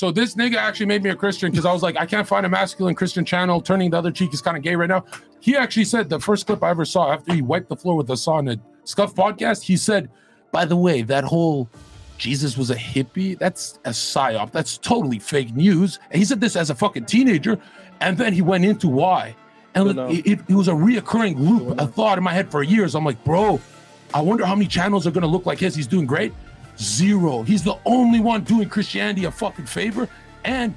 So this nigga actually made me a Christian because I was like, I can't find a masculine Christian channel. Turning the other cheek is kind of gay right now. He actually said the first clip I ever saw after he wiped the floor with the saw on a Scuff podcast. He said, by the way, that whole Jesus was a hippie, that's a psyop. That's totally fake news. And he said this as a fucking teenager. And then he went into why. And it, um, it, it was a reoccurring loop, a thought in my head for years. I'm like, bro, I wonder how many channels are going to look like his. He's doing great. Zero. He's the only one doing Christianity a fucking favor. And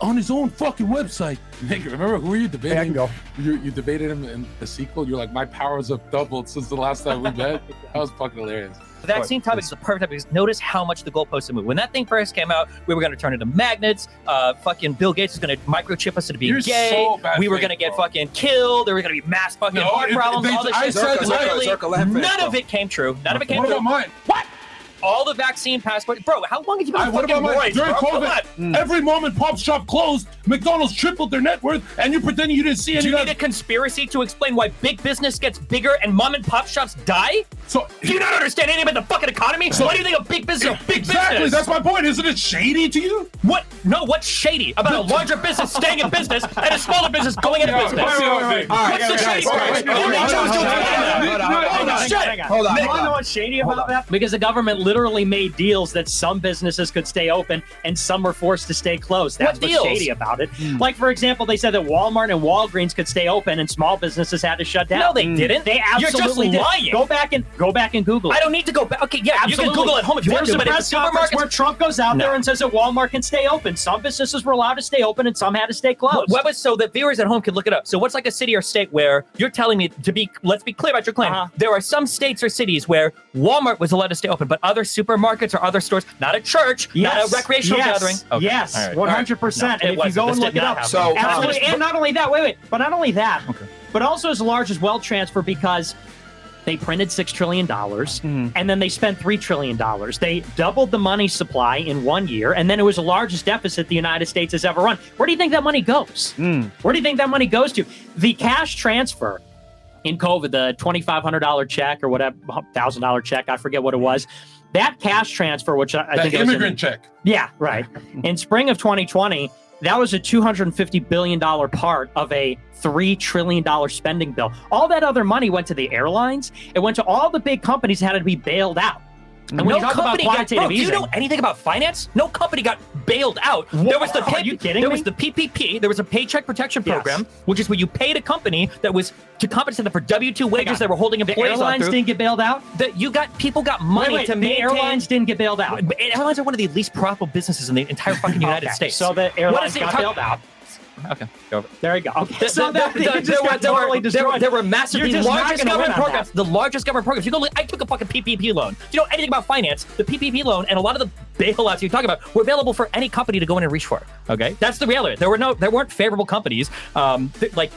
on his own fucking website. Nigga, remember who were you debating? I can go. You, you debated him in the sequel. You're like, my powers have doubled since the last time we met. that was fucking hilarious. The vaccine topic is the perfect topic because notice how much the goalposts have moved. When that thing first came out, we were going to turn into magnets. Uh, fucking Bill Gates was going to microchip us into being You're gay. so bad we were going to get bro. fucking killed. There were going to be mass fucking No, heart it- problems. they- all this I shit. said- Literally, Zerka, Zerka, let him finish, none of it came true. None of it came What true. about mine? What? All the vaccine passports, bro. How long have you been I, on what about mine? roids, During bro? Come on. COVID, every mom and pop shop closed. McDonald's tripled their net worth, and you pretending you didn't see Do you of need a conspiracy to explain why big business gets bigger and mom and pop shops die? So you Do you not understand anything about the fucking economy? So- Why do you think a big business is a big exactly. business? That's my point. Isn't it shady to you? What? No, what's shady about a larger business staying in business and a smaller business going into Yeah, business? wait, wait, wait. What's the shady part? Only Joe's doing that. Hold on, Shit. hold on, You hold want to know on. what's shady about that? Because the government literally made deals that some businesses could stay open and some were forced to stay closed. That's What what's deals? shady about it. Like, for example, they said that Walmart and Walgreens could stay open and small businesses had to shut down. No, they didn't. They absolutely You're just absolutely did. lying. Go back and go back and Google. it. I don't need to go back. Okay, yeah, absolutely. you Absolutely. can Google at home if you want There's to, but a if press the conference where. Trump goes out No. there and says that Walmart can stay open. Some businesses were allowed to stay open and some had to stay closed. What, what was so that viewers at home could look it up? So what's like a city or state where you're telling me to be? Let's be clear about your claim. Uh-huh. There are some states or cities where Walmart was allowed to stay open, but other supermarkets or other stores, not a church, not a recreational yes, gathering. Okay. Yes, All right. one hundred percent. No, And if you wasn't. go This and look it up, happen. So- absolutely, Uh, and not only that, wait, wait, but not only that, okay. but also as large as wealth transfer because they printed six trillion dollars and then they spent three trillion dollars. They doubled the money supply in one year, and then it was the largest deficit the United States has ever run. Where do you think that money goes? Where do you think that money goes to? The cash transfer in COVID, the twenty five hundred dollar check or whatever thousand dollar check, I forget what it was. That cash transfer, which I, I That think was in- immigrant check. yeah, right. In spring of 2020, that was a $250 billion part of a $3 trillion spending bill. All that other money went to the airlines. It went to all the big companies that had to be bailed out. And when no you talk about got, quantitative bro, do you know anything about finance? No company got bailed out. There was the Are you kidding there me? was the PPP. There was a paycheck protection Yes. program, which is where you paid a company that was to compensate them for W two wages that were holding the employees on airlines didn't get bailed out? That you got people got money Wait, wait, to the maintain. airlines didn't get bailed out. Airlines are one of the least profitable businesses in the entire fucking United Okay, States. So the What airlines the got entire- bailed out. Okay, go over. There you go. Okay. There, so there, that, there, there were, got there, were, there, were, there were massive, the largest government programs. that. The largest government programs. You go, look- I took a fucking PPP loan. Do you know anything about finance? The PPP loan and a lot of the bailouts you talk about were available for any company to go in and reach for. Okay, that's the reality. There were no, there weren't favorable companies. Um, th- like.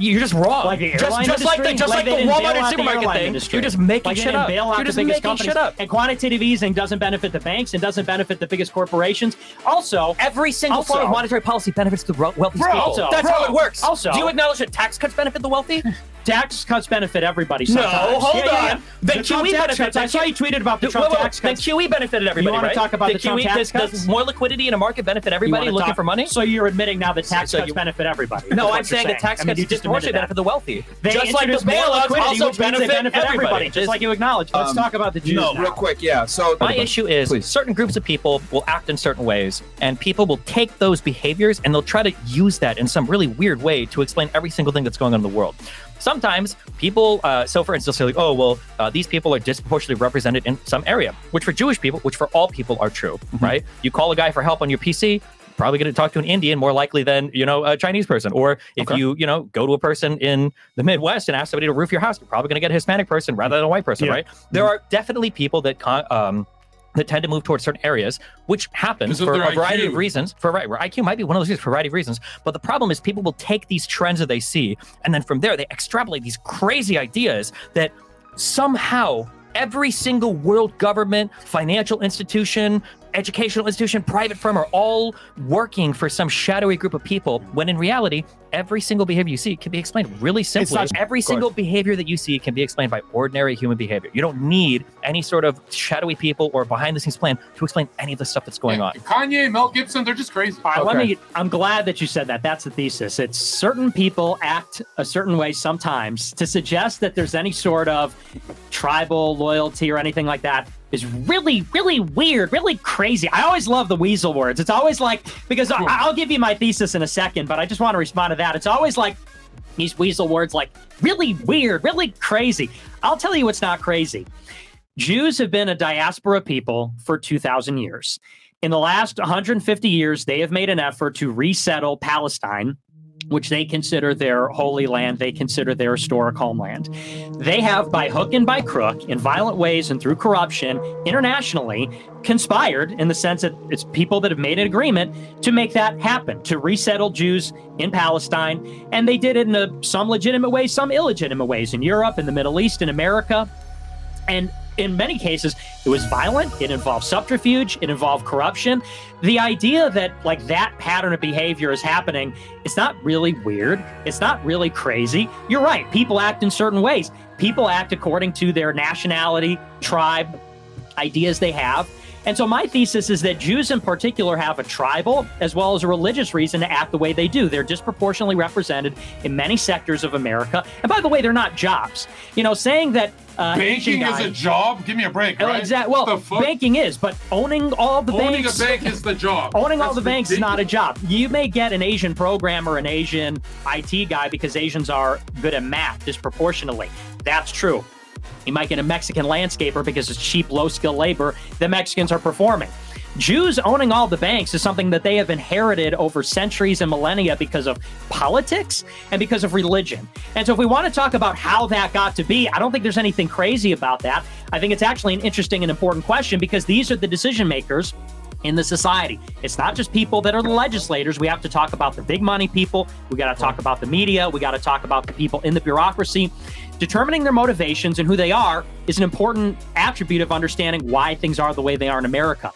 You're just wrong. Like the just, just like the just like, they the Walmart and supermarket thing. industry. You're just making like shit up. Bail out You're the just biggest making companies. shit up. And quantitative easing doesn't benefit the banks and doesn't benefit the biggest corporations. Also, Every single Also- form of monetary policy benefits the wealthy Bro, people. also- That's bro, how it works. also- do you acknowledge that tax cuts benefit the wealthy? tax cuts benefit everybody. No, hold Yeah, yeah, yeah. on. The The QE benefits- cuts. I saw you tweeted about the Trump wait, tax the. QE benefited everybody, You wanna talk about the Trump QE, tax does, cuts? does more liquidity in a market benefit everybody looking talk- for money? So you're admitting now that tax So cuts you- benefit everybody. no, I'm you're saying that tax I mean, cuts disproportionately benefit the wealthy. They just like the bailouts also benefit, everybody. Just like you acknowledged. Let's Um, talk about the Jews No, now. real quick, yeah. So My issue is certain groups of people will act in certain ways, and people will take those behaviors and they'll try to use that in some really weird way to explain every single thing that's going on in the world. Sometimes people, uh, so for instance, say, like, oh, well, uh, these people are disproportionately represented in some area, which for Jewish people, which for all people are true, Mm-hmm. right? You call a guy for help on your PC, probably going to talk to an Indian more likely than, you know, a Chinese person. Or if Okay. you, you know, go to a person in the Midwest and ask somebody to roof your house, you're probably going to get a Hispanic person rather than a white person, Yeah. right? There are definitely people that, con- um, that tend to move towards certain areas, which happens for a variety IQ. of reasons. For right, where IQ might be one of those reasons for a variety of reasons. But the problem is people will take these trends that they see, and then from there they extrapolate these crazy ideas that somehow every single world government, financial institution, educational institution, private firm are all working for some shadowy group of people, when in reality, every single behavior you see can be explained really simply. not- every single behavior that you see can be explained by ordinary human behavior. You don't need any sort of shadowy people or behind the scenes plan to explain any of the stuff that's going on. Kanye, Mel Gibson, they're just crazy. All right, let me. I'm glad that you said that. That's the thesis. It's certain people act a certain way sometimes. To suggest that there's any sort of tribal loyalty or anything like that is really, really weird, really crazy. I always love the weasel words. It's always like because I, I'll give you my thesis in a second, but I just want to respond to that. It's always like these weasel words, like really weird, really crazy. I'll tell you what's not crazy. Jews have been a diaspora people for 2,000 years. In the last 150 years, they have made an effort to resettle Palestine, which they consider their holy land, they consider their historic homeland. They have, by hook and by crook, in violent ways and through corruption, internationally conspired in the sense that it's people that have made an agreement to make that happen, to resettle Jews in Palestine. And they did it in a, some legitimate ways, some illegitimate ways in Europe, in the Middle East, in America. And in many cases, it was violent. It involved subterfuge. It involved corruption. The idea that like that pattern of behavior is happening, it's not really weird. It's not really crazy. You're right. People act in certain ways. People act according to their nationality, tribe, ideas they have. And so my thesis is that Jews in particular have a tribal as well as a religious reason to act the way they do. They're disproportionately represented in many sectors of America. And by the way, they're not jobs. You know, saying that uh, Banking is a job. Give me a break, right? Exactly. Well, banking is, but owning all the owning banks. a bank is the job. Owning all the banks is not a job. You may get an Asian programmer, an Asian IT guy because Asians are good at math disproportionately. That's true. You might get a Mexican landscaper because it's cheap, low skill labor that Mexicans are performing. Jews owning all the banks is something that they have inherited over centuries and millennia because of politics and because of religion. And so, if we want to talk about how that got to be, I don't think there's anything crazy about that. I think it's actually an interesting and important question because these are the decision makers in the society. It's not just people that are the legislators. We have to talk about the big money people. We got to talk about the media. We got to talk about the people in the bureaucracy. Determining their motivations and who they are is an important attribute of understanding why things are the way they are in America.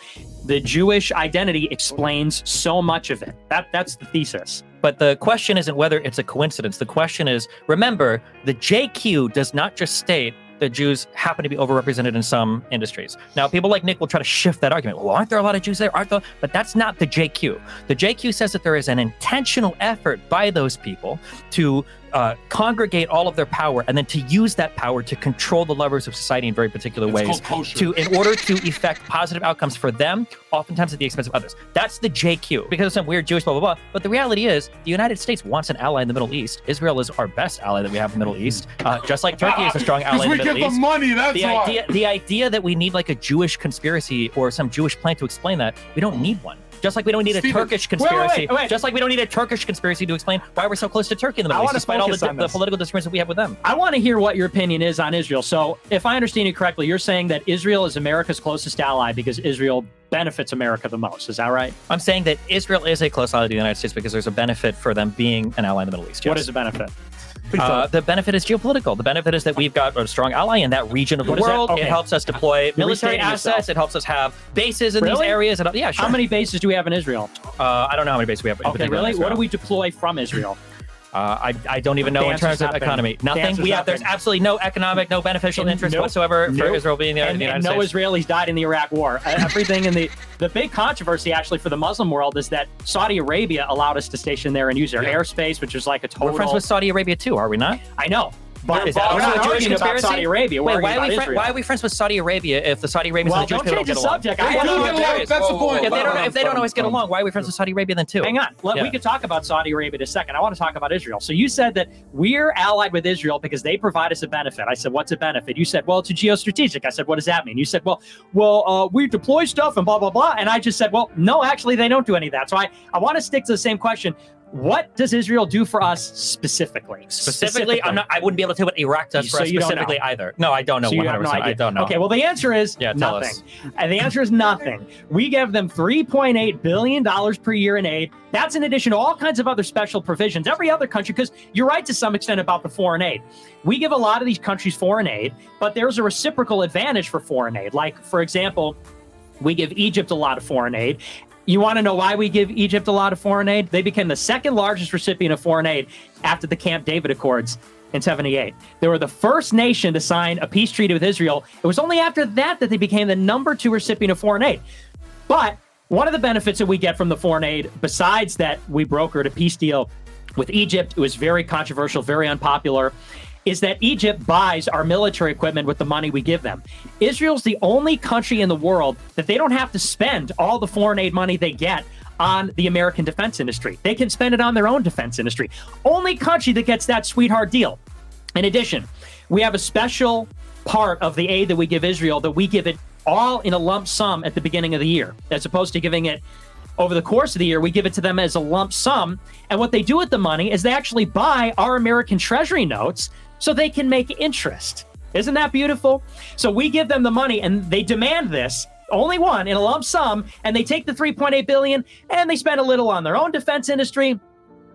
The Jewish identity explains so much of it. That that's the thesis. But the question isn't whether it's a coincidence. The question is remember, the JQ does not just state that Jews happen to be overrepresented in some industries. Now, people like Nick will try to shift that argument. Well, aren't there a lot of Jews there? Aren't there? But that's not the JQ. The JQ says that there is an intentional effort by those people to uh, congregate all of their power and then to use that power to control the levers of society in very particular It's ways to in order to effect positive outcomes for them, oftentimes at the expense of others. That's the JQ because of some weird Jewish blah blah blah. But the reality is, the United States wants an ally in the Middle East. Israel is our best ally that we have in the Middle East, uh, just like Turkey is a strong ally in we the give Middle East. money. That's The why. idea, the idea that we need like a Jewish conspiracy or some Jewish plan to explain that, we don't need one. Just like we don't need a Steven, Turkish wait, wait, conspiracy. wait. Just like we don't need a Turkish conspiracy to explain why we're so close to Turkey in the Middle East, despite all the, the political disagreements that we have with them. I want to hear what your opinion is on Israel. So, if I understand you correctly, you're saying that Israel is America's closest ally because Israel benefits America the most. Is that right? I'm saying that Israel is a close ally to the United States because there's a benefit for them being an ally in the Middle East. What yes. is the benefit? Uh, the benefit is geopolitical. The benefit is that we've got a strong ally in that region of the What world. Okay. It helps us deploy military assets. yourself. It helps us have bases in these areas. And, yeah, sure. How many bases do we have in Israel? Uh, I don't know how many bases we have. in Okay, really? What do we deploy from Israel? Uh, I, I don't even The know in terms of nothing. economy. The Nothing. We have. There's absolutely no economic, no beneficial interest nope. whatsoever for Nope. Israel being there in And, the and United no States. Israelis died in the Iraq War. Everything in the the big controversy actually for the Muslim world is that Saudi Arabia allowed us to station there and use their Yeah. airspace, which is like a total. We're friends with Saudi Arabia too, are we not? I know, but Is that we're not a arguing about? Saudi Arabia. Wait, why are, we fri- why are we friends with Saudi Arabia if the Saudi Arabians Well, and the Jewish don't people change don't the get along? subject. They I don't get along. curious. That's the point. If they don't, if they don't always get along, why are we friends with Saudi Arabia then too? Hang on. Let, Yeah. We could talk about Saudi Arabia in a second. I want to talk about Israel. So you said that we're allied with Israel because they provide us a benefit. I said, what's a benefit? You said, well, it's a geostrategic. I said, what does that mean? You said, well, well, uh, we deploy stuff and blah blah blah. And I just said, well, no, actually, they don't do any of that. So I, I want to stick to the same question. What does Israel do for us specifically? Specifically, I'm not. I wouldn't be able to tell what Iraq does for So us specifically either. No, I don't know. So you 100. have no percent I don't know. Okay, well, the answer is Yeah, tell nothing. us. And the answer is nothing. We give them $3.8 billion per year in aid. That's in addition to all kinds of other special provisions. Every other country, because you're right to some extent about the foreign aid. We give a lot of these countries foreign aid, but there's a reciprocal advantage for foreign aid. Like, for example, We give Egypt a lot of foreign aid. You want to know why we give Egypt a lot of foreign aid? They became the second largest recipient of foreign aid after the Camp David Accords in 78. They were the first nation to sign a peace treaty with Israel. It was only after that that they became the number two recipient of foreign aid. But one of the benefits that we get from the foreign aid, besides that we brokered a peace deal with Egypt, it was very controversial, very unpopular, is that Egypt buys our military equipment with the money we give them. Israel's the only country in the world that they don't have to spend all the foreign aid money they get on the American defense industry. They can spend it on their own defense industry. Only country that gets that sweetheart deal. In addition, we have a special part of the aid that we give Israel that we give it all in a lump sum at the beginning of the year, as opposed to giving it over the course of the year. We give it to them as a lump sum. And what they do with the money is they actually buy our American Treasury notes so they can make interest. Isn't that beautiful? So we give them the money and they demand this only one in a lump sum and they take the 3.8 billion and they spend a little on their own defense industry.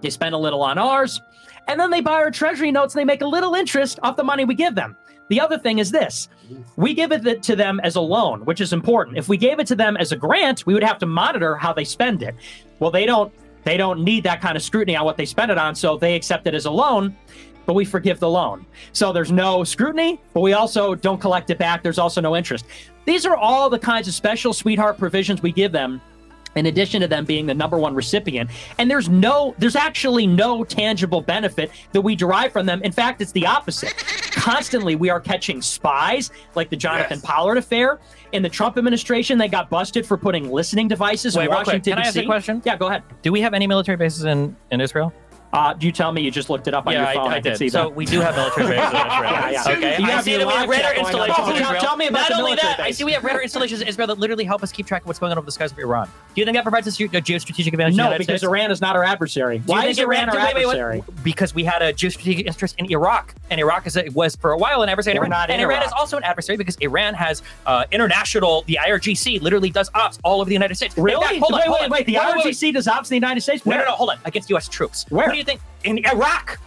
They spend a little on ours. And then they buy our treasury notes and they make a little interest off the money we give them. The other thing is this. We give it to them as a loan which is important. If we gave it to them as a grant we would have to monitor how they spend it. Well they don't they don't need that kind of scrutiny on what they spend it on so they accept it as a loan but we forgive the loan. So there's no scrutiny, but we also don't collect it back. There's also no interest. These are all the kinds of special sweetheart provisions we give them in addition to them being the number one recipient and there's no there's actually no tangible benefit that we derive from them in fact it's the opposite constantly we are catching spies like the jonathan yes. pollard affair in the trump administration they got busted for putting listening devices Wait, in washington Can I ask a question? yeah go ahead do we have any military bases in in israel uh, do you tell me you just looked it up on yeah, your phone. I, I, I did. so we do have military bases in Israel. yeah, yeah. Okay. You I see that we have radar installations in Israel. Tell me about Not only that, base. I see we have radar installations in Israel that literally help us keep track of what's going on over the skies of Iran. Do you think that provides us a geostrategic advantage? No, because States? Iran is not our adversary. Why is Iran our wait, adversary? Wait, because we had a geostrategic interest in Iraq, and Iraq is a, was for a while an adversary. We're Iran, and Iran is also an adversary because Iran has uh, international. The IRGC literally does ops all over the United States. Really? Hold on, wait, wait, wait. The IRGC does ops in the United States. No, no, no. Hold on. Against U.S. troops. Where? You think? In Iraq.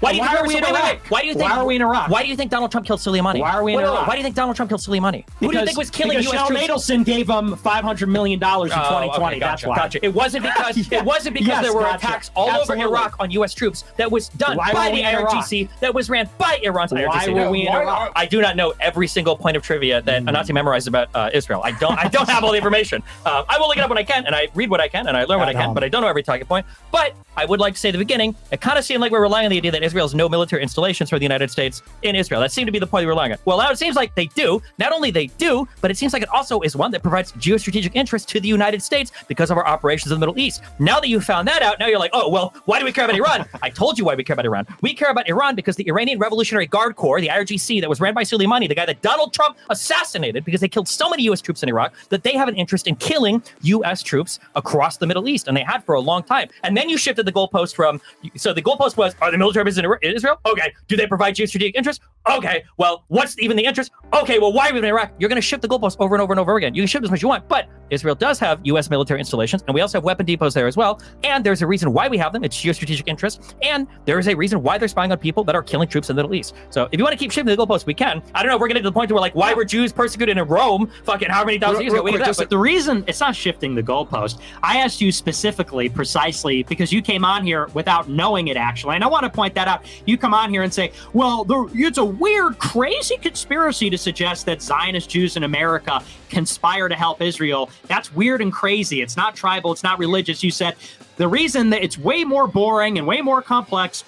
Why, do you why are we in Iraq? Why do you think? Why are we in Iraq? Why do you think Donald Trump killed Soleimani? Why are we in Iraq? Why do you think Donald Trump killed Soleimani? Because, Who do you think was killing because U.S. Sheldon troops? Adelson gave him five hundred million dollars in oh, 2020. Okay, gotcha, That's why. Gotcha. It wasn't because yeah. it wasn't because yes, there were gotcha. attacks all Absolutely. over Iraq on U.S. troops that was done why by the IRGC that was ran by Iran's why IRGC. Why were we in Iraq? I do not know every single point of trivia that mm. Anansi memorized about uh, Israel. I don't. I don't have all the information. Uh, I will look it up when I can, and I read what I can, and I learn what I can, but I don't know every talking point. But I would like to say at the beginning, it kind of seemed like we're relying on the idea that Israel has no military installations for the United States in Israel. That seemed to be the point we're relying on. Well, now it seems like they do. Not only they do, but it seems like it also is one that provides geostrategic interest to the United States because of our operations in the Middle East. Now that you found that out, now you're like, oh, well, why do we care about Iran? I told you why we care about Iran. We care about Iran because the Iranian Revolutionary Guard Corps, the IRGC that was ran by Soleimani, the guy that Donald Trump assassinated because they killed so many U.S. troops in Iraq, that they have an interest in killing U.S. troops across the Middle East. And they had for a long time. And then you shifted the goalpost from, so the goalpost was, are the military in Israel? Okay. Do they provide geostrategic interest? Okay. Well, what's even the interest? Okay. Well, why are we in Iraq? You're going to shift the goalposts over and over and over again. You can shift as much as you want, but Israel does have U.S. military installations, and we also have weapon depots there as well. And there's a reason why we have them. It's geostrategic interest. And there is a reason why they're spying on people that are killing troops in the Middle East. So if you want to keep shifting the goalposts, we can. I don't know. If we're getting to the point where like, why were Jews persecuted in Rome? Fucking how many thousand years ago? Quick, just, but the reason it's not shifting the goalpost. I asked you specifically, precisely, because you came on here without knowing it actually, and I want to point that out. You come on here and say, "Well, it's a weird, crazy conspiracy to suggest that Zionist Jews in America conspire to help Israel." That's weird and crazy. It's not tribal. It's not religious. You said the reason that it's way more boring and way more complex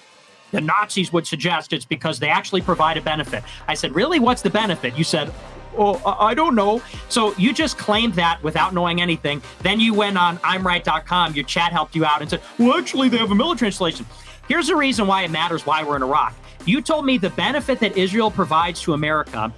the Nazis would suggest it's because they actually provide a benefit. I said, Really? What's the benefit? You said, Oh, I don't know. So you just claimed that without knowing anything. Then you went on I'mRight.com, your chat helped you out and said, Well, actually, they have a military installation. Here's the reason why it matters why we're in Iraq. You told me the benefit that Israel provides to America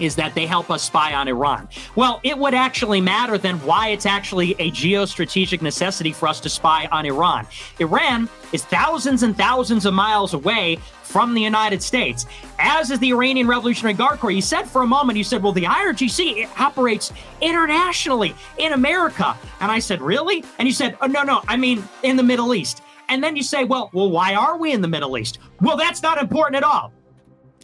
is that they help us spy on Iran. Well, it would actually matter then why it's actually a geostrategic necessity for us to spy on Iran. Iran is thousands and thousands of miles away from the United States, as is the Iranian Revolutionary Guard Corps. You said for a moment, you said, well, the IRGC operates internationally in America. And I said, really? And you said, oh, no, no, I mean in the Middle East. And then you say, well, well, why are we in the Middle East? Well, that's not important at all.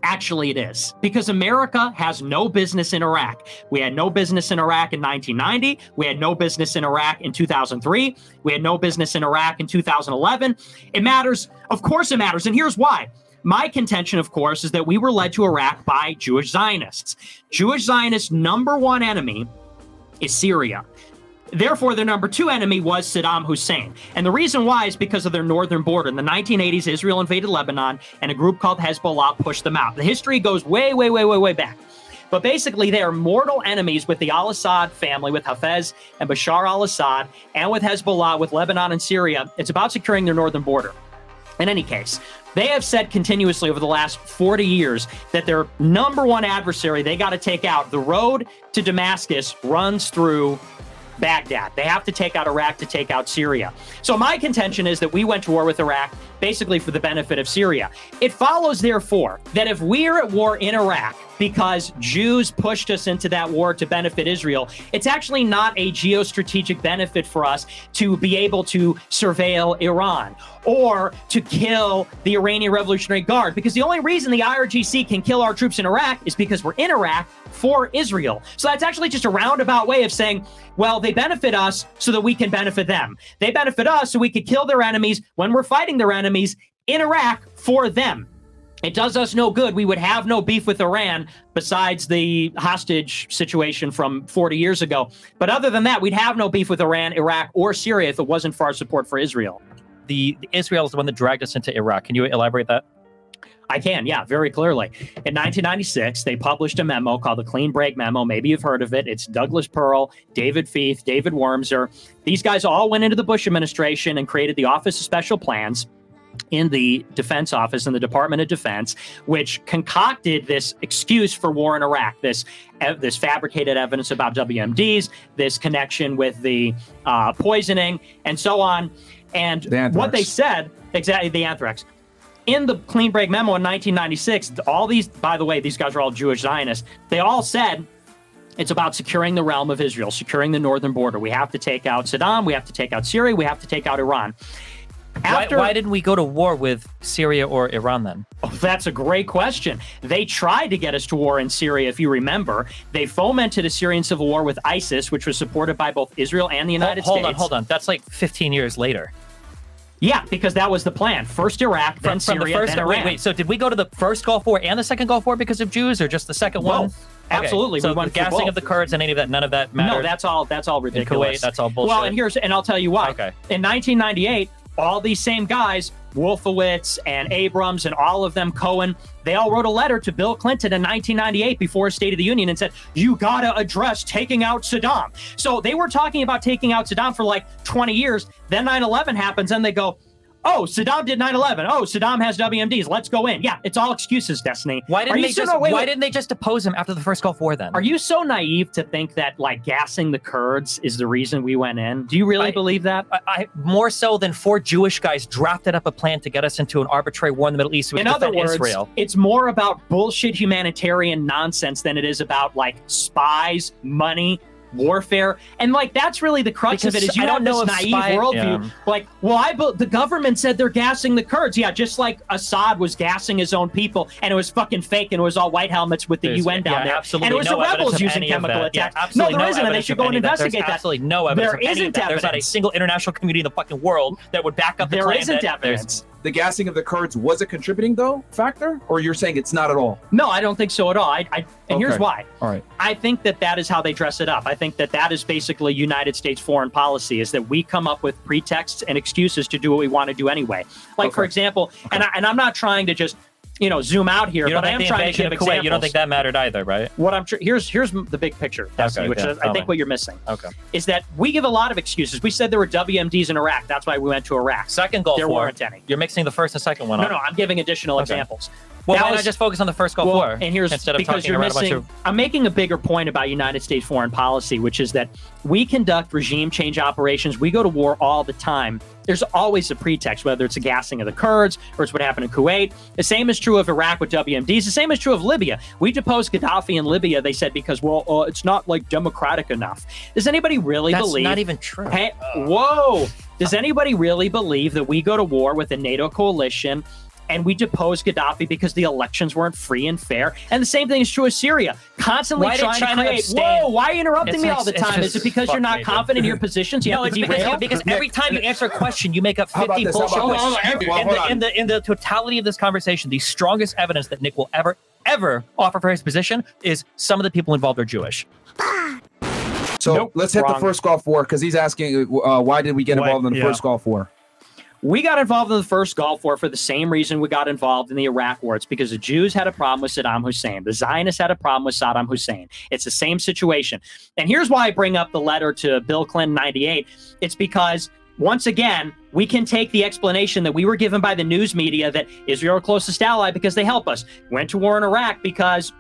Actually, it is because America has no business in Iraq. We had no business in Iraq in 1990. We had no business in Iraq in 2003. We had no business in Iraq in 2011. It matters. Of course, it matters. And here's why. My contention, of course, is that we were led to Iraq by Jewish Zionists. Jewish Zionists' number one enemy is Syria. Therefore, their number two enemy was Saddam Hussein. And the reason why is because of their northern border. In the 1980s, Israel invaded Lebanon, and a group called Hezbollah pushed them out. The history goes way, way, way, way, way back. But basically, they are mortal enemies with the al Assad family, with Hafez and Bashar al Assad, and with Hezbollah, with Lebanon and Syria. It's about securing their northern border. In any case, they have said continuously over the last 40 years that their number one adversary they got to take out, the road to Damascus runs through Baghdad. They have to take out Iraq to take out Syria. So my contention is that we went to war with Iraq basically for the benefit of Syria. It follows, therefore, that if we are at war in Iraq because Jews pushed us into that war to benefit Israel, it's actually not a geostrategic benefit for us to be able to surveil Iran or to kill the Iranian Revolutionary Guard. Because the only reason the IRGC can kill our troops in Iraq is because we're in Iraq for Israel. So that's actually just a roundabout way of saying, well, they benefit us so that we can benefit them. They benefit us so we could kill their enemies when we're fighting their enemies in Iraq for them. It does us no good. We would have no beef with Iran besides the hostage situation from 40 years ago. But other than that, we'd have no beef with Iran, Iraq, or Syria if it wasn't for our support for Israel. The, the Israel is the one that dragged us into Iraq. Can you elaborate that? I can, yeah, very clearly. In 1996, they published a memo called the Clean Break Memo. Maybe you've heard of it. It's Douglas Perle, David Feith, David Wurmser. These guys all went into the Bush administration and created the Office of Special Plans in the Defense Office in the Department of Defense, which concocted this excuse for war in Iraq. This this fabricated evidence about WMDs, this connection with the uh, poisoning, and so on. And the what they said exactly the anthrax in the clean break memo in 1996, all these, by the way, these guys are all Jewish Zionists. They all said it's about securing the realm of Israel, securing the northern border. We have to take out Saddam. We have to take out Syria. We have to take out Iran. After, why, why, didn't we go to war with Syria or Iran then? Oh, that's a great question. They tried to get us to war in Syria, if you remember. They fomented a Syrian civil war with ISIS, which was supported by both Israel and the United hold, States. Hold on, hold on. That's like 15 years later. Yeah, because that was the plan. First Iraq, then from, Syria, the first, then Wait, wait. So did we go to the first Gulf War and the second Gulf War because of Jews, or just the second one? Both. Okay. Absolutely. So we the gassing of the Kurds and any of that, none of that mattered. No, that's all. That's all ridiculous. In Kuwait, that's all bullshit. Well, and here's and I'll tell you why. Okay. In 1998, all these same guys, Wolfowitz and Abrams and all of them, Cohen, they all wrote a letter to Bill Clinton in 1998 before State of the Union and said, You got to address taking out Saddam. So they were talking about taking out Saddam for like 20 years. Then 9 11 happens and they go, Oh, Saddam did 9/11. Oh, Saddam has WMDs. Let's go in. Yeah, it's all excuses, Destiny. Why didn't they just? wait, why wait. didn't they just oppose him after the first Gulf War? Then are you so naive to think that like gassing the Kurds is the reason we went in? Do you really I, believe that? I, I, more so than four Jewish guys drafted up a plan to get us into an arbitrary war in the Middle East. So in other words, Israel. it's more about bullshit humanitarian nonsense than it is about like spies, money, warfare. And like that's really the crux because of it is you I don't know this naive spy, worldview. Yeah. Like, well, I the government said they're gassing the Kurds. Yeah, just like Assad was gassing his own people, and it was fucking fake, and it was all white helmets with the There's, UN down yeah, there, absolutely and it was no the rebels using chemical attacks. Yeah, no, there no not and they should go and investigate that. Absolutely no evidence. There isn't evidence. There's not a single international community in the fucking world that would back up the there claim isn't that evidence the gassing of the Kurds was a contributing though factor, or you're saying it's not at all? No, I don't think so at all. I, I and okay. here's why. All right. I think that that is how they dress it up. I think that that is basically United States foreign policy: is that we come up with pretexts and excuses to do what we want to do anyway. Like okay. for example, okay. and I, and I'm not trying to just you know zoom out here, but I am trying to give examples. You don't think that mattered either, right? What I'm tr- here's here's the big picture, Destiny, okay, which yeah, is, I think me. what you're missing. Okay, is that we give a lot of excuses. We said there were WMDs in Iraq. That's why we went to Iraq. Second Gulf there War. weren't any. You're mixing the first and second one. No, up. no, I'm giving additional okay. examples. Well, that why was, not just focus on the first Gulf well, War? And here's instead of because talking you're missing. Of... I'm making a bigger point about United States foreign policy, which is that we conduct regime change operations. We go to war all the time. There's always a pretext, whether it's a gassing of the Kurds or it's what happened in Kuwait. The same is true of Iraq with WMDs. The same is true of Libya. We deposed Gaddafi in Libya. They said because well, uh, it's not like democratic enough. Does anybody really That's believe? That's not even true. Hey, whoa! Does anybody really believe that we go to war with a NATO coalition? And we deposed Gaddafi because the elections weren't free and fair. And the same thing is true of Syria. Constantly Why trying China to create. abstain? Whoa! Why are you interrupting It's me like- all the time? Is it because you're not me, confident in your positions? You No, it's because, because every time you answer a question, you make up 50 bullshit about points. Well, in, the, in the in the totality of this conversation, the strongest evidence that Nick will ever ever offer for his position is some of the people involved are Jewish. So Nope, let's hit wrong. the first Gulf War because he's asking uh, why did we get involved in the yeah. first Gulf War? We got involved in the first Gulf War for the same reason we got involved in the Iraq War. It's because the Jews had a problem with Saddam Hussein. The Zionists had a problem with Saddam Hussein. It's the same situation. And here's why I bring up the letter to Bill Clinton 98. It's because once again, we can take the explanation that we were given by the news media that Israel our closest ally because they help us. Went to war in Iraq because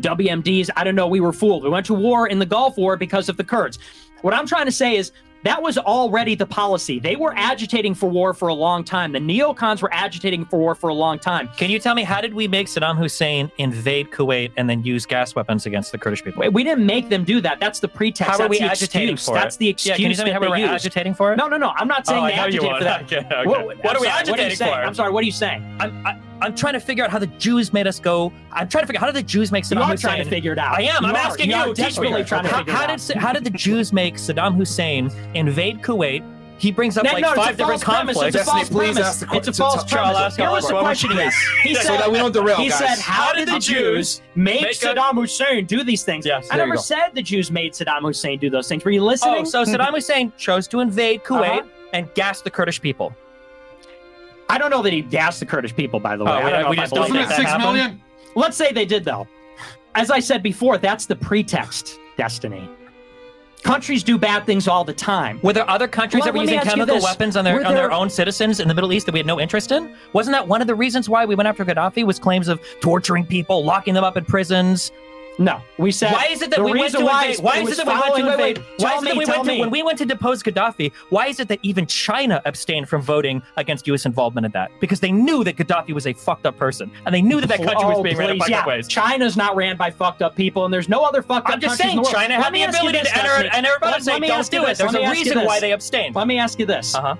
WMDs, I don't know, we were fooled. We went to war in the Gulf War because of the Kurds. What I'm trying to say is that was already the policy. They were agitating for war for a long time. The neocons were agitating for war for a long time. Can you tell me how did we make Saddam Hussein invade Kuwait and then use gas weapons against the Kurdish people? We- didn't make them do that. That's the pretext. How That's are we agitating excuse. for That's it? the excuse Yeah, can you tell me how we were used. agitating for it? No, no, no. I'm not oh, saying Oh, they agitated for that. Okay, okay. What, What are we sorry, What are you saying? for? I'm sorry. What are you saying? I'm, I, I'm trying to figure out how the Jews made us go. I'm trying to figure out how did the Jews make You Saddam are Hussein. trying to figure it out. I am. You I'm are. asking you. You are desperately trying to how, figure it how out. did how did the Jews make Saddam Hussein invade Kuwait? He brings up No, like no, five different false conflicts. It's a false Destiny, premise. ask the It's a false to- to- premise. ask Here was the the question questions. is, he So said, that we don't derail, he guys. said, how, did the Jews make, make Saddam Hussein do these things? Yes, I never said the Jews made Saddam Hussein do those things. Were you listening? Oh, so Saddam Hussein chose to invade Kuwait Uh-huh. and gas the Kurdish people. I don't know that he gassed the Kurdish people, by the way. Oh, I we- don't know we if I just believe don't Wasn't that. it six happened? million? Let's say they did, though. As I said before, that's the pretext, Destiny. Countries do bad things all the time. Were there other countries Well, that were using chemical weapons on their Were on their own citizens in the Middle East that we had no interest in? Wasn't that one of the reasons why we went after Gaddafi? Was claims of torturing people, locking them up in prisons? No, we said. Why is it that we went to why invade? Why is was it that we went to invade? Why is it that we went to when we went to depose Gaddafi? Why is it that even China abstained from voting against U.S. involvement in that? Because they knew that Gaddafi was a fucked up person, and they knew that that country was Oh, being ran in please, yeah. ways. China's not ran by fucked up people, and there's no other fucked up I'm just saying. China had the ability this, to enter and everybody Let- say, let me "Don't do it." There's a me ask you reason why they abstained. Let me ask you this. Uh-huh.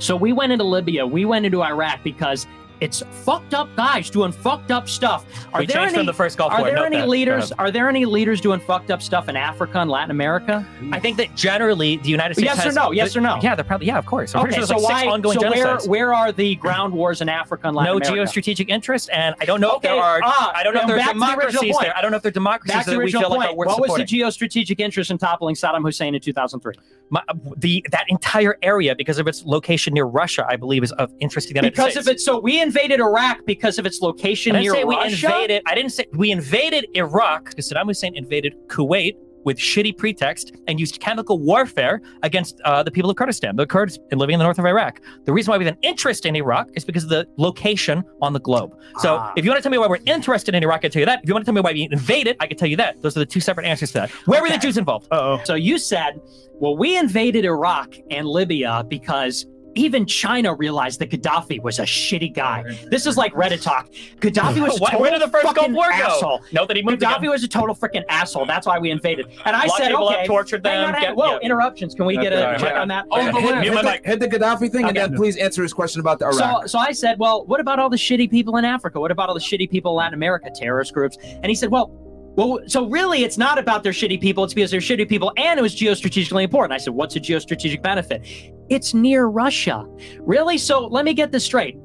So we went into Libya, we went into Iraq because it's fucked up guys doing fucked up stuff. Are We there changed any, from the first Gulf Are War. there Note any that. Leaders? Are there any leaders doing fucked up stuff in Africa and Latin America? I think that generally the United States Yes or no? Yes or no? Yeah, they're probably yeah, of course. I'm okay, sure so like why? ongoing so where genocides. where are the ground wars in Africa and Latin no America? geostrategic interest, and I don't know if there are. ah, I don't know if there are to the democracies there. I don't know if there are democracies Back that we feel like point. are worth what supporting. was the geostrategic interest in toppling Saddam Hussein in 2003? My- the that entire area, because of its location near Russia, I believe is of interest to the United Because States. of it, so we invaded Iraq because of its location I didn't near say we invaded. I didn't say we invaded Iraq because Saddam Hussein invaded Kuwait with shitty pretext and used chemical warfare against uh, the people of Kurdistan, the Kurds living in the north of Iraq. The reason why we have an interest in Iraq is because of the location on the globe. So Ah. if you want to tell me why we're interested in Iraq, I can tell you that. If you want to tell me why we invaded, I can tell you that. Those are the two separate answers to that. Where were the Jews involved? Uh-oh. So you said, well, we invaded Iraq and Libya because even China realized that Gaddafi was a shitty guy. This is like Reddit talk. Gaddafi was a Why- total where did the first Gulf fucking War go? asshole. Note that he moved Gaddafi again. was a total freaking asshole. That's why we invaded. And I said, people up, okay, tortured them, hang on. get- Whoa, yeah. interruptions. Can we get a Okay, check yeah. on that? Oh, hit, the hit, hit the, hit the Gaddafi thing, and then please answer his question about the Iraq. So, so I said, well, what about all the shitty people in Africa? What about all the shitty people in Latin America, terrorist groups? And he said, well, well, so really, it's not about their shitty people. It's because they're shitty people, and it was geostrategically important. I said, what's a geostrategic benefit? It's near Russia. Really? So let me get this straight.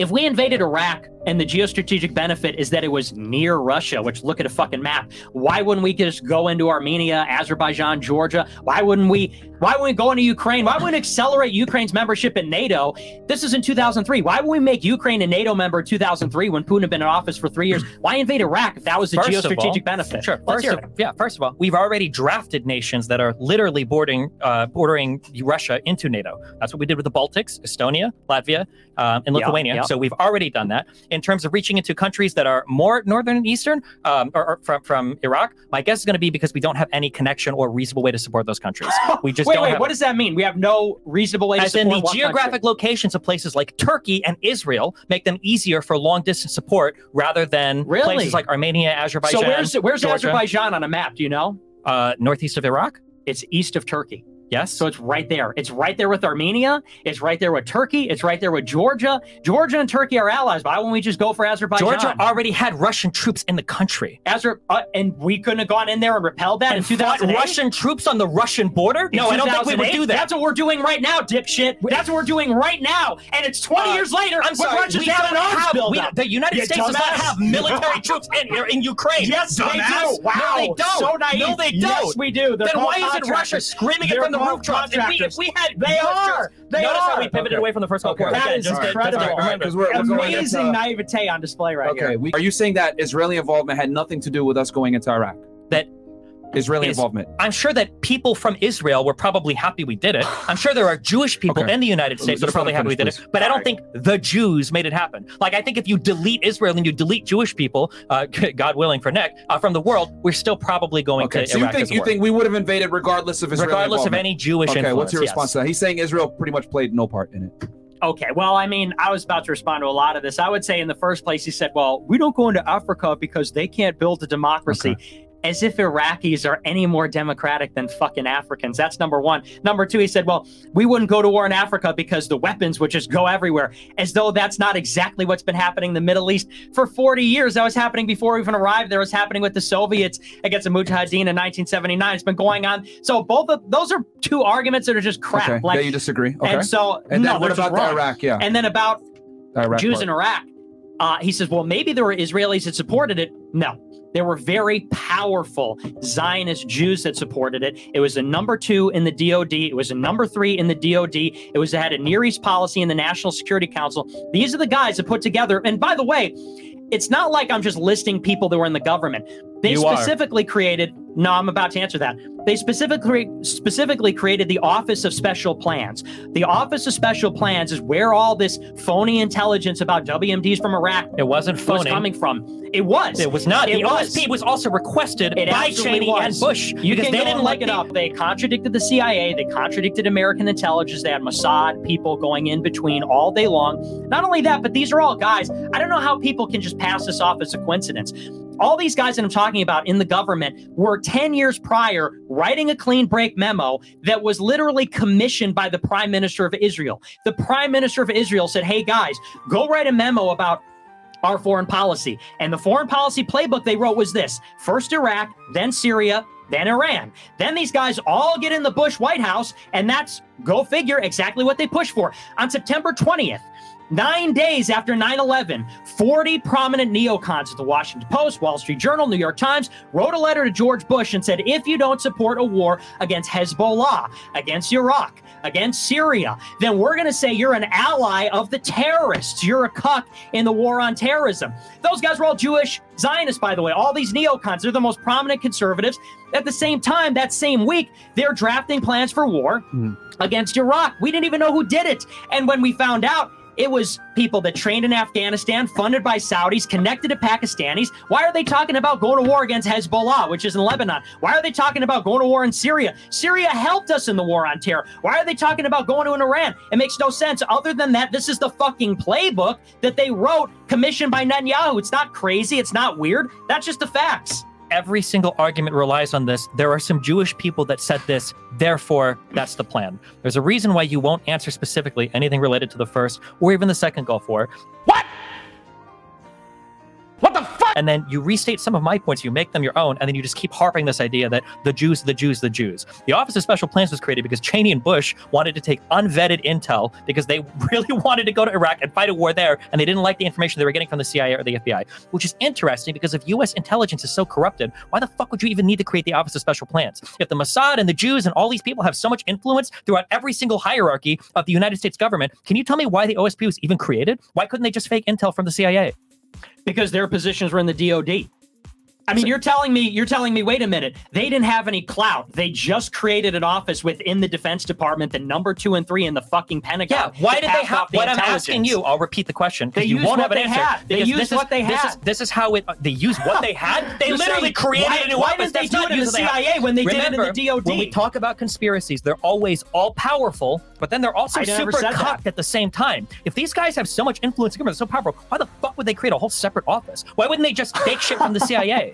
If we invaded Iraq and the geostrategic benefit is that it was near Russia, which look at a fucking map, why wouldn't we just go into Armenia, Azerbaijan, Georgia? Why wouldn't we? Why wouldn't we go into Ukraine? Why wouldn't we accelerate Ukraine's membership in NATO? This is in 2003. Why would we make Ukraine a NATO member in 2003 when Putin had been in office for three years? Why invade Iraq if that was the First geostrategic all- benefit? Sure. First of, yeah. First of all, we've already drafted nations that are literally bordering uh, bordering Russia into NATO. That's what we did with the Baltics, Estonia, Latvia, um, and Lithuania. So we've already done that. In terms of reaching into countries that are more northern and eastern, um, or, or from from Iraq, my guess is going to be because we don't have any connection or reasonable way to support those countries. We just wait, wait. have. What does that mean? We have no reasonable way to as in the geographic country? locations of places like Turkey and Israel make them easier for long distance support rather than Really? places like Armenia, Azerbaijan. So where's where's Georgia. Azerbaijan on a map? Do you know? uh, northeast of Iraq? It's east of Turkey. Yes. So it's right there. It's right there with Armenia. It's right there with Turkey. It's right there with Georgia. Georgia and Turkey are allies. Why won't we just go for Azerbaijan? Georgia already had Russian troops in the country. Azer- uh, and we couldn't have gone in there and repelled that And in fought 2008? Russian troops on the Russian border? In No, I don't think we would do that. That's what we're doing right now, dipshit. That's what we're doing right now. And it's 20 Uh, years later. I'm sorry. Russia's we don't an arms have, buildup. the United States does not have military troops in here in Ukraine. Yes, they do. Wow. No, they don't. So naive. No, they don't. Yes, we do. They're then why isn't Russia screaming it from the called rooftops? If we, if we had They US are. They Notice how are. we pivoted Okay. away from the first Gulf War. Okay. That Again, is just to- just to incredible. remind us. Because we're, we're Amazing into- uh, naivete on display right Okay, here. we, are you saying that Israeli involvement had nothing to do with us going into Iraq? That Israeli is- involvement. I'm sure that people from Israel were probably happy we did it. I'm sure there are Jewish people Okay. in the United States that are probably happy me we did finish, it. But I don't think the Jews made it happen. Like I think if you delete Israel and you delete Jewish people, uh, God willing for Nick, uh, from the world, we're still probably going Okay, to so you think as a you war. think we would have invaded regardless of Israel? regardless of any Jewish Okay, influence. what's your yes. response to that? He's saying Israel pretty much played no part in it. Okay, well, I mean, I was about to respond to a lot of this. I would say in the first place, he said, well, we don't go into Africa because they can't build a democracy. As if Iraqis are any more democratic than fucking Africans. That's number one. Number two, he said, well, we wouldn't go to war in Africa because the weapons would just go everywhere. As though that's not exactly what's been happening in the Middle East for 40 years. That was happening before we even arrived there. Was happening with the Soviets against the Mujahideen in 1979. It's been going on. So both of those are two arguments that are just crap. Okay, Like, yeah, you disagree. Okay. and so, And no, then what about the. Iraq? Yeah, And then about Iraq Jews part. in Iraq, uh, he says, well, maybe there were Israelis that supported it. No, there were very powerful Zionist Jews that supported it. It was a number two in the DOD. It was a number three in the DOD. It was it had a Near East policy in the National Security Council. These are the guys that put together. And by the way, it's not like I'm just listing people that were in the government. They You are. specifically created. No, I'm about to answer that. They specifically specifically created the Office of Special Plans. The Office of Special Plans is where all this phony intelligence about WMDs from Iraq It wasn't phony. was coming from. It was. It was not. It the was. OSP was also requested It by Cheney was. and Bush You because can they didn't look it up. They contradicted the CIA. They contradicted American intelligence. They had Mossad people going in between all day long. Not only that, but these are all guys. I don't know how people can just pass this off as a coincidence. All these guys that I'm talking about in the government were 10 years prior writing a clean break memo that was literally commissioned by the prime minister of Israel. The prime minister of Israel said, Hey guys, go write a memo about our foreign policy. And the foreign policy playbook they wrote was this first Iraq, then Syria, then Iran. Then these guys all get in the Bush White House, and that's go figure exactly what they push for. On September 20th, Nine days after 9 11, 40 prominent neocons at the Washington Post, Wall Street Journal, New York Times wrote a letter to George Bush and said, if you don't support a war against Hezbollah, against Iraq, against Syria, then we're going to say you're an ally of the terrorists. You're a cuck in the war on terrorism. Those guys were all Jewish Zionists, by the way. All these neocons, they're the most prominent conservatives. At the same time, that same week, they're drafting plans for war hmm. against Iraq. We didn't even know who did it. And when we found out, it was people that trained in Afghanistan, funded by Saudis, connected to Pakistanis. Why are they talking about going to war against Hezbollah, which is in Lebanon? Why are they talking about going to war in Syria? Syria helped us in the war on terror. Why are they talking about going to an Iran? It makes no sense. Other than that, this is the fucking playbook that they wrote, commissioned by Netanyahu. It's not crazy. It's not weird. That's just the facts. Every single argument relies on this. There are some Jewish people that said this, therefore, that's the plan. There's a reason why you won't answer specifically anything related to the first or even the second Gulf War. What? What the fuck? And then you restate some of my points, you make them your own, and then you just keep harping this idea that the Jews, the Jews, the Jews. The Office of Special Plans was created because Cheney and Bush wanted to take unvetted intel because they really wanted to go to Iraq and fight a war there, and they didn't like the information they were getting from the CIA or the FBI, which is interesting because if U.S. intelligence is so corrupted, why the fuck would you even need to create the Office of Special Plans? If the Mossad and the Jews and all these people have so much influence throughout every single hierarchy of the United States government, can you tell me why the OSP was even created? Why couldn't they just fake intel from the CIA? Because their positions were in the DOD. I mean, you're telling me, you're telling me, wait a minute, they didn't have any clout. They just created an office within the Defense Department, the number two and three in the fucking Pentagon. Yeah, why did they have? the What I'm asking you, I'll repeat the question They you used won't what have an they answer. had. They used what is, they this. Is, this is how it. They used what they had. They literally saying, created why, a new why office. didn't they That's do it in the they had. CIA when they Remember, did it in the DOD? when we talk about conspiracies, they're always all powerful, but then they're also I super that. cocked at the same time. If these guys have so much influence they're so powerful, why the fuck would they create a whole separate office? Why wouldn't they just take shit from the CIA?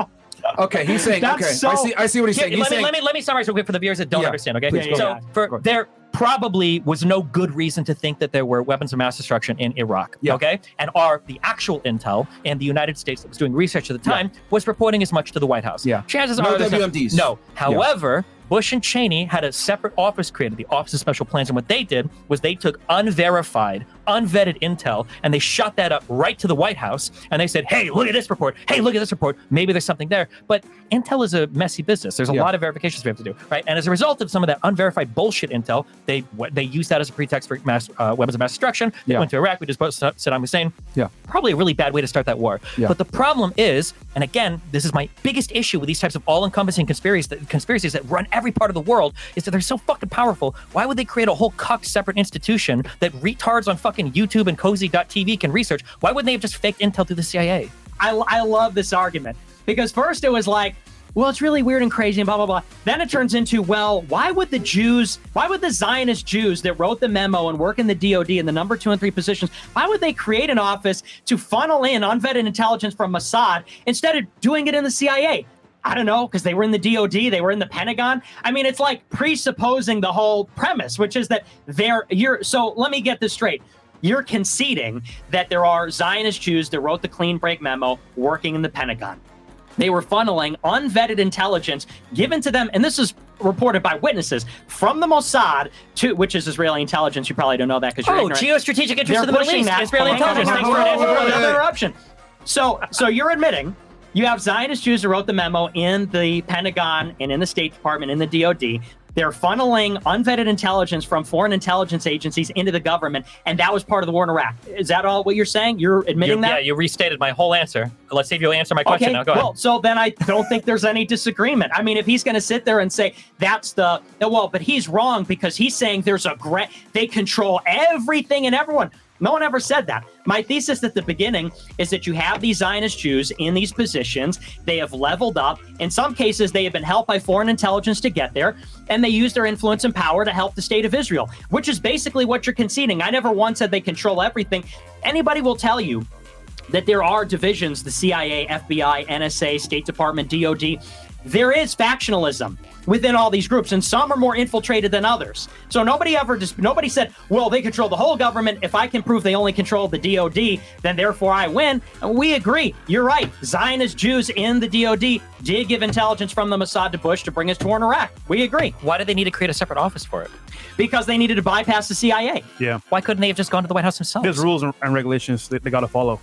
Okay, he's saying. That's Okay, so- I see. I see what he's Here, saying. He's let, me, saying. let me let me summarize real quick for the viewers that don't Yeah, understand. Okay, please, so for there probably was no good reason to think that there were weapons of mass destruction in Iraq. Yeah. Okay, and are the actual intel and the United States that was doing research at the time was reporting as much to the White House. Yeah. chances No are WMDs. No, however. Bush and Cheney had a separate office created, the Office of Special Plans, and what they did was they took unverified, unvetted intel and they shot that up right to the White House, and they said, "Hey, look at this report. Hey, look at this report. Maybe there's something there." But intel is a messy business. There's a Yeah. lot of verifications we have to do, right? And as a result of some of that unverified bullshit intel, they they used that as a pretext for mass uh, weapons of mass destruction. They Yeah. went to Iraq. We just put Sa- Saddam Hussein. Yeah. Probably a really bad way to start that war. Yeah. But the problem is, and again, this is my biggest issue with these types of all-encompassing conspiracies that, conspiracies that run every part of the world, is that they're so fucking powerful. Why would they create a whole cuck separate institution that retards on fucking YouTube and cozy.tv can research? Why wouldn't they have just faked intel through the CIA? I, I love this argument because first it was like, well, it's really weird and crazy and blah, blah, blah. Then it turns into, well, why would the Jews, why would the Zionist Jews that wrote the memo and work in the DOD in the number two and three positions, why would they create an office to funnel in unvetted intelligence from Mossad instead of doing it in the CIA? I don't know, because they were in the DOD, they were in the Pentagon. I mean, it's like presupposing the whole premise, which is that they're, you're, so let me get this straight you're conceding that there are Zionist Jews that wrote the clean break memo working in the Pentagon. They were funneling unvetted intelligence given to them, and this is reported by witnesses from the Mossad to which is Israeli intelligence. You probably don't know that because you're Oh, ignorant. geostrategic interest They're in the Middle East. that. Israeli on, intelligence. Thanks for hold on, hold on, an another interruption. So, so you're admitting you have Zionist Jews who wrote the memo in the Pentagon and in the State Department, in the DoD. They're funneling unvetted intelligence from foreign intelligence agencies into the government, and that was part of the war in Iraq. Is that all what you're saying? You're admitting You- that? yeah, you restated my whole answer. Let's see if you'll answer my question now. Go ahead. well, so then I don't think there's any disagreement. I mean, if he's going to sit there and say that's the well, but he's wrong because he's saying there's a great they control everything and everyone. No one ever said that. My thesis at the beginning is that you have these Zionist Jews in these positions. They have leveled up. In some cases, they have been helped by foreign intelligence to get there, and they use their influence and power to help the state of Israel, which is basically what you're conceding. I never once said they control everything. Anybody will tell you that there are divisions the CIA, FBI, NSA, State Department, DOD. There is factionalism within all these groups, and some are more infiltrated than others. So nobody ever just nobody said, "Well, they control the whole government. If I can prove they only control the DOD, then therefore I win." And we agree. You're right. Zionist Jews in the DOD did give intelligence from the Mossad to Bush to bring us to war in Iraq. We agree Why did they need to create a separate office for it? because they needed to bypass the CIA. Yeah. Why couldn't they have just gone to the White House themselves? There's rules and, and regulations that they got to follow.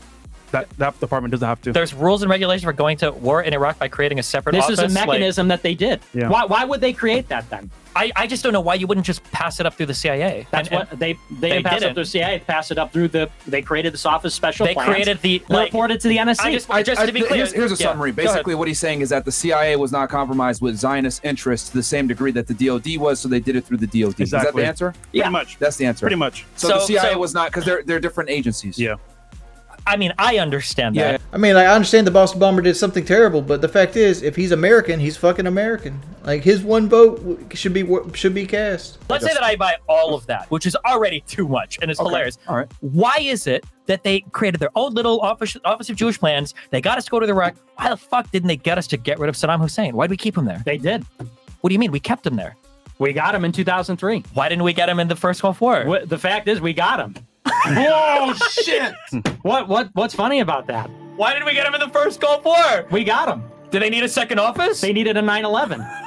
That that department doesn't have to. There's rules and regulations for going to war in Iraq by creating a separate This office. is a like- mechanism that they did. Yeah. Why, why would they create that then? I, I just don't know why you wouldn't just pass it up through the CIA. That's And- what and they they, they didn't pass it up through the CIA. They passed it up through the. They created this office special. They plans. created the, They like- reported to the NSC. I just, I, just I- to be clear, here's, here's a yeah, summary. go. Basically, what he's saying is that the CIA was not compromised with Zionist interests to the same degree that the DoD was, so they did it through the DoD. Is that the answer? Yeah. Pretty much. That's the answer. Pretty much. So, the CIA so- was not because they're they're different agencies. Yeah. I mean, I understand Yeah. that. I mean, like, I understand the Boston bomber did something terrible, but the fact is, if he's American, he's fucking American. Like his one vote should be should be cast. Let's say that I buy all of that, which is already too much and it's Okay. hilarious. All right. Why is it that they created their own little office, office of Jewish plans? They got us to go to the Iraq. Why the fuck didn't they get us to get rid of Saddam Hussein? Why did we keep him there? they did. What do you mean? We kept him there. We got him in 2003. Why didn't we get him in the first Gulf War? The fact is, we got him. Whoa, shit! What what what's funny about that? Why didn't we get him in the first Gulf War? We got him. Did they need a second office? They needed a 9/11.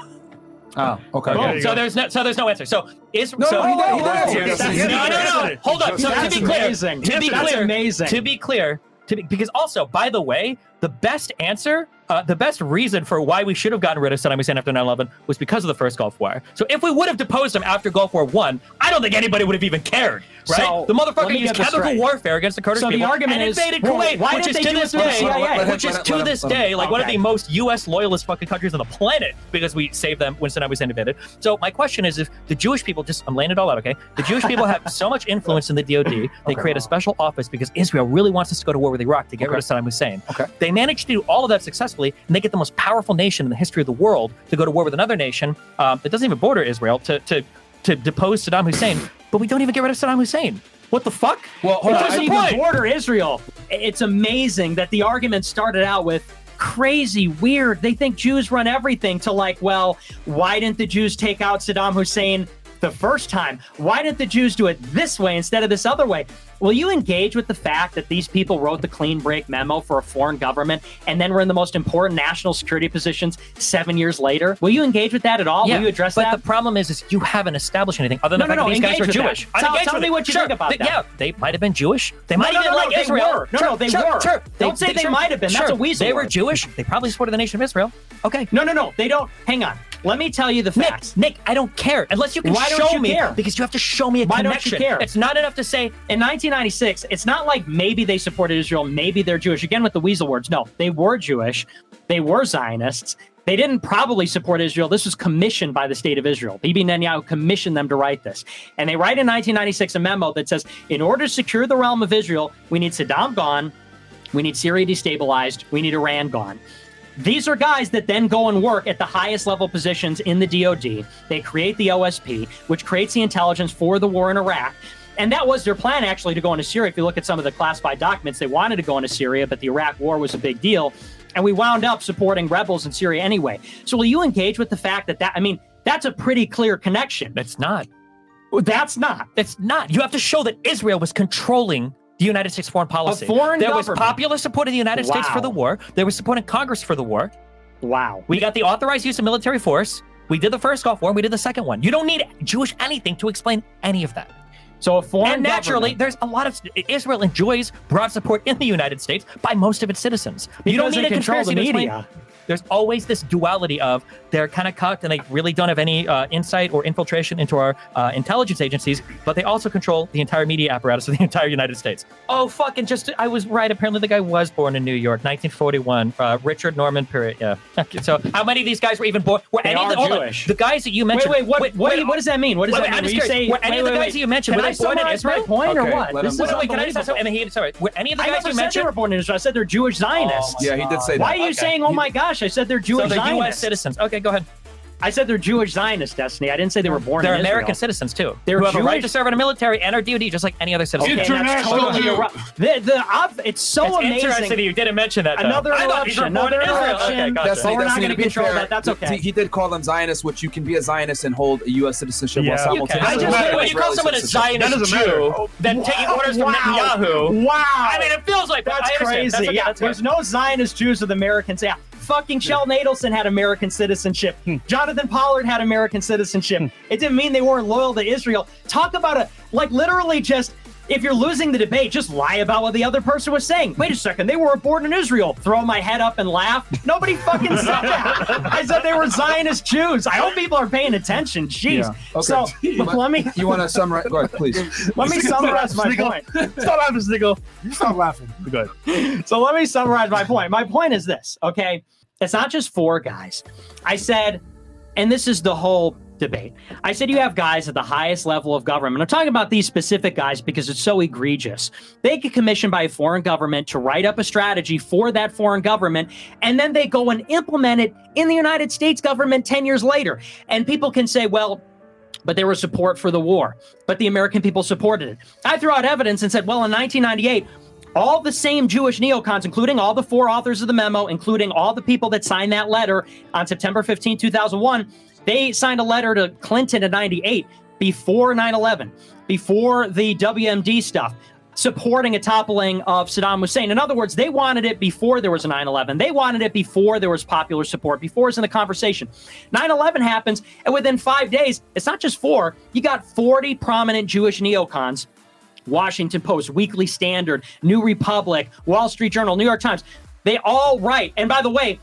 Oh, okay. Okay. so there's no so there's no answer. So is No, so no, he did- he did Oh, answer. that's- Yes, he no, no, no, no. Hold up. So That's to be clear, amazing. to be That's clear, amazing. to be clear, to be, because also, by the way, the best answer, uh, the best reason for why we should have gotten rid of Saddam Hussein after 9/11 was because of the first Gulf War. So if we would have deposed him after Gulf War One, I don't think anybody would have even cared. Right? So, the let motherfucker used chemical straight. warfare against the Kurdish So the argument and is, invaded well, Kuwait, why which is to this it through the day, CIA? Which is to this day like one of the most U.S. loyalist fucking countries on the planet because we saved them when Saddam Hussein invaded. So my question is, if the Jewish people just I'm laying it all out, okay? The Jewish people have so much influence in the DoD, they create a special office because Israel really wants us to go to war with Iraq to get rid of Saddam Hussein. Okay. They managed to do all of that successfully, and they get the most powerful nation in the history of the world to go to war with another nation um, that doesn't even border Israel to to to depose Saddam Hussein. But we don't even get rid of Saddam Hussein. What the fuck? Well, hold It doesn't even border Israel. It's amazing that the argument started out with crazy, weird. They think Jews run everything to like, well, why didn't the Jews take out Saddam Hussein the first time? Why didn't the Jews do it this way instead of this other way? Will you engage with the fact that these people wrote the clean break memo for a foreign government and then were in the most important national security positions seven years later? Will you engage with that at all? Yeah, Will you address but that? the problem is, is you haven't established anything other than No, no, no, these guys engage were with that. Jewish. Tell- tell me what you Sure. think about They- that. Yeah, they might have been Jewish. They might no, even no, like no, they Israel. were. No, no, they sure, were. Sure. Don't say they might have been. That's a weasel They were. Jewish. They probably supported the nation of Israel. Okay. no, no, no. They don't. Hang on. Let me tell you the facts. Nick, Nick I don't care unless you can Why show don't you me care? because you have to show me a Why don't you care? It's not enough to say in 1996, it's not like maybe they supported Israel, maybe they're Jewish. Again, with the weasel words, no, they were Jewish, they were Zionists. They didn't probably support Israel. This was commissioned by the state of Israel. Bibi Netanyahu commissioned them to write this. And they write in 1996 a memo that says, in order to secure the realm of Israel, we need Saddam gone, we need Syria destabilized, we need Iran gone. These are guys that then go and work at the highest level positions in the DoD. They create the OSP, which creates the intelligence for the war in Iraq. And that was their plan, actually, to go into Syria. If you look at some of the classified documents, they wanted to go into Syria, but the Iraq war was a big deal. And we wound up supporting rebels in Syria anyway. So will you engage with the fact that that, I mean, that's a pretty clear connection. it's not. That's not. It's not. You have to show that Israel was controlling the United States foreign policy. foreign there was popular support of the United States for the war. There was support in Congress for the war. Wow. We got the authorized use of military force. We did the first Gulf War. and We did the second one. You don't need Jewish anything to explain any of that. So a foreign and naturally, government- there's a lot of Israel enjoys broad support in the United States by most of its citizens. you don't need a control conspiracy the media. There's always this duality of they're kind of cucked and they really don't have any uh, insight or infiltration into our uh, intelligence agencies, but they also control the entire media apparatus of the entire United States. Oh, fucking just, I was right. Apparently, the guy was born in New York, 1941. Uh, Richard Norman Perle. Yeah. so, how many of these guys were even born? Were They any of the, hold on. Jewish. the guys that you Wait, mentioned? wait, what, what, what does that mean? What does wait, that wait, mean? I'm just you curious. say, Were any wait, of the guys wait. that you mentioned, Can were I they born in summarize my Israel? point or what? This is Wait, wait, can I just unbelievable. I mean, he, sorry. Were any of the guys you mentioned? were born in Israel. I said they're Jewish Zionists. Yeah, he did say that. Why are you saying, oh my gosh, I said they're So Jewish they're U.S. Citizens. Okay, go ahead. I said they're Jewish Zionists, Destiny. I didn't say they were born They're in American Israel. citizens too. They're who have a right to serve in the military and are DoD just like any other citizen. Okay, that's International totally Jew. irre- the, the, ob- it's so it's amazing. interesting that you didn't mention that. though. Another I thought you interruption, were born in another Israel. interruption. Okay, gotcha. That's But we're that's not gonna be control fair, that. That's okay. He, he did call them Zionists, which you can be a Zionist and hold a U.S. citizenship Yeah. while You Okay. simultaneously. I just holding when you call someone a citizenship. That Zionist doesn't. Jew, then taking orders from Wow. Netanyahu. Wow. I mean, it feels like That's crazy. Yeah, there's no Zionist Jews with Americans. Yeah, fucking Sheldon Adelson had American citizenship. Hmm. Jonathan Pollard had American citizenship. It didn't mean they weren't loyal to Israel. Talk about a like literally just. If you're losing the debate, just lie about what the other person was saying. Wait a second, they were born in Israel. Throw my head up and laugh. Nobody fucking said that. I said they were Zionist Jews. I hope people are paying attention. Jeez. Yeah. Okay. So But let me You want to summarize? Go ahead, please. let me summarize my Snickle. point. Stop laughing, Snickle. You stop laughing. Good. So let me summarize my point. My point is this, okay? It's not just four guys. I said, and this is the whole debate. I said you have guys at the highest level of government. I'm talking about these specific guys because it's so egregious. They get commissioned by a foreign government to write up a strategy for that foreign government, and then they go and implement it in the United States government 10 years later. And people can say, well, but there was support for the war. But the American people supported it. I threw out evidence and said, well, in 1998, all the same Jewish neocons, including all the four authors of the memo, including all the people that signed that letter on September 15, 2001, they signed a letter to Clinton in 98 before 9 11, before the WMD stuff. Supporting a toppling of Saddam Hussein. In other words, they wanted it before there was a 9 11. They wanted it before there was popular support, before it's in the conversation. 9 11 happens, and within five days, it's not just four, you got 40 prominent Jewish neocons Washington Post, Weekly Standard, New Republic, Wall Street Journal, New York Times. They all write. And by the way,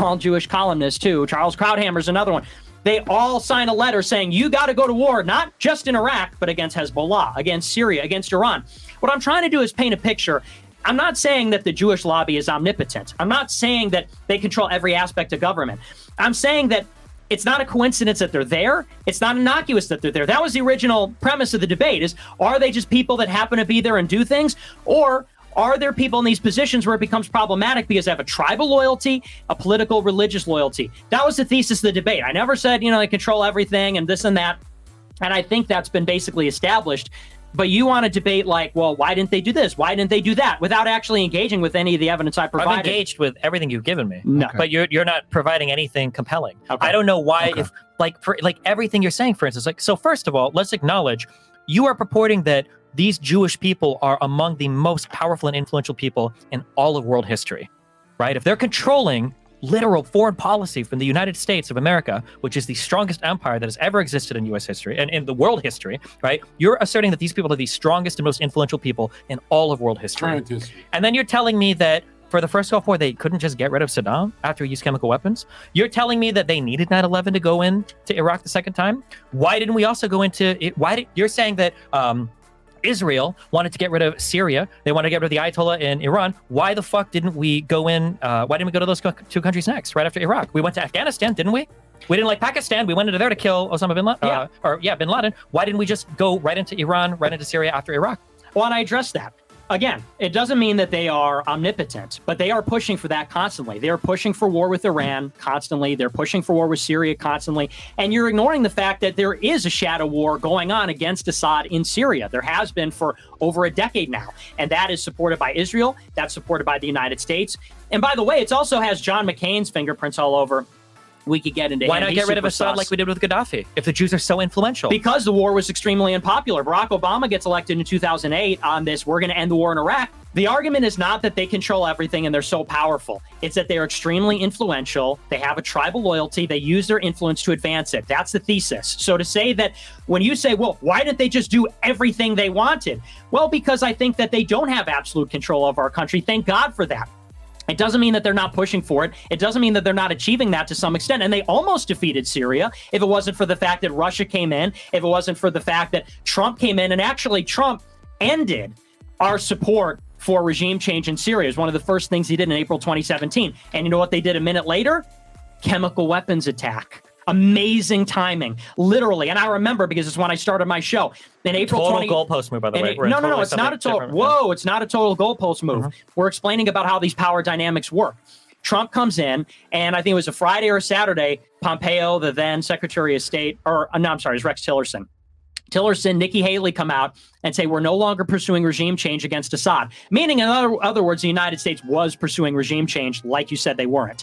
all Jewish columnists too. Charles Krauthammer's another one. They all sign a letter saying you got to go to war, not just in Iraq, but against Hezbollah, against Syria, against Iran. What I'm trying to do is paint a picture. I'm not saying that the Jewish lobby is omnipotent. I'm not saying that they control every aspect of government. I'm saying that it's not a coincidence that they're there. It's not innocuous that they're there. That was the original premise of the debate is are they just people that happen to be there and do things or are there people in these positions where it becomes problematic because they have a tribal loyalty, a political religious loyalty? That was the thesis of the debate. I never said, you know, they control everything and this and that. And I think that's been basically established But you want to debate like, well, why didn't they do this? Why didn't they do that? Without actually engaging with any of the evidence I provided. I've engaged with everything you've given me. No. But you're you're not providing anything compelling. Okay. I don't know why Okay. if like for like everything you're saying, for instance, like so first of all, let's acknowledge you are purporting that these Jewish people are among the most powerful and influential people in all of world history. Right? If they're controlling literal foreign policy from the United States of America, which is the strongest empire that has ever existed in US history and in the world history, right? You're asserting that these people are the strongest and most influential people in all of world history. And then you're telling me that for the first Gulf War, they couldn't just get rid of Saddam after he used chemical weapons. You're telling me that they needed 9/11 to go in to Iraq the second time. Why didn't we also go into it? Why did you're saying that um, Israel wanted to get rid of Syria? They wanted to get rid of the Ayatollah in Iran. Why the fuck didn't we go in? Uh, why didn't we go to those co- two countries next, right after Iraq? We went to Afghanistan, didn't we? We didn't like Pakistan. We went into there to kill Osama bin Laden. Yeah. Uh, or yeah, bin Laden. Why didn't we just go right into Iran, right into Syria after Iraq? Well, and I address that. Again, it doesn't mean that they are omnipotent, but they are pushing for that constantly. They are pushing for war with Iran constantly. They're pushing for war with Syria constantly. And you're ignoring the fact that there is a shadow war going on against Assad in Syria. There has been for over a decade now. And that is supported by Israel. That's supported by the United States. And by the way, it also has John McCain's fingerprints all over. We could get into Why him. not He's get rid of Assad like we did with Gaddafi? If the Jews are so influential, Because the war was extremely unpopular. Barack Obama gets elected in 2008 on this, we're going to end the war in Iraq. The argument is not that they control everything and they're so powerful. It's that they're extremely influential. They have a tribal loyalty. They use their influence to advance it. That's the thesis. So to say that when you say, well, why didn't they just do everything they wanted? Well, because I think that they don't have absolute control of our country. Thank God for that. It doesn't mean that they're not pushing for it. It doesn't mean that they're not achieving that to some extent. And they almost defeated Syria if it wasn't for the fact that Russia came in, if it wasn't for the fact that Trump came in. And actually, Trump ended our support for regime change in Syria. Was one of the first things he did in April 2017. And you know what they did a minute later? Chemical weapons attack. Amazing timing, literally. And I remember because it's when I started my show in April total 20. goalpost move, by the way. it- no, no, no. It's not a total. Whoa, it's not a total goalpost move. We're explaining about how these power dynamics work. Trump comes in, and I think it was a Friday or a Saturday. Pompeo, the then Secretary of State, or uh, no, I'm sorry, it's Rex Tillerson. Tillerson, Nikki Haley come out and say we're no longer pursuing regime change against Assad. Meaning, in other, other words, the United States was pursuing regime change, like you said they weren't.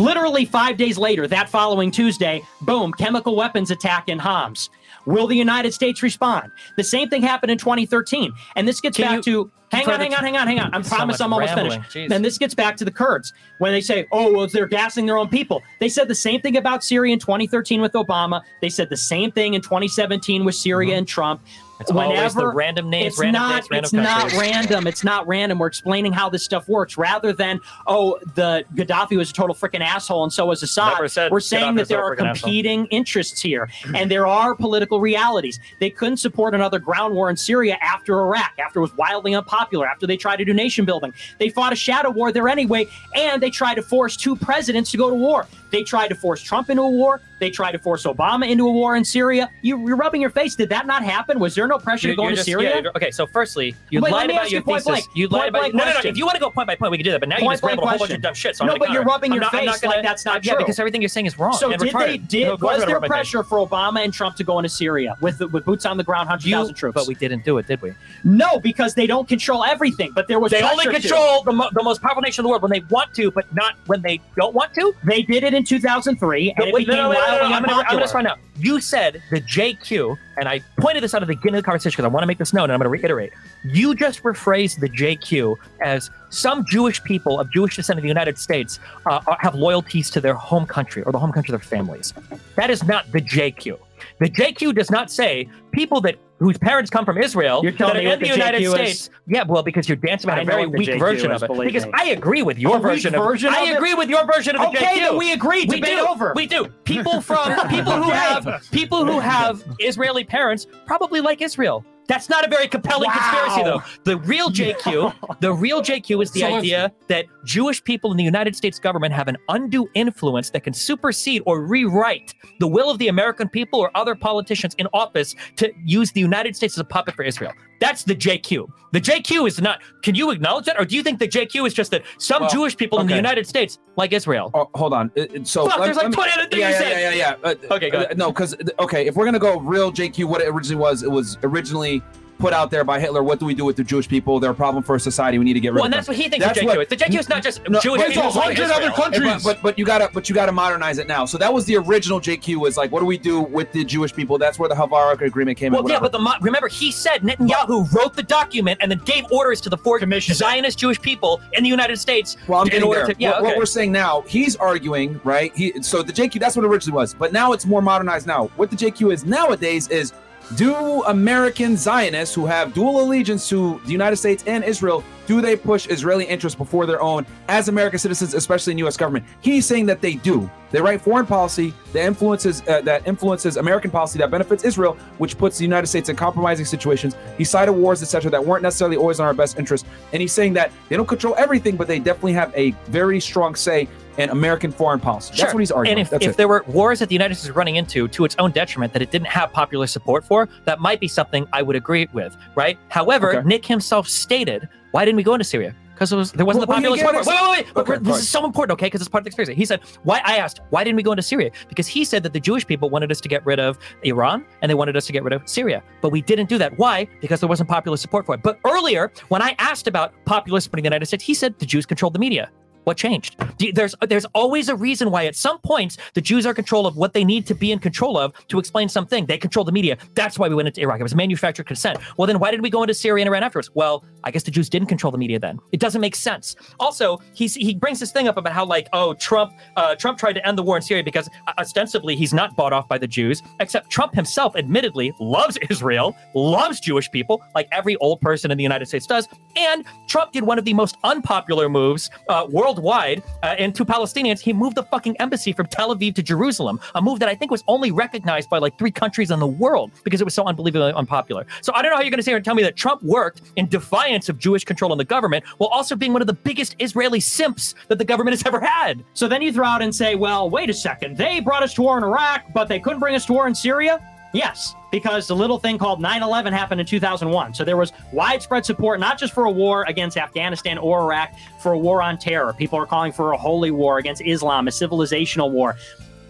Literally five days later, that following Tuesday, boom, chemical weapons attack in Homs. Will the United States respond? The same thing happened in 2013. And this gets Can back to hang on, hang on, hang on, hang on. I promise much I'm almost rambling. finished. And this gets back to the Kurds when they say, oh, well, they're gassing their own people. They said the same thing about Syria in 2013 with Obama. They said the same thing in 2017 with Syria mm-hmm. and Trump. It's always the random names, it's random not, random it's not random. It's not random. We're explaining how this stuff works rather than, oh, the Gaddafi was a total freaking asshole and so was Assad. We're saying Gaddafi that there are freaking asshole. competing interests here and there are political realities. They couldn't support another ground war in Syria after Iraq, after it was wildly unpopular, after they tried to do nation building. They fought a shadow war there anyway, and they tried to force two presidents to go to war. They tried to force Trump into a war. They tried to force Obama into a war in Syria. You, you're rubbing your face. Did that not happen? Was there no pressure You- to go you're into just- Syria? yeah, okay, so firstly, you Wait, lied about your point thesis. blank. You Point lied about blank no, no, no. If you want to go point by point, we can do that. But now you Point just rambled a whole bunch of dumb shit. So I'm No, but you're rubbing I'm your not- face not gonna- like that's not yeah, true. because everything you're saying is wrong. So did retarded. they did No, was there rubbing my face. pressure for Obama and Trump to go into Syria with with boots on the ground, hundred You, thousand troops? but we didn't do it, did we? no, because they don't control everything. But there was They only control the, the most powerful nation in the world when they want to, but not when they don't want to. They did it in 2003, and No, it became no, no, wildly I'm gonna, I'm gonna find out. You said the JQ, and I pointed this out at the beginning of the conversation because I want to make this known, and I'm going to reiterate. You just rephrased the JQ as some Jewish people of Jewish descent in the United States uh, have loyalties to their home country or the home country of their families. That is not the JQ. The JQ does not say people that whose parents come from Israel You're telling that are in the, the United JQ is? States. Yeah, well, because you're dancing about I a very weak version is, of it. Because me. I agree with your version of version I of agree with your version of the Okay, JQ. then we agree. We Debate do. over. We do. People from people who have people who have Israeli parents probably like Israel. That's not a very compelling Wow. conspiracy, though. The real JQ, the real JQ is the So idea that Jewish people in the United States government have an undue influence that can supersede or rewrite the will of the American people or other politicians in office to use the United States as a puppet for Israel. That's the JQ. The JQ is not. Can you acknowledge that, or do you think the JQ is just that some Well, Jewish people in the. United States like Israel? Oh, hold on. Uh, uh, So Fuck, let- there's like let me- 20 other things yeah, yeah, yeah, yeah, yeah. Uh, Okay, go uh, no, because okay, if we're gonna go real JQ, what it originally was, it was originally put out there by Hitler. What do we do with the Jewish people? They're a problem for society. We need to get rid Well, of and them. that's what he thinks That's the JQ what- is. The JQ is not just No, Jewish but people. it's a like hundred other countries. But, but but you gotta but you gotta modernize it now. So that was the original JQ. Was like, what do we do with the Jewish people? That's where the Haavara Agreement came. Well, in, yeah, but the mo- remember he said Netanyahu wrote the document and then gave orders to the four Zionist Jewish people in the United States Well, I'm in getting order there. to yeah. what, what we're saying now, he's arguing, right? He so the JQ that's what it originally was, but now it's more modernized. Now, what the JQ is nowadays is do American Zionists who have dual allegiance to the United States and Israel do they push Israeli interests before their own as American citizens, especially in U.S. government? He's saying that they do. They write foreign policy that influences uh, that influences American policy that benefits Israel, which puts the United States in compromising situations. He cited wars, etc., that weren't necessarily always in our best interest. And he's saying that they don't control everything, but they definitely have a very strong say in American foreign policy. That's what he's arguing. And if, if there were wars that the United States is running into to its own detriment that it didn't have popular support for, that might be something I would agree with, right? However, Okay. Nick himself stated, why didn't we go into Syria? Because was, there wasn't Well, the popular support. Wait, wait, wait. But Okay, this is so important, okay? Because it's part of the experience. He said, why? I asked, why didn't we go into Syria? Because he said that the Jewish people wanted us to get rid of Iran and they wanted us to get rid of Syria. But we didn't do that. Why? Because there wasn't popular support for it. But earlier, when I asked about popular support in the United States, he said the Jews controlled the media. What changed? There's there's always a reason why at some points the Jews are in control of what they need to be in control of to explain something. They control the media. That's why we went into Iraq. It was manufactured consent. Well, then why did we go into Syria and Iran afterwards? Well, I guess the Jews didn't control the media then. It doesn't make sense. Also, he's, he brings this thing up about how like oh Trump uh, Trump tried to end the war in Syria because uh, ostensibly he's not bought off by the Jews. Except Trump himself, admittedly, loves Israel, loves Jewish people, like every old person in the United States does. And Trump did one of the most unpopular moves uh, worldwide uh, and to Palestinians. He moved the fucking embassy from Tel Aviv to Jerusalem, a move that I think was only recognized by like three countries in the world because it was so unbelievably unpopular. So I don't know how you're going to sit here and tell me that Trump worked in defiance of Jewish control in the government while also being one of the biggest Israeli simps that the government has ever had. So then you throw out and say, well, wait a second. They brought us to war in Iraq, but they couldn't bring us to war in Syria? Yes, because the little thing called 9 11 happened in 2001. So there was widespread support, not just for a war against Afghanistan or Iraq, for a war on terror. People are calling for a holy war against Islam, a civilizational war.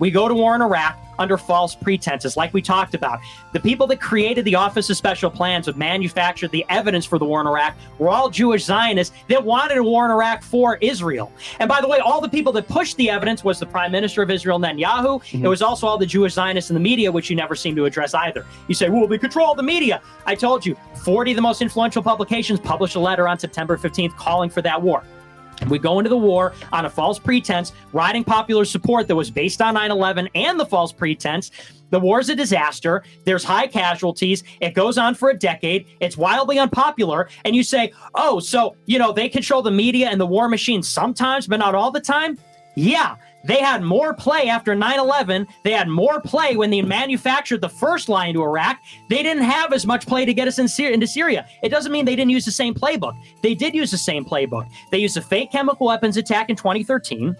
We go to war in Iraq under false pretenses, like we talked about. The people that created the Office of Special Plans, that manufactured the evidence for the war in Iraq, were all Jewish Zionists that wanted a war in Iraq for Israel. And by the way, all the people that pushed the evidence was the Prime Minister of Israel, Netanyahu. Mhm. It was also all the Jewish Zionists in the media, which you never seem to address either. You say, well, they control the media. I told you, 40 of the most influential publications published a letter on September 15th calling for that war. We go into the war on a false pretense, riding popular support that was based on 9 11 and the false pretense. The war is a disaster. There's high casualties. It goes on for a decade. It's wildly unpopular. And you say, oh, so, you know, they control the media and the war machine sometimes, but not all the time? Yeah. They had more play after 9 11. They had more play when they manufactured the first line to Iraq. They didn't have as much play to get us in into Syria. It doesn't mean they didn't use the same playbook. They did use the same playbook. They used a fake chemical weapons attack in 2013.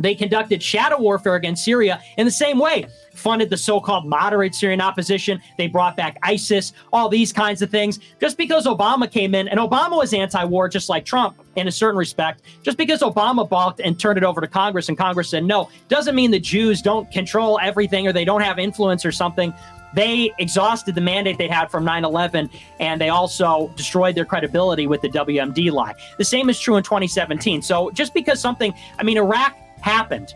They conducted shadow warfare against Syria in the same way. Funded the so called moderate Syrian opposition. They brought back ISIS, all these kinds of things. Just because Obama came in, and Obama was anti war just like Trump in a certain respect, just because Obama balked and turned it over to Congress and Congress said no, doesn't mean the Jews don't control everything or they don't have influence or something. They exhausted the mandate they had from 9 11, and they also destroyed their credibility with the WMD lie. The same is true in 2017. So just because something, I mean, Iraq happened,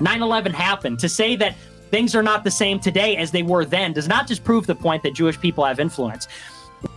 9 11 happened, to say that things are not the same today as they were then does not just prove the point that Jewish people have influence.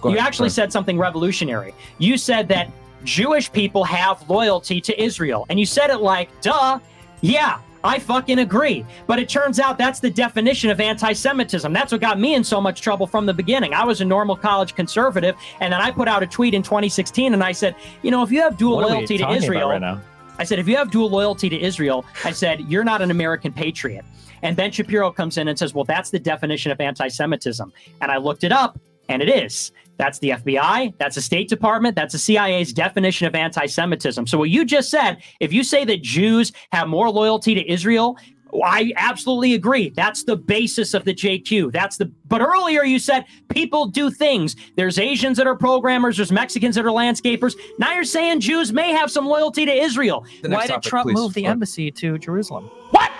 Go you actually said something revolutionary. You said that Jewish people have loyalty to Israel. And you said it like, duh, yeah, I fucking agree. But it turns out that's the definition of anti Semitism. That's what got me in so much trouble from the beginning. I was a normal college conservative. And then I put out a tweet in 2016 and I said, you know, if you have dual What are we loyalty to Israel, right now? I said, if you have dual loyalty to Israel, I said, you're not an American patriot. And Ben Shapiro comes in and says, well, that's the definition of anti Semitism. And I looked it up, and it is. That's the FBI, that's the State Department, that's the CIA's definition of anti Semitism. So, what you just said, if you say that Jews have more loyalty to Israel, I absolutely agree. That's the basis of the JQ. That's the but earlier you said people do things. There's Asians that are programmers, there's Mexicans that are landscapers. Now you're saying Jews may have some loyalty to Israel. Why did topic, Trump please. move the Go embassy to Jerusalem? What?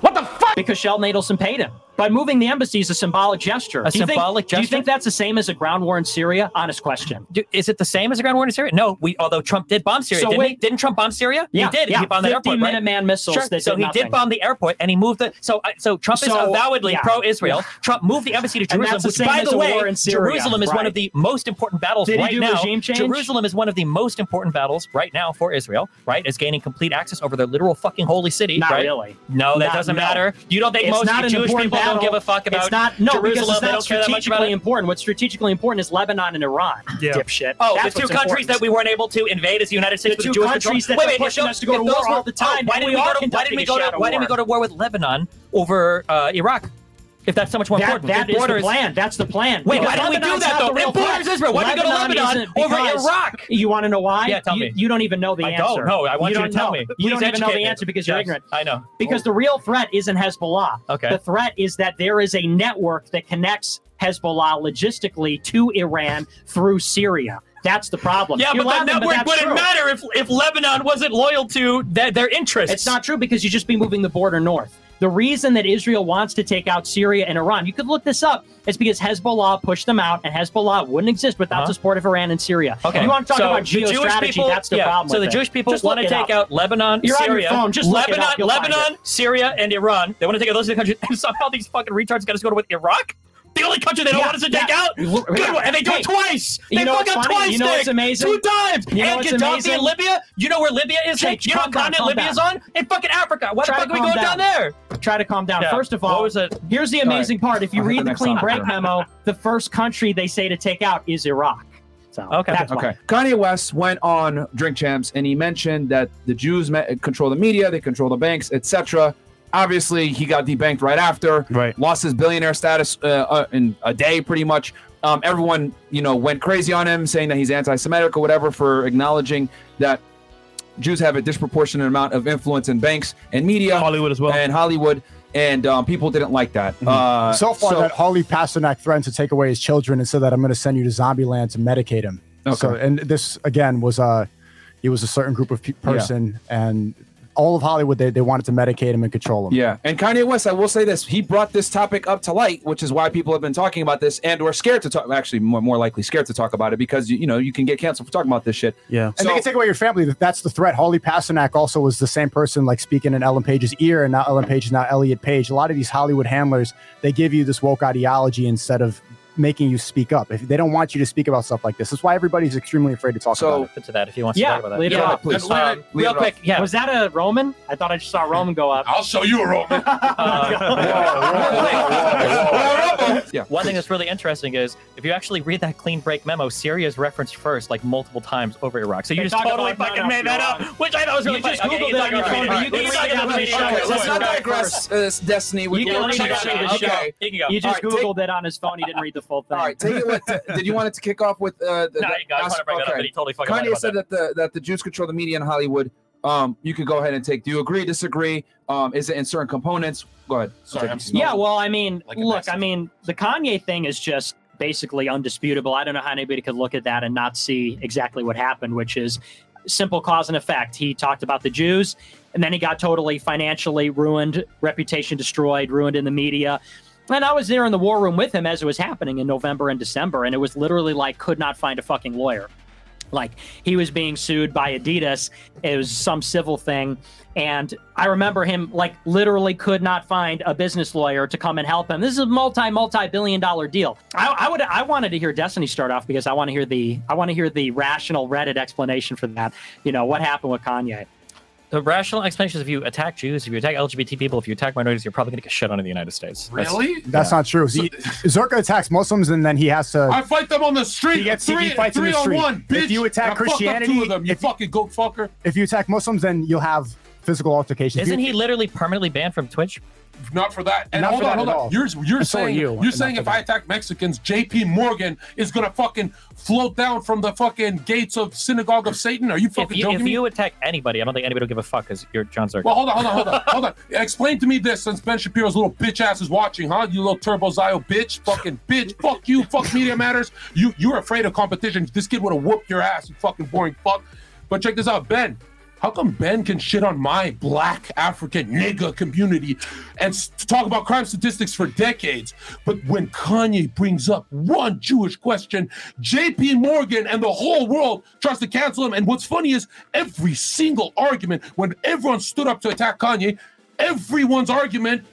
What the fuck? Because Sheldon Adelson paid him. By moving the embassy is a symbolic gesture. A do you think- symbolic Do you think that's the same as a ground war in Syria? Honest question. Do- Is it the same as a ground war in Syria? No, we. Although Trump did bomb Syria, So didn't wait- he? Didn't Trump bomb Syria? Yeah, he did. yeah, he bombed the 50 airport, right? Minuteman missiles Sure. so he nothing. did bomb the airport, and he moved the. So uh, so Trump is avowedly yeah. pro-Israel. Trump moved the embassy to Jerusalem, which, by as the way, war in Syria, Jerusalem is one of the most important battles Did he right do now. regime change? Jerusalem is one of the most important battles right now for Israel. Right, is gaining complete access over their literal fucking holy city. Not right? really. No, that doesn't matter. You don't think most Jewish people don't give a fuck about it's not no Jerusalem? because it's they not don't care that much about strategically important. What's strategically important is Lebanon and Iran. Yeah. Dipshit. Oh, That's the two countries important. that we weren't able to invade as the United States The two Jewish countries control. that Wait, wait, pushing if us to go to war were- all the time, oh, why and did we we, go to, why conducting did we go to why did we war. go to war with Lebanon over uh, Iraq? If that's so much more That, important, that If is the plan. That's the plan. Wait, why Because didn't we do that though? It borders. Israel. Why did we go to Lebanon over Iraq? You want to know why? Yeah, tell you, me. You don't even know the I answer. don't know. I want you, don't to tell know. me. You don't even know the me. answer because you're Yes, ignorant. I know. Because the real threat isn't Hezbollah. Okay. The threat is that there is a network that connects Hezbollah logistically to Iran through Syria. That's the problem. Yeah, You're but that network that's wouldn't true. matter if if Lebanon wasn't loyal to their, their interests. It's not true because you'd just be moving the border north. The reason that Israel wants to take out Syria and Iran, you could look this up, it's because Hezbollah pushed them out, and Hezbollah wouldn't exist without Uh-huh. the support of Iran and Syria. Okay. You want to talk so about Jewish geostrategy? people- that's the yeah, problem. So the it. Jewish people Just want to take up. out Lebanon, You're on your Syria, phone, just Lebanon, Lebanon, Syria, and Iran. They want to take out those three countries, and somehow these fucking retards got us go to with Iraq. The only country they don't Yeah, want us to yeah. take out. Yeah. Good one. And they do Hey, it twice. you They know fuck up funny? twice. You know what's Nick. amazing? Two times. You know and what's Gaddafi amazing? in Libya. You know where Libya is? Jake, Nick? You know calm what continent calm Libya is on? In fucking Africa. Why Try the fuck are we going down, down. there? Try to calm down. Yeah. First of all, What was here's the amazing part. If you read the the clean break memo, the first country they say to take out is Iraq. So Okay. that's why. Okay. Kanye West went on Drink Champs and he mentioned that the Jews control the media, they control the banks, etc. Obviously, he got debanked right after. Right. Lost his billionaire status uh, uh, in a day, pretty much. Um, everyone, you know, went crazy on him, saying that he's anti-Semitic or whatever for acknowledging that Jews have a disproportionate amount of influence in banks and media, Hollywood as well. and Hollywood, and um, people didn't like that. Uh, so far, that Harley Pasternak threatened to take away his children and said that I'm going to send you to Zombieland to medicate him. Okay. So, and this again was uh, he was a certain group of pe- person, and all of Hollywood they, they wanted to medicate him and control him. Yeah, and Kanye West, I will say this: he brought this topic up to light, which is why people have been talking about this, and we're scared to talk. Actually, more, more likely scared to talk about it because you, you know you can get canceled for talking about this shit. yeah. And So- they can take away your family. That's the threat. Harley Pasternak also was the same person, like speaking in Ellen Page's ear, and now Ellen Page is now Elliot Page. A lot of these Hollywood handlers, they give you this woke ideology instead of making you speak up. If they don't want you to speak about stuff like this, that's why everybody's extremely afraid to talk So- about it. To that if he wants Yeah, to talk about that. lead Yeah, off. please. And Um, real it quick, yeah. Was that a Roman? I thought I just saw Roman go up. I'll show you a Roman. Yeah. One thing that's really interesting is if you actually read that clean break memo, Syria is referenced first, like multiple times over Iraq. So you They just totally about- fucking no, made that you're up, which I thought was really You funny. just Okay, Googled you it talk on your about phone, it. but you Alright, can let's read talk it about on the show. Let's Let's not not digress, uh, Destiny. We You can can only only check see it the show. You can go. You just All right, take- Googled it on his phone. He didn't read the full thing. All right, take it. With, did you want it to kick off with uh, the, No, the- you guys want to bring that up, but he totally fucking Kanye about said that. that the that the Jews control the media in Hollywood. Um, you could go ahead and take. Do you agree? Disagree? Um, is it in certain components? Go ahead. Sorry, I'm Yeah, well, I mean, Like look, I mean, the Kanye thing is just basically undisputable. I don't know how anybody could look at that and not see exactly what happened, which is simple cause and effect. He talked about the Jews, and then he got totally financially ruined, reputation destroyed, ruined in the media. And I was there in the war room with him as it was happening in November and December, and it was literally like could not find a fucking lawyer. Like he was being sued by Adidas. It was some civil thing. And I remember him like literally could not find a business lawyer to come and help him. This is a multi, multi billion dollar deal. I, I would I wanted to hear Destiny start off because I want to hear the I want to hear the rational Reddit explanation for that. You know, what happened with Kanye. The rational explanation is if you attack Jews, if you attack LGBT people, if you attack minorities, you're probably going to get shit on in the United States. That's- Really? That's not true. He, Zherka attacks Muslims, and then he has to. I fight them on the street. He gets- he three, fights in three the on street. one, bitch. If you attack I fucked up Christianity, two of them. You if- fucking goat fucker. if you attack Muslims, then you'll have physical altercations. If Isn't he literally permanently banned from Twitch? Not for that. And Not hold for on, that hold on. all. You're you're And saying you, you, are saying if for I attack Mexicans, J.P. Morgan is gonna fucking float down from the fucking gates of synagogue of Satan? Are you If fucking you, joking if me? you attack anybody, I don't think anybody will give a fuck because you're Jon Zherka. Well, hold on, hold on, hold on, hold on. Explain to me this since Ben Shapiro's little bitch ass is watching, huh? You little turbo Zio bitch, fucking bitch, fuck you, fuck Media Matters. You you're afraid of competition. This kid would have whooped your ass, you fucking boring fuck. But check this out, Ben. How come Ben can shit on my black African nigga community and talk about crime statistics for decades? But when Kanye brings up one Jewish question, JP Morgan and the whole world tries to cancel him. And what's funny is every single argument, when everyone stood up to attack Kanye, everyone's argument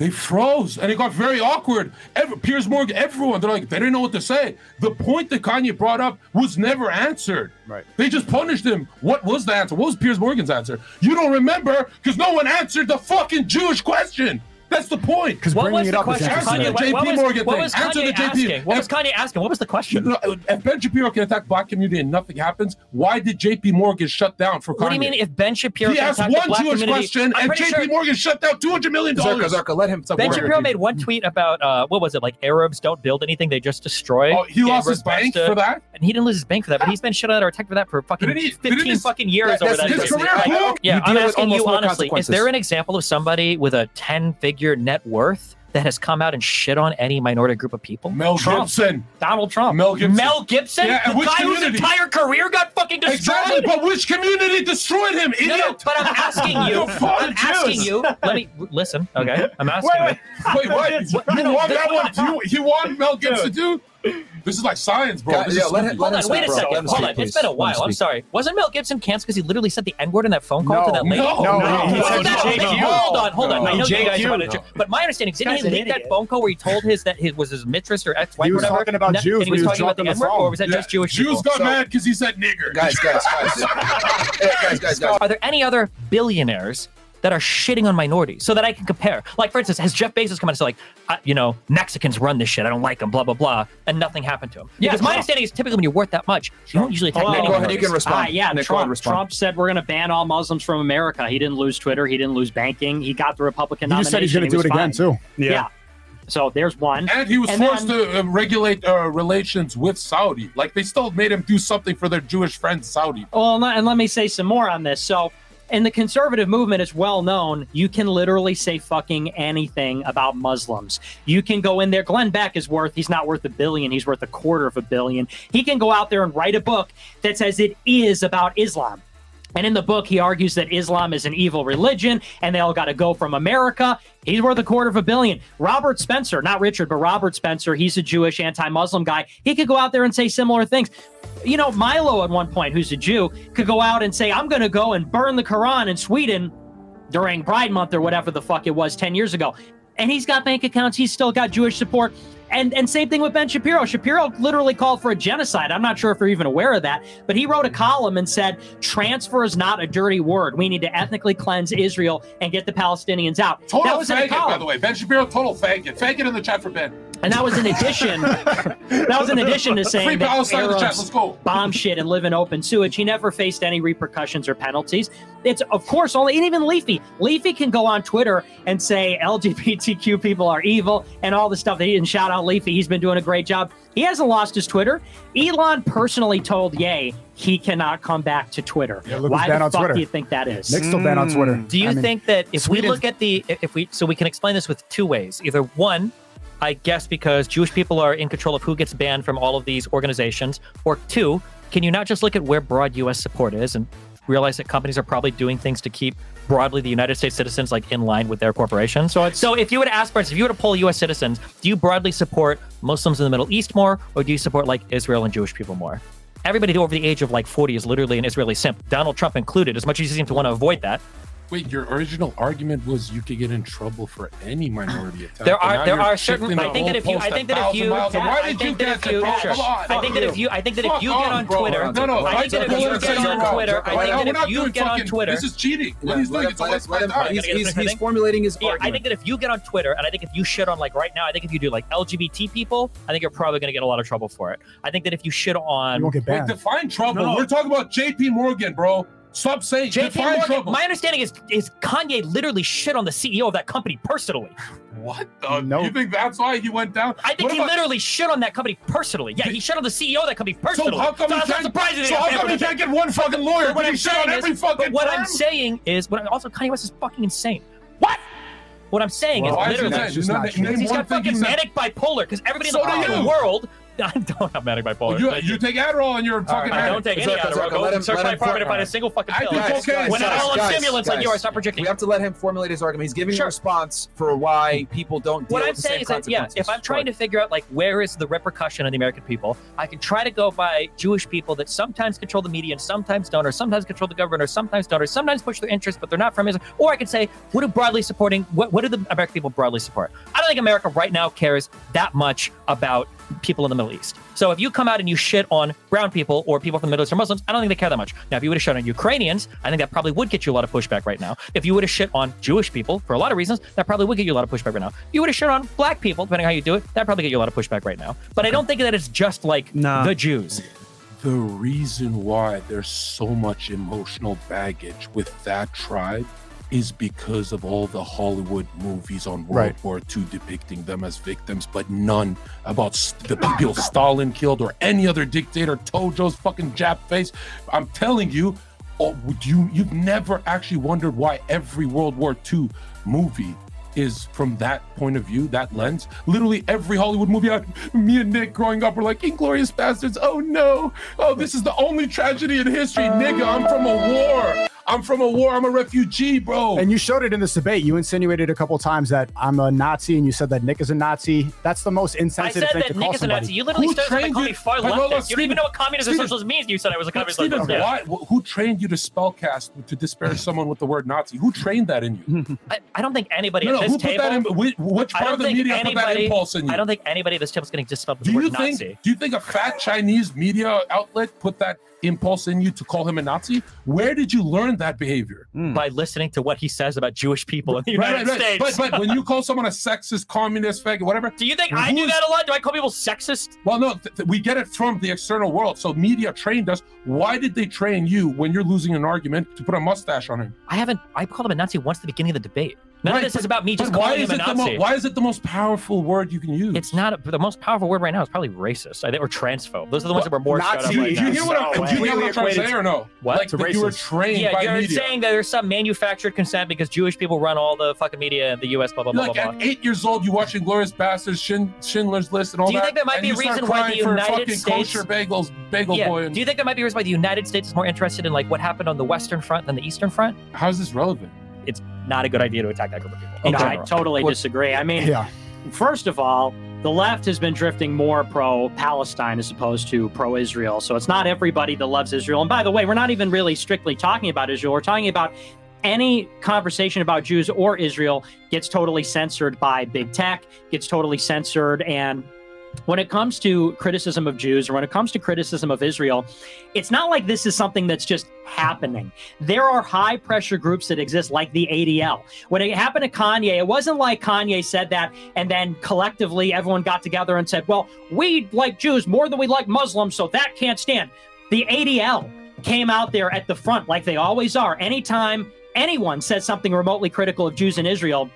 they froze and it got very awkward. Every, Piers Morgan, everyone, they're like, they didn't know what to say. The point that Kanye brought up was never answered. Right. They just punished him. What was the answer? What was Piers Morgan's answer? You don't remember because no one answered the fucking Jewish question. That's the point. Because What bringing was it the up is question? Answer interesting. the what, JP what was, Morgan what thing. was Answer Kanye the JP. asking? What was Kanye asking? What was the question? If Ben Shapiro can attack black community and nothing happens, why did JP Morgan shut down for Kanye? What do you mean if Ben Shapiro he can asked attack one black Jewish community? question I'm and pretty JP sure Morgan shut down $200 million. Zarka, Zarka, let him. Ben. Shapiro made one tweet about uh, what was it like Arabs don't build anything they just destroy. Oh, he Yeah, lost his bank to- for that? and he didn't lose his bank for that, but he's been shut out or attacked for that for fucking he- 15 his- fucking years over that's that. his career Yeah, I'm asking you honestly, is there an example of somebody with a 10 figure net worth that has come out and shit on any minority group of people? Mel Trump. Gibson. Donald Trump. Mel Gibson. Mel Gibson? Yeah, and the which guy whose entire career got fucking destroyed? Exactly, but which community destroyed him, idiot? No, no, but I'm asking you. I'm asking you. Let me listen. Okay, I'm asking Wait, you. wait, wait, what? You want that one? You, you want Mel Gibson too? This is like science, bro. Guys, This yeah, is let him- let Hold on, wait a bro. second. Hold on. It's been a while. I'm sorry. Wasn't Mel Gibson canceled because he literally said the N word in that phone call to that lady? no, No, no, he no, said no, no. Hold on, hold on. I know you JQ. guys want to, but my understanding is didn't he an leak that phone call where he told his that his was his mistress or ex-wife He was talking about No, Jews and he was talking about the dropping the N word, or was that Yeah, just Jewish Jews people? got So- mad because he said nigger. Guys, guys, guys. Guys, guys, guys. Are there any other billionaires that are shitting on minorities so that I can compare? Like, for instance, has Jeff Bezos come out and said, like, uh, you know, Mexicans run this shit. I don't like them, blah, blah, blah. And nothing happened to him. Yeah, because my Trump. understanding is typically when you're worth that much, you don't usually attack Hold on, go ahead, you can respond. Ah, yeah, Nick, Trump, respond. Trump said we're going to ban all Muslims from America. He didn't lose Twitter. He didn't lose banking. He got the Republican He just nomination. said he's going to do was it again too. Yeah. So there's one. And he was And forced then- to uh, regulate uh, relations with Saudi. Like they still made him do something for their Jewish friends, Saudi. Well, and let me say some more on this. So, in the conservative movement, it's well known you can literally say fucking anything about Muslims. You can go in there. Glenn Beck is worth, he's not worth a billion, he's worth a quarter of a billion. He can go out there and write a book that says it is about Islam. And in the book, he argues that Islam is an evil religion and they all got to go from America. He's worth a quarter of a billion. Robert Spencer, not Richard, but Robert Spencer, he's a Jewish anti Muslim guy. He could go out there and say similar things. You know, Milo at one point, who's a Jew, could go out and say, I'm going to go and burn the Quran in Sweden during Pride Month or whatever the fuck it was 10 years ago. And he's got bank accounts. He's still got Jewish support. And and same thing with Ben Shapiro. Shapiro literally called for a genocide. I'm not sure if you're even aware of that, but he wrote a column and said transfer is not a dirty word. We need to ethnically cleanse Israel and get the Palestinians out. that Total was in a faggot, by the way. Ben Shapiro, total faggot. Faggot in the chat for Ben. And that was in addition. that was in addition to saying Free that Palestine the chat. Arabs Let's go. bomb shit and live in open sewage. He never faced any repercussions or penalties. It's of course only and even Leafy. Leafy can go on Twitter and say LGBTQ people are evil and all the stuff that he didn't shout out Leafy. He's been doing a great job. He hasn't lost his Twitter. Elon personally told Yay he cannot come back to Twitter. Yeah, Why the fuck Twitter. do you think that is? Nick's still banned on Twitter. Mm. Do you I mean, think that if we look at the if we so we can explain this with two ways. Either one, I guess because Jewish people are in control of who gets banned from all of these organizations, or two, can you not just look at where broad US support is and realize that companies are probably doing things to keep broadly the United States citizens like in line with their corporations? So so if you were to ask for instance, if you were to poll US citizens, do you broadly support Muslims in the Middle East more, or do you support like Israel and Jewish people more? Everybody over the age of like 40 is literally an Israeli simp, Donald Trump included, as much as you seem to want to avoid that. Wait, your original argument was you could get in trouble for any minority attack. There are there you're certain. shifting I think that if you I think that if you miles. And why I did you think that get if you bro? sure. On, I think that if you I think that if you get on. Twitter, No, no. I think that if you get on Twitter. I think that not if you doing get on Twitter, This is cheating. What he's doing let is him- a waste of let my him- time. He's, Can I get he's, a he's thing? formulating his yeah, I think that if you get on Twitter, and I think if you shit on like right now, I think if you do like LGBT people, I think you're probably going to get a lot of trouble for it. I think that if you shit you on won't get banned. define trouble. We're talking about JP Morgan, bro. Stop saying JP define Morgan, trouble. my understanding is is Kanye literally shit on the CEO of that company personally. What? The? No. You think that's why he went down? I think What he about- literally shit on that company personally. Yeah, he shit on the CEO of that company personally. So how come So he can't? surprising So how come he can't get one fucking lawyer? But But what he I'm shit saying on is, every fucking. but what I'm saying is, what also Kanye West is fucking insane. What? What I'm saying Why is is he literally insane? just Name- not true. name he's one got thing he fucking said. manic bipolar because everybody So in the do fucking you. world I don't have manic bipolar. You, Thank you take Adderall and you're fucking. I don't manic. take any Zucker, Adderall. Go let him- search let my apartment and find a single fucking I pill. think Guys, cocaine. When I'm guys, all on guys, stimulants like you, I start projecting. We have to let him formulate his argument. He's giving Sure. a response for why people don't deal What I'm with the saying same is that, yeah, if I'm trying to figure out like where is the repercussion of the American people, I can try to go by Jewish people that sometimes control the media and sometimes don't, or sometimes control the government, or sometimes don't, or sometimes push their interests, but they're not from Israel. Or I can say, what do broadly supporting, what, what do the American people broadly support? I don't think America right now cares that much about people in the Middle East. So if you come out and you shit on brown people or people from the Middle East or Muslims, I don't think they care that much. Now, if you would have shit on Ukrainians, I think that probably would get you a lot of pushback right now. If you would have shit on Jewish people for a lot of reasons, that probably would get you a lot of pushback right now. If you would have shit on black people, depending on how you do it, that probably get you a lot of pushback right now. But I don't think that it's just like Nah. the Jews. The reason why there's so much emotional baggage with that tribe is because of all the Hollywood movies on World Right. War II depicting them as victims, but none about the people Stalin killed or any other dictator, Tojo's fucking Jap face. I'm telling you, oh, would you you've never actually wondered why every World War II movie is from that point of view, that lens. Literally every Hollywood movie, I, me and Nick growing up were like, Inglourious Basterds. Oh no. Oh, this is the only tragedy in history. Nigga, I'm from a war. I'm from a war. I'm a refugee, bro. And you showed it in this debate. You insinuated a couple times that I'm a Nazi, and you said that Nick is a Nazi. That's the most insensitive thing to that call Nick is a. Nazi. You literally Who started by calling you- me far Wait, hold on, leftist. You don't even know what communism and Steven- socialism means. You said I was a communist. Steven, Yeah. why, who trained you to spellcast to disparage someone with the word Nazi? Who trained that in you? I, I don't think anybody No, at no, this who put that in? Which, which part of the think media put that impulse in you? I don't think anybody at this table is going to dispel the Do word you think? Nazi. Do you think a fat Chinese media outlet put that impulse in you to call him a Nazi? Where did you learn that behavior? Hmm. by listening to what he says about Jewish people in the United States. But, but when you call someone a sexist, communist, faggot, whatever. do you think I do that a lot? Do I call people sexist? Well, no, th- th- we get it from the external world. So media trained us. Why did they train you when you're losing an argument to put a mustache on him? I haven't. I called him a Nazi once at the beginning of the debate. None Right, of this but- is about me just But why is him a it the mo- why is it the most powerful word you can use? it's not a, the most powerful word right now. It's probably racist, I think, or transphobe. Those are the ones that were more Nazi- up Do you, right you now. hear what I'm, No do you hear what I'm trying to say or no? What? Like that you were trained Yeah, by you're media. saying that there's some manufactured consent because Jewish people run all the fucking media in the U.S. Blah blah You're blah like blah. at blah. eight years old, you watching Glorious Bastards, Shin, Schindler's List, and all that. Do you that. think there might be a reason why the United States- kosher bagels, bagel Yeah. boy? And, Do you think there might be a reason why the United States is more interested in like what happened on the Western Front than the Eastern Front? how is this relevant? It's not a good idea to attack that group of people. in No, I totally disagree. I mean, Yeah. first of all, the left has been drifting more pro Palestine as opposed to pro Israel. So it's not everybody that loves Israel. And by the way, we're not even really strictly talking about Israel. We're talking about any conversation about Jews or Israel gets totally censored by big tech, gets totally censored. And when it comes to criticism of Jews or when it comes to criticism of Israel, it's not like this is something that's just happening. There are high pressure groups that exist, like the ADL. When it happened to Kanye, it wasn't like Kanye said that and then collectively everyone got together and said, well, we like Jews more than we like Muslims, so that can't stand. The ADL came out there at the front, like they always are. Anytime anyone says something remotely critical of Jews in Israel,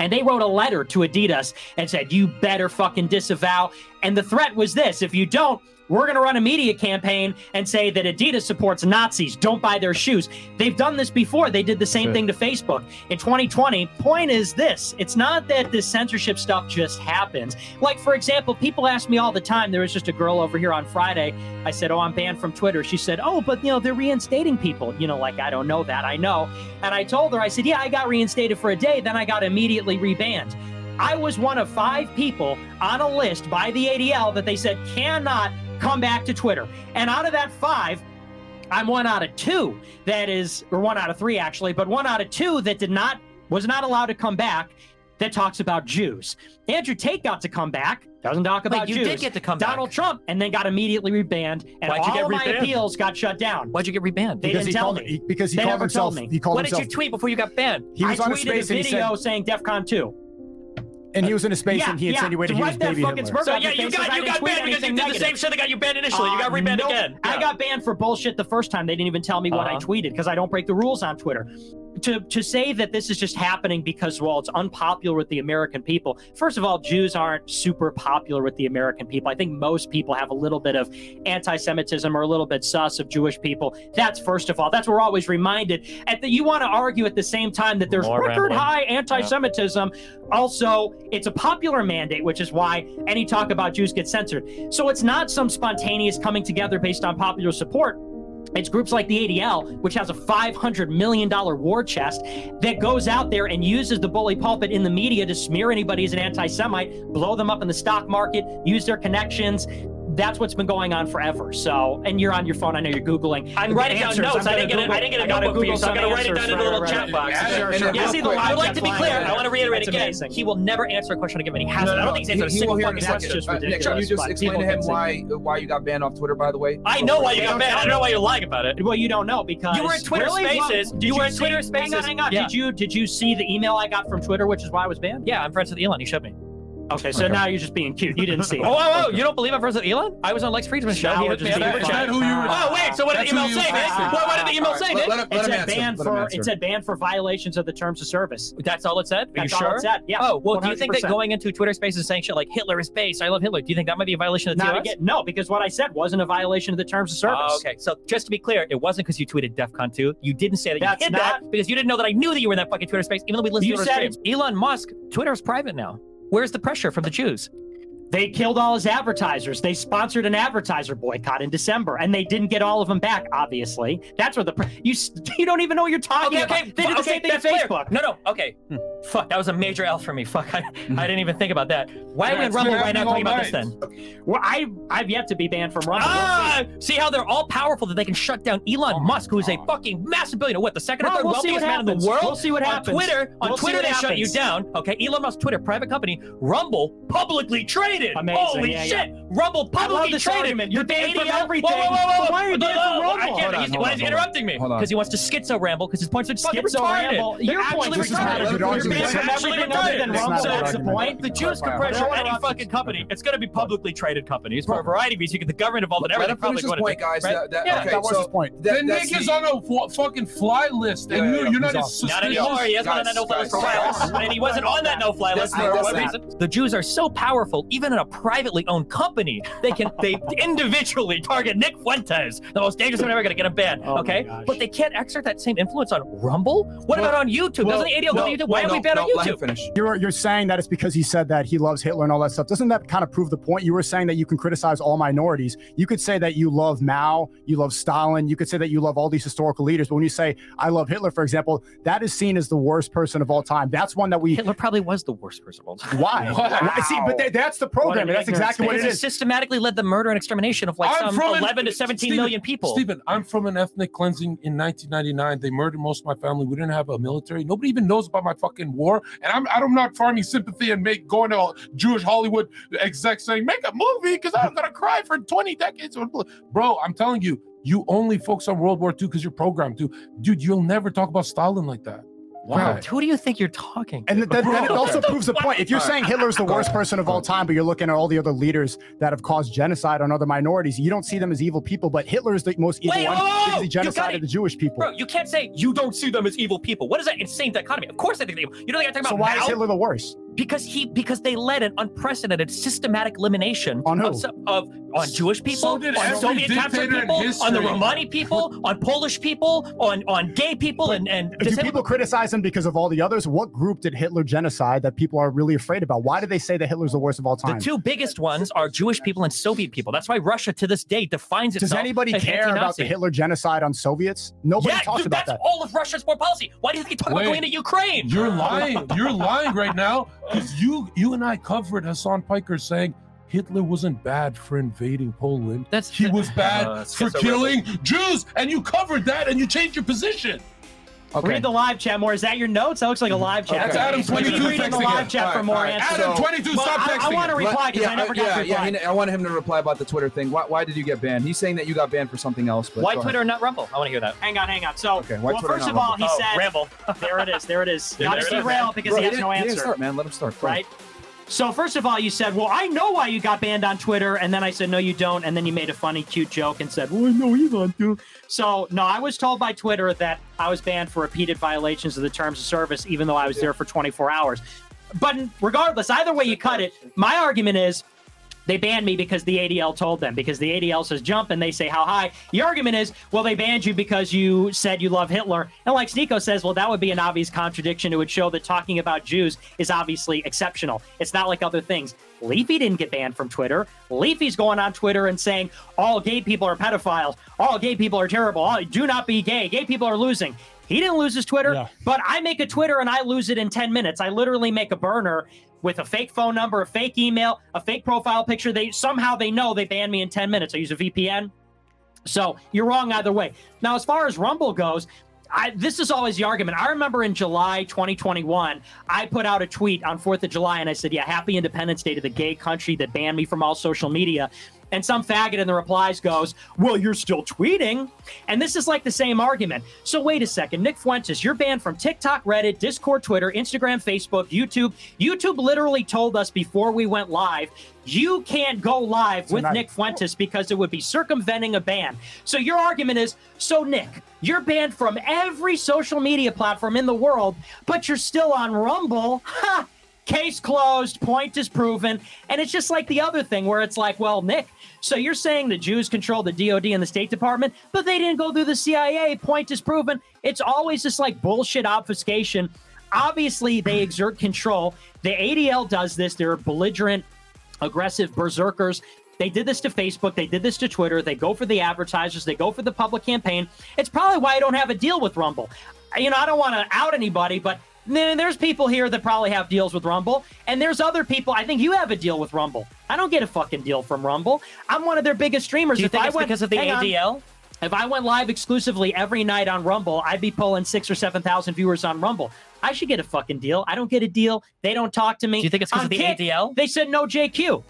and they wrote a letter to Adidas and said, You better fucking disavow. And the threat was this if you don't, we're going to run a media campaign and say that Adidas supports Nazis. Don't buy their shoes. They've done this before. They did the same thing to Facebook in 2020. Point is this it's not that this censorship stuff just happens. Like, for example, people ask me all the time. There was just a girl over here on Friday. I said, Oh, I'm banned from Twitter. She said, Oh, but you know, they're reinstating people. You know, like, I don't know that. I know. And I told her, I said, Yeah, I got reinstated for a day. Then I got immediately rebanned. I was one of five people on a list by the ADL that they said cannot come back to Twitter. And out of that five, I'm one out of two that is, or one out of three actually, but one out of two that did not, was not allowed to come back that talks about Jews. Andrew Tate got to come back, doesn't talk about Wait, you Jews. did get to come back. Donald back. Trump, and then got immediately rebanned, and Why'd you all get of my appeals got shut down. Why'd you get rebanned? They because didn't he tell called me. he, because he They called never himself told me. he called what did you tweet before you got banned? he was I on a tweeted space a and he video said saying DEFCON 2. And he was in a space and he insinuated he right was baby fucking Hitler. smirk So yeah, you got I you got banned because you anything did the same shit that got you banned initially. you got Uh, rebanned nope. again. I got banned for bullshit the first time. They didn't even tell me what I Uh-huh. tweeted because I don't break the rules on Twitter. To to say that this is just happening because well it's unpopular with the American people. First of all, Jews aren't super popular with the American people. I think most people have a little bit of anti-Semitism or a little bit sus of Jewish people. That's first of all. That's what we're always reminded. At the, you want to argue at the same time that there's More record rambling. high anti-Semitism. Also, It's a popular mandate, which is why any talk about Jews gets censored. So it's not some spontaneous coming together based on popular support. It's groups like the ADL, which has a $500 million war chest that goes out there and uses the bully pulpit in the media to smear anybody as an anti Semite, blow them up in the stock market, use their connections. That's what's been going on forever. So, and you're on your phone. I know you're Googling. I'm writing down answers. notes. I didn't get it. I didn't get a I gotta notebook for you, Google so I'm gonna write it down in the little Right, chat box. Yeah, Sure, and sure. then Yeah, real see, the I would like to be clear. I want to reiterate again. amazing. He will never answer a question again. He hasn't. I don't think he's answered a he, single fucking a That's just Uh, Nick, can you just explain to him why why you got banned off Twitter? By the way, I know why you got banned. I don't know why you're lying about it. Well, you don't know because You were in Twitter? Spaces. You were in Twitter Hang Spaces. on, hang on. Did you did you see the email I got from Twitter, which is why I was banned? Yeah, I'm friends with Elon. He showed me. Okay, so now you're just being cute. You didn't see oh, it. Oh, oh, whoa! You don't believe I'm friends with Elon? I was on Lex Fridman's show. Now He we're just being Chat. who you Oh wait, so what did the email say, were man? What, what did the email say, Let- man? let him- It said answer. banned for it said banned for violations of the terms of service. That's all it said. Are you That's all sure? it said. Yeah. Oh well, do you think that going into Twitter Spaces and saying shit like Hitler is base, I love Hitler, do you think that might be a violation of the Not TOS? again, no, because what I said wasn't a violation of the terms of oh, service. Oh, okay, so just to be clear, it wasn't because you tweeted DefCon 2. You didn't say that That's you hid that because you didn't know that I knew that you were in that fucking Twitter space, even though we listened You to said your streams. Elon Musk, Twitter is private now. Where's the pressure from the Jews? They killed all his advertisers. They sponsored an advertiser boycott in December, and they didn't get all of them back. Obviously, that's where the pr- you you don't even know what you're talking Okay, about. okay, They did the okay, same thing that's to clear. No, no, okay. Fuck, that was a major L for me. Fuck, I, I didn't even think about that. Why are we Yeah, on Rumble right now talking about this then? Well, I I've yet to be banned from Rumble. Ah, see how they're all powerful that they can shut down Elon Musk, who is a fucking massive billionaire. What, the second or Well, third we'll wealthiest man in the world? We'll see what happens. on. Twitter, on We'll Twitter, what they shut you down. Okay, Elon Musk, Twitter, private company. Rumble, publicly traded. Amazing, Holy yeah, shit! Rumble, I love publicly this traded. argument. You're The banned from everything. Whoa, whoa, whoa, whoa, why are you No, banned no, from I can't. Hold on, He's- hold why is he interrupting me? Because he wants to schizo ramble. Because his points are fucking Schizo retarded. ramble. Your They're point actually is not a retarded. good They're argument. actually From everything other than It's Rumble. not That's the point. The Jews can Fire. pressure any fucking company. It's going to be publicly traded companies for a variety of reasons. You get the government involved in everything. him finish his probably point, going guys. to That, that, Yeah, okay, that was his point. That, Then Nick is on a fucking fly list, and you, yeah, you're not he's as off. suspicious. Not anymore. He hasn't been on that no-fly list for a while. And he wasn't on that no-fly list for not- what reason? The Jews are so powerful, even in a privately owned company, they can they individually target Nick Fuentes, the most dangerous man ever going to get him banned. Oh okay, but they can't exert that same influence on Rumble. What Well- about on YouTube? well, Doesn't the ADL go to YouTube? Why no, are we no, banned no, on Let him YouTube? finish. You're you're saying that it's because he said that he loves Hitler and all that stuff. Doesn't that kind of prove the point? You were saying that you can criticize all minorities. You could say that you love Mao, you love Stalin, you could say that you love all these historical leaders. But when you say I love Hitler, for example, that is seen as the worst person of all time. That's one that we. Hitler probably was the worst person of all time. Why? Why? See, but that- that's the program. That's exactly what it he systematically led the murder and extermination of like I'm some from an- 11 to 17 million Steven- people. Steven, I'm from an ethnic cleansing in 1999. They murdered most of my family. We didn't have a military. Nobody even knows about my fucking war. And I'm I'm not farming sympathy and make going to Jewish Hollywood exec saying make a movie because I'm gonna cry for 20 decades. Bro, I'm telling you, you only focus on World War II because you're programmed to. Dude, you'll never talk about Stalin like that. Why? Who do you think you're talking? to? And then, then it also proves the point. If you're saying right. Hitler's the worst person of all time, but you're looking at all the other leaders that have caused genocide on other minorities, you don't see them as evil people. But Hitler is the most evil Wait, one whoa, whoa, because he you genocided the Jewish people. Bro, you can't say you don't see them as evil people. What is that insane dichotomy? Of course I think they're evil. You don't think I'm talking about? So about why Mao? is Hitler the worst? Because he because they led an unprecedented systematic elimination On who? of, of on Jewish people, So on Soviet captured people, on the. Romani people, on Polish people, on on gay people, and and Do disabled- people criticize him because of all the others? What group did Hitler genocide that people are really afraid about? Why do they say that Hitler's the worst of all time? the two biggest ones are Jewish people and Soviet people. That's why Russia to this day defines itself. Does anybody as care about anti-Nazi. the Hitler genocide on Soviets? Nobody Yeah, talks dude, about that's that. all of Russia's foreign policy. Why do you think he talk about going into Ukraine? You're lying. You're lying right now because you you and I covered Hasan Piker saying Hitler wasn't bad for invading Poland. That's he was bad Uh, for killing Jews, and you covered that and you changed your position. Okay. Read the live chat more. Is that your notes? That looks like a live chat. That's Adam Keep 22 reading the live chat All for more all right. answers. Adam 22, Well, stop I, texting. I want to reply because yeah, I never uh, got yeah, reply. yeah, I wanted him to reply about the Twitter thing. Why, why did you get banned? He's saying that you got banned for something else. But Why go ahead. Twitter and not Rumble? I want to hear that. Hang on, hang on. So, Okay, well, Twitter first of all, Rumble? he Oh, said, Ramble. there it is, there it is. Yeah, Got to there it is. derail because Bro, he has no he didn't answer. start, man. Let him start. Right? So first of all, you said, "Well, I know why you got banned on Twitter," and then I said, "No, you don't," and then you made a funny, cute joke and said, "Well, I know Elon too." So no, I was told by Twitter that I was banned for repeated violations of the terms of service, even though I was there for 24 hours. But regardless, either way you cut it, my argument is they banned me because the ADL told them, because the ADL says jump and they say how high. The argument is, well, they banned you because you said you love Hitler. And like Sneako says, well, that would be an obvious contradiction. It would show that talking about Jews is obviously exceptional. It's not like other things. Leafy didn't get banned from Twitter. Leafy's going on Twitter and saying all gay people are pedophiles, all gay people are terrible, all, do not be gay, gay people are losing. He didn't lose his Twitter, Yeah. but I make a Twitter and I lose it in 10 minutes. I literally make a burner with a fake phone number, a fake email, a fake profile picture. They somehow they know they banned me in 10 minutes. I use a VPN. So you're wrong either way. Now, as far as Rumble goes, I, this is always the argument. I remember in July 2021, I put out a tweet on 4th of July and I said, Yeah, happy Independence Day to the gay country that banned me from all social media. And some faggot in the replies goes, Well, you're still tweeting. And this is like the same argument. So wait a second. Nick Fuentes, you're banned from TikTok, Reddit, Discord, Twitter, Instagram, Facebook, YouTube. YouTube literally told us before we went live, you can't go live with Nick Fuentes because it would be circumventing a ban. So your argument is, so Nick, you're banned from every social media platform in the world, but you're still on Rumble. Case closed, point is proven. And it's just like the other thing where it's like, well, Nick, so you're saying the Jews control the DOD and the State Department, but they didn't go through the CIA. Point is proven. It's always just like bullshit obfuscation. Obviously, they exert control. The ADL does this. They're belligerent aggressive berserkers. They did this to Facebook. They did this to Twitter. They go for the advertisers. They go for the public campaign. It's probably why I don't have a deal with Rumble. You know, I don't want to out anybody, but then there's people here that probably have deals with Rumble, and there's other people. I think you have a deal with Rumble. I don't get a fucking deal from Rumble. I'm one of their biggest streamers. Do you If think I it's went- because of the hang on. ADL? If I went live exclusively every night on Rumble, I'd be pulling six or seven thousand viewers on Rumble. I should get a fucking deal. I don't get a deal. They don't talk to me. Do you think it's because of the Kick, ADL? They said no JQ.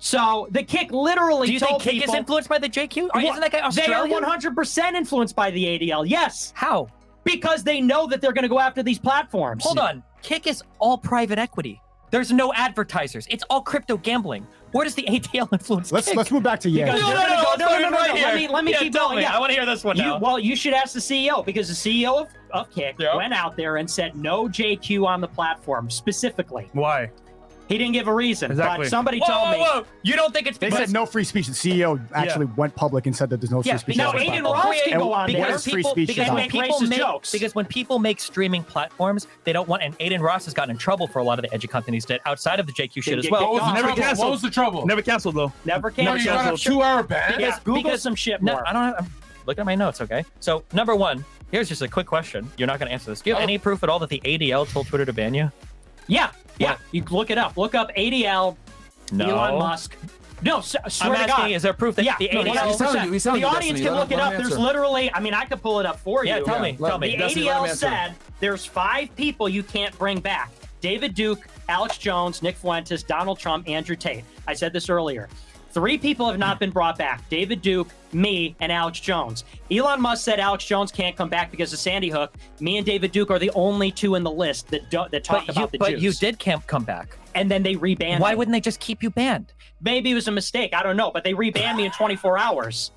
So the kick literally Do you think Kick people, is influenced by the JQ? Or isn't that guy They are 100% influenced by the ADL. Yes, How? Because they know that they're going to go after these platforms. Hold on. Kick is all private equity. There's no advertisers. It's all crypto gambling. Where does the ADL influence Let's Kick? let's move back to yeah. Because No, they're no, gonna no, go- let's no, no, no, no, right no. Let me let me Yeah, keep going. me. Yeah. I wanna hear this one You- now. well, you should ask the CEO because the CEO of, of Kick Yeah. went out there and said no JQ on the platform specifically. Why? He didn't give a reason, Exactly. but somebody Whoa, told whoa, me. whoa. You don't think it's They but- said no free speech. The CEO actually went public and said that there's no Yeah, free speech. now on Adin. Ross can go on what there. is free people, speech because when people make jokes. because when people make streaming platforms, they don't want. And Adin Ross has gotten in trouble for a lot of the edgy companies did outside of the JQ shit Didn't as well. kicked was, the Never trouble? canceled. what was the trouble? Never canceled though. Never no, can. you got a two-hour ban. Yeah, Google some shit No. I don't. Have, I'm looking at my notes. Okay, so number one, here's just a quick question. You're not going to answer this. Do you have Oh. any proof at all that the ADL told Twitter to ban you? Yeah, yeah. You look it up. Look up ADL, No. Elon Musk. No, s- swear I'm to asking, God. is there proof that yeah, the no, ADL? he's telling you- telling the audience Destiny. can look him- it let up. There's literally, I mean, I could pull it up for you. Yeah, you. tell me. let- Tell me. The Destiny, ADL answer. said there's five people you can't bring back David Duke, Alex Jones, Nick Fuentes, Donald Trump, Andrew Tate. I said this earlier. Three people have not been brought back David Duke, me, and Alex Jones. Elon Musk said Alex Jones can't come back because of Sandy Hook. Me and David Duke are the only two in the list that, do, that talk But you, about the but Jews. you did camp come back. And then they rebanned Why me. Why wouldn't they just keep you banned? Maybe it was a mistake. I don't know. But they rebanned me in 24 hours.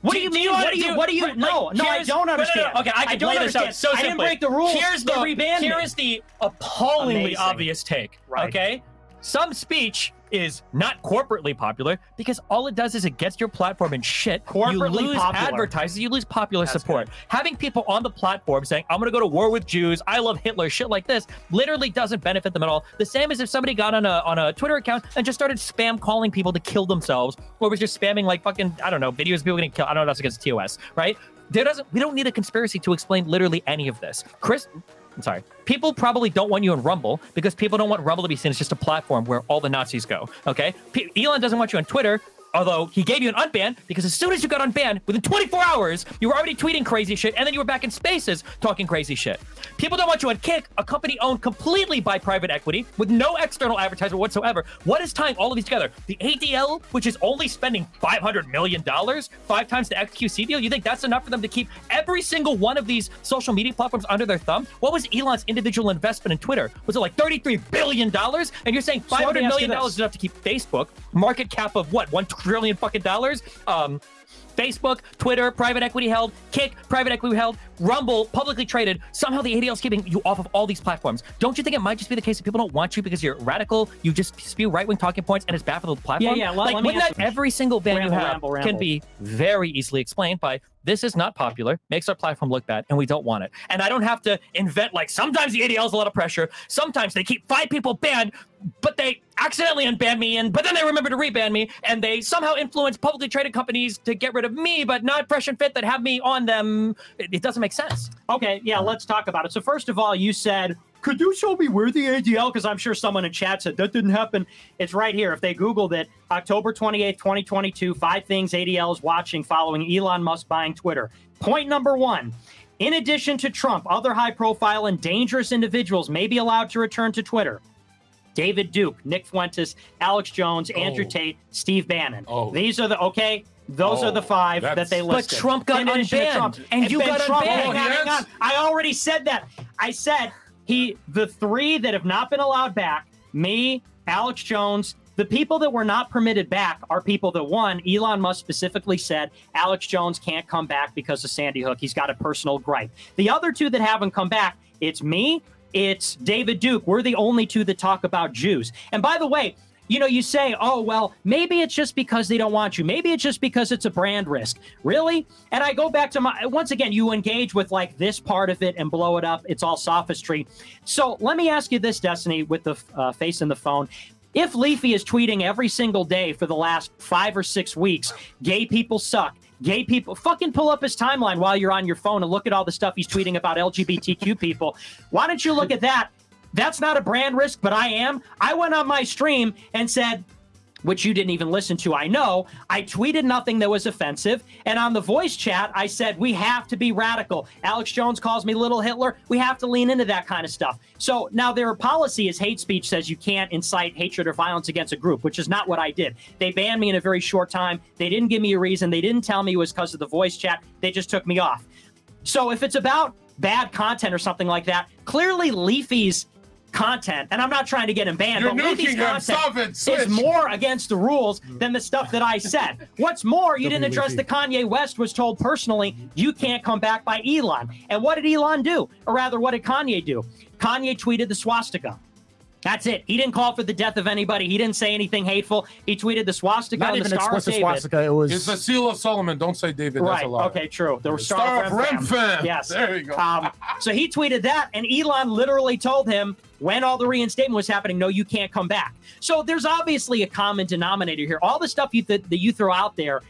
What do, you mean? what do you? What do you? like, no, no, I don't no, no, no, understand. Okay, I can don't lay this understand. out so I didn't break the rules. Here's the rebanned here the appallingly Amazing. obvious take. Right. Okay, some speech is not corporately popular because all it does is it gets your platform in shit. Corporately you lose popular. advertisers, you lose popular support. Having people on the platform saying, I'm going to go to war with Jews, I love Hitler, shit like this, literally doesn't benefit them at all. The same as if somebody got on a on a Twitter account and just started spam calling people to kill themselves, or was just spamming like fucking, I don't know, videos of people getting killed. I don't know if that's against TOS, right? There doesn't we don't need a conspiracy to explain literally any of this. Chris I'm sorry. People probably don't want you in Rumble because people don't want Rumble to be seen as just a platform where all the Nazis go. Okay? P- Elon doesn't want you on Twitter, although he gave you an unban because as soon as you got unbanned, within 24 hours, you were already tweeting crazy shit and then you were back in spaces talking crazy shit. People don't want you on Kick, a company owned completely by private equity with no external advertiser whatsoever. What is tying all of these together? The ADL, which is only spending $500 million, five five times the XQC deal. You think that's enough for them to keep every single one of these social media platforms under their thumb? What was Elon's individual investment in Twitter? Was it like $33 billion? And you're saying So let me 500 ask million dollars is enough to keep Facebook, market cap of what, $1 trillion fucking dollars? Um, Facebook, Twitter, private equity held, Kick, private equity held, Rumble, publicly traded. Somehow the ADL is keeping you off of all these platforms. Don't you think it might just be the case that people don't want you because you're radical, you just spew right wing talking points, and it's bad for the platform? Yeah, yeah, let- like, wouldn't that every single ban Ramble, you have ramble, can be very easily explained by this is not popular, makes our platform look bad, and we don't want it. And I don't have to invent like sometimes the ADL is a lot of pressure. Sometimes they keep five people banned, but they accidentally unban me, and but then they remember to reban me, and they somehow influence publicly traded companies to get rid of me, but not Fresh and Fit that have me on them. It, it doesn't make sense. Okay, yeah, let's talk about it. So first of all, you said, "Could you show me where the ADL?" Because I'm sure someone in chat said that didn't happen. It's right here. If they Googled it, October 28th, 2022, five things ADL is watching following Elon Musk buying Twitter. Point number one. In addition to Trump, other high profile and dangerous individuals may be allowed to return to Twitter. David Duke, Nick Fuentes, Alex Jones, Andrew Oh. Tate, Steve Bannon. Oh. These are the okay. Those Oh, are the oh, five that they they But. Trump got In addition to unbanned, and you Ben got Trump, unbanned. hang on, hang on. I already said that. I said he the three that have not been allowed back, me, Alex Jones, the people that were not permitted back are people that one, Elon Musk specifically said Alex Jones can't come back because of Sandy Hook. He's got a personal gripe. The other two that haven't come back, it's me, it's David Duke. We're the only two that talk about Jews. And by the way, you know, you say, oh, well, maybe it's just because they don't want you. Maybe it's just because it's a brand risk. Really? And I go back to my, once again, you engage with like this part of it and blow it up. It's all sophistry. So let me ask you this, Destiny, with the uh, face in the phone. If Leafy is tweeting every single day for the last five or six weeks, gay people suck, gay people, fucking pull up his timeline while you're on your phone and look at all the stuff he's tweeting about LGBTQ people. Why don't you look at that? That's not a brand risk, but I am. I went on my stream and said, which you didn't even listen to, I know. I tweeted nothing that was offensive. And on the voice chat, I said, we have to be radical. Alex Jones calls me Little Hitler. We have to lean into that kind of stuff. So now their policy is hate speech says you can't incite hatred or violence against a group, which is not what I did. They banned me in a very short time. They didn't give me a reason. They didn't tell me it was because of the voice chat. They just took me off. So if it's about bad content or something like that, clearly Leafy's content, and I'm not trying to get him banned, You're but Leafy's nuking him. Stop it. content is more against the rules than the stuff that I said. What's more, you didn't address the Kanye West was told personally, you can't come back by Elon. And what did Elon do? Or rather, what did Kanye do? Kanye tweeted the swastika. That's it. He didn't call for the death of anybody. He didn't say anything hateful. He tweeted the swastika Not and the Star of explicit David. swastika. It was It's the seal of Solomon. Don't say David. That's Right. a lie. Okay. True. The Star Star, of of Remphan. Remphan. Yes. There you go. Um, so he tweeted that, and Elon literally told him when all the reinstatement was happening, "No, you can't come back." So there's obviously a common denominator here. All the stuff you th- that you throw out there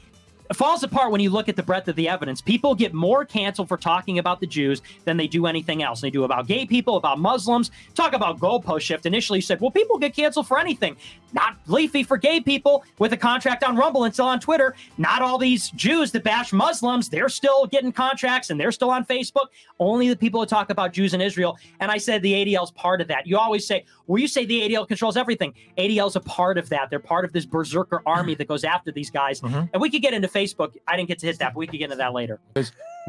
falls apart when you look at the breadth of the evidence. People get more canceled for talking about the Jews than they do anything else. They do about gay people, about Muslims. Talk about goalpost shift. Initially, you said, well, people get canceled for anything. Not Leafy for gay people with a contract on Rumble and still on Twitter. Not all these Jews that bash Muslims. They're still getting contracts and they're still on Facebook. Only the people who talk about Jews in Israel. And I said the ADL is part of that. You always say, well, you say the ADL controls everything. ADL is a part of that. They're part of this berserker army that goes after these guys. Mm-hmm. And we could get into Facebook. I didn't get to hit that, but we could get into that later.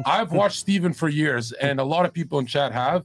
I've watched Steven for years, and a lot of people in chat have.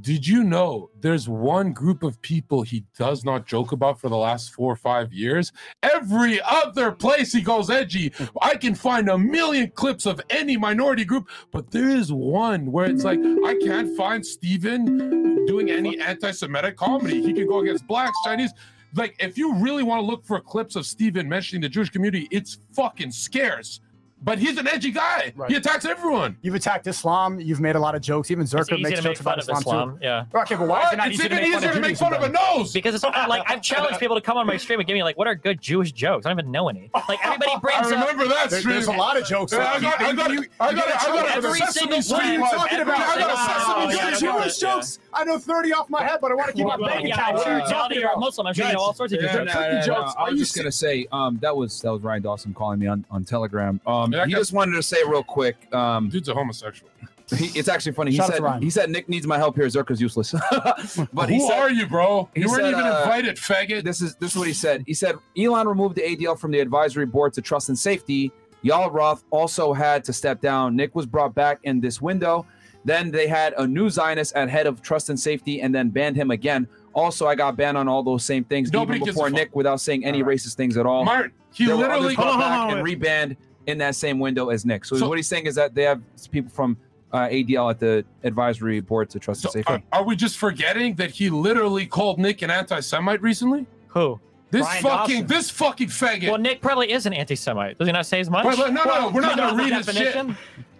Did you know there's one group of people he does not joke about for the last four or five years? Every other place he goes edgy. I can find a million clips of any minority group, but there is one where it's like, I can't find Steven doing any anti Semitic comedy. He can go against blacks, Chinese. Like, if you really want to look for clips of Steven mentioning the Jewish community, it's fucking scarce. But he's an edgy guy. Right. He attacks everyone. You've attacked Islam. You've made a lot of jokes. Even Zherka makes jokes make fun about of Islam, Islam. too. Yeah. Okay, but why is it not it's easy even to make easier to make fun of a nose. Because it's like I've challenged people to come on my stream and give me like, what are good Jewish jokes? I don't even know any. Like everybody I brings up remember that There- stream. there's a lot of jokes. Yeah, I got, I got, You- I got, I got, every a Sesame single Street one. one. talking Every about? I got a Sesame Street Jewish jokes. I know 30 off my head, but I want to keep my bank account. What are you Now that talking you're a about? Muslim, I'm sure you know all sorts of different no, turkey no, no, jokes. I was just gonna say, um, that was that was Ryan Dawson calling me on, on Telegram. Um, Yeah, I he just wanted to say real quick. Um, Dude's a homosexual. he, it's actually funny. He Shout said he said Nick needs my help here. Zherka's useless. but he Who said, are you, bro? You weren't said, even uh, invited, faggot. this is this is what he said. He said Elon removed the ADL from the advisory board to trust and safety. Yoel Roth also had to step down. Nick was brought back in this window. Then they had a new Zionist at head of trust and safety, and then banned him again. Also, I got banned on all those same things Nobody even before a fuck. Nick without saying any racist things at all. Martin, he There literally others brought Hold on, back hold on, and rebanned. In that same window as Nick. So, So- what he's saying is that they have people from uh, ADL at the advisory board to trust So and safe. are, are we just forgetting that he literally called Nick an anti-Semite recently? Who? This Brian fucking Dawson. this fucking faggot. Well, Nick probably is an anti-Semite. Does he not say as much? Wait, wait, no, no, no, we're not gonna the read his shit.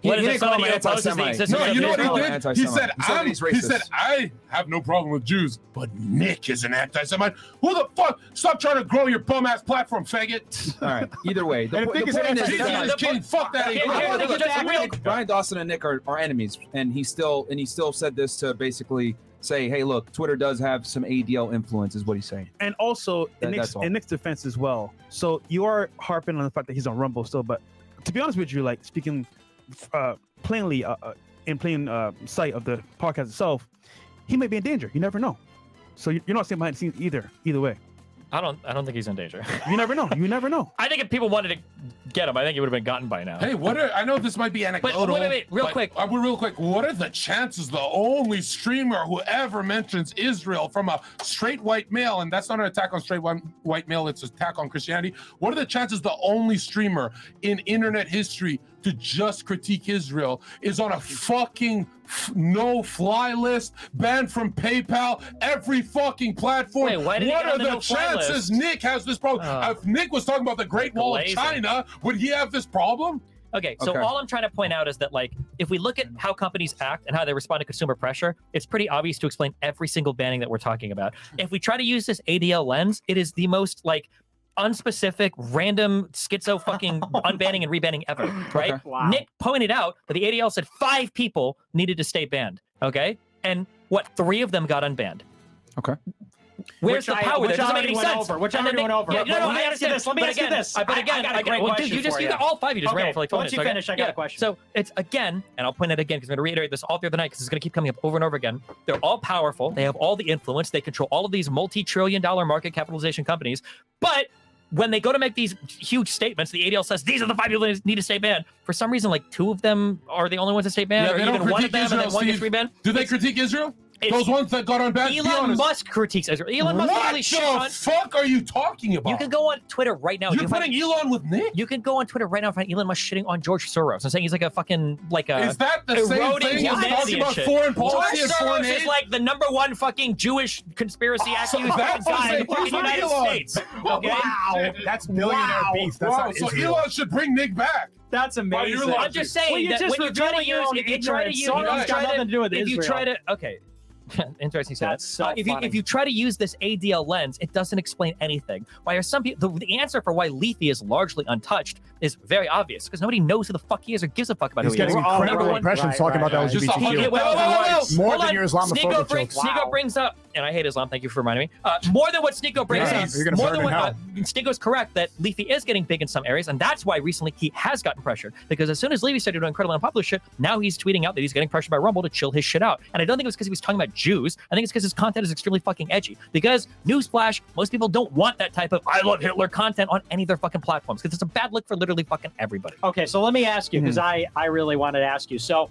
Definition? What He is it? didn't call him who opposes the anti-Semite. No, you know what he did? He Anti-Semite. said, He said I'm, he said, I have no problem with Jews, but Nick is an anti-Semite. Who the fuck? Stop trying to grow your bum ass platform, faggot. All right. Either way, the, And po- the thing the is, point is, Jesus that- is king. Fuck that. Here, ain't here, cool. here, Look, just Brian- Dawson and Nick are, are enemies, and he still and he still said this to basically say, "Hey, look, Twitter does have some ADL influence," is what he's saying. And also, That- in, Nick's, in Nick's defense as well. So you are harping on the fact that he's on Rumble still, but to be honest with you, like speaking uh, plainly uh, uh, in plain uh, sight of the podcast itself, he may be in danger. You never know. So you- you're not staying behind the scenes either. Either way, I don't. I don't think he's in danger. you never know. You never know. I think if people wanted to get him, I think he would have been gotten by now. Hey, what are I know this might be anecdotal. wait, wait, real but- quick. Uh, real quick. What are the chances the only streamer who ever mentions Israel from a straight white male, and that's not an attack on straight white, white male, it's an attack on Christianity. What are the chances the only streamer in internet history to just critique Israel is on a fucking f- no fly list, banned from PayPal, every fucking platform? Wait, why did what are the the no-fly chances? Nick has this problem? Uh, if Nick was talking about the Great Wall of. China, would he have this problem? Okay, so Okay. all I'm trying to point out is that, like, if we look at how companies act and how they respond to consumer pressure, it's pretty obvious to explain every single banning that we're talking about. If we try to use this ADL lens, it is the most like unspecific, random, schizo fucking oh unbanning and rebanning ever. Right? Okay. Wow. Nick pointed out that the ADL said five people needed to stay banned. Okay, and what three of them got unbanned. Okay. Where's Which the I- power? which there? Doesn't I make any already went sense. over, which I And then already they- went over. Yeah, no, no, let me I ask you understand. this, let me But ask you again, this. I- But I- I got a great well, dude, question you just for you you. got all five. You just Okay, ran for like 20 once minutes. you okay? finish, I got a question. So it's again, and I'll point it again because I'm going to reiterate this all through the night because it's going to keep coming up over and over again. They're all powerful. They have all the influence. They control all of these multi-trillion-dollar market capitalization companies. But when they go to make these huge statements, the ADL says these are the five people that need to stay banned. For some reason, like two of them are the only ones that stay banned, Yeah, or even one of them, and then one gets Steve. rebanned. Do they critique Israel? It's- Those ones that got on bad. Elon. Musk critiques Israel. Elon Musk what literally the shit on. fuck are you talking about? You can go on Twitter right now. You're you can find- putting Elon with Nick. You can go on Twitter right now and find Elon Musk shitting on George Soros and saying he's like a fucking like a Is that the same thing as talking about shit. foreign George policy and foreign Soros aid? is like the number one fucking Jewish conspiracy accused that's what I'm guy in the fucking United Elon? States. Okay. Wow. That's billionaire Wow. beef. That's Wow, not so Israel. Elon should bring Nick back. That's amazing. I'm just saying Well, you're that just when you try to your use, own if you try to use, Soros got nothing to, to do with if you try to, okay. Interesting. so Uh, if you if you try to use this ADL lens, it doesn't explain anything. Why are some people? The, the answer for why Leafy is largely untouched is very obvious because nobody knows who the fuck he is or gives a fuck about He's who he is. getting incredible impressions talking right, about right. Just a LGBTQ. Okay, whoa, whoa, whoa. More than your Islamophobic brings, Wow. Brings up, and I hate Islam. Thank you for reminding me. Uh, more than what Sneako brings Yeah, up. more than what uh, Sneako's correct that Leafy is getting big in some areas, and that's why recently he has gotten pressured. Because as soon as Leafy started doing incredibly unpopular shit, now he's tweeting out that he's getting pressured by Rumble to chill his shit out. And I don't think it was because he was talking about Jews. I think it's because his content is extremely fucking edgy. Because newsflash, most people don't want that type of "I love Hitler" content on any of their fucking platforms because it's a bad look for literally fucking everybody. Okay, so let me ask you because mm-hmm. I I really wanted to ask you. So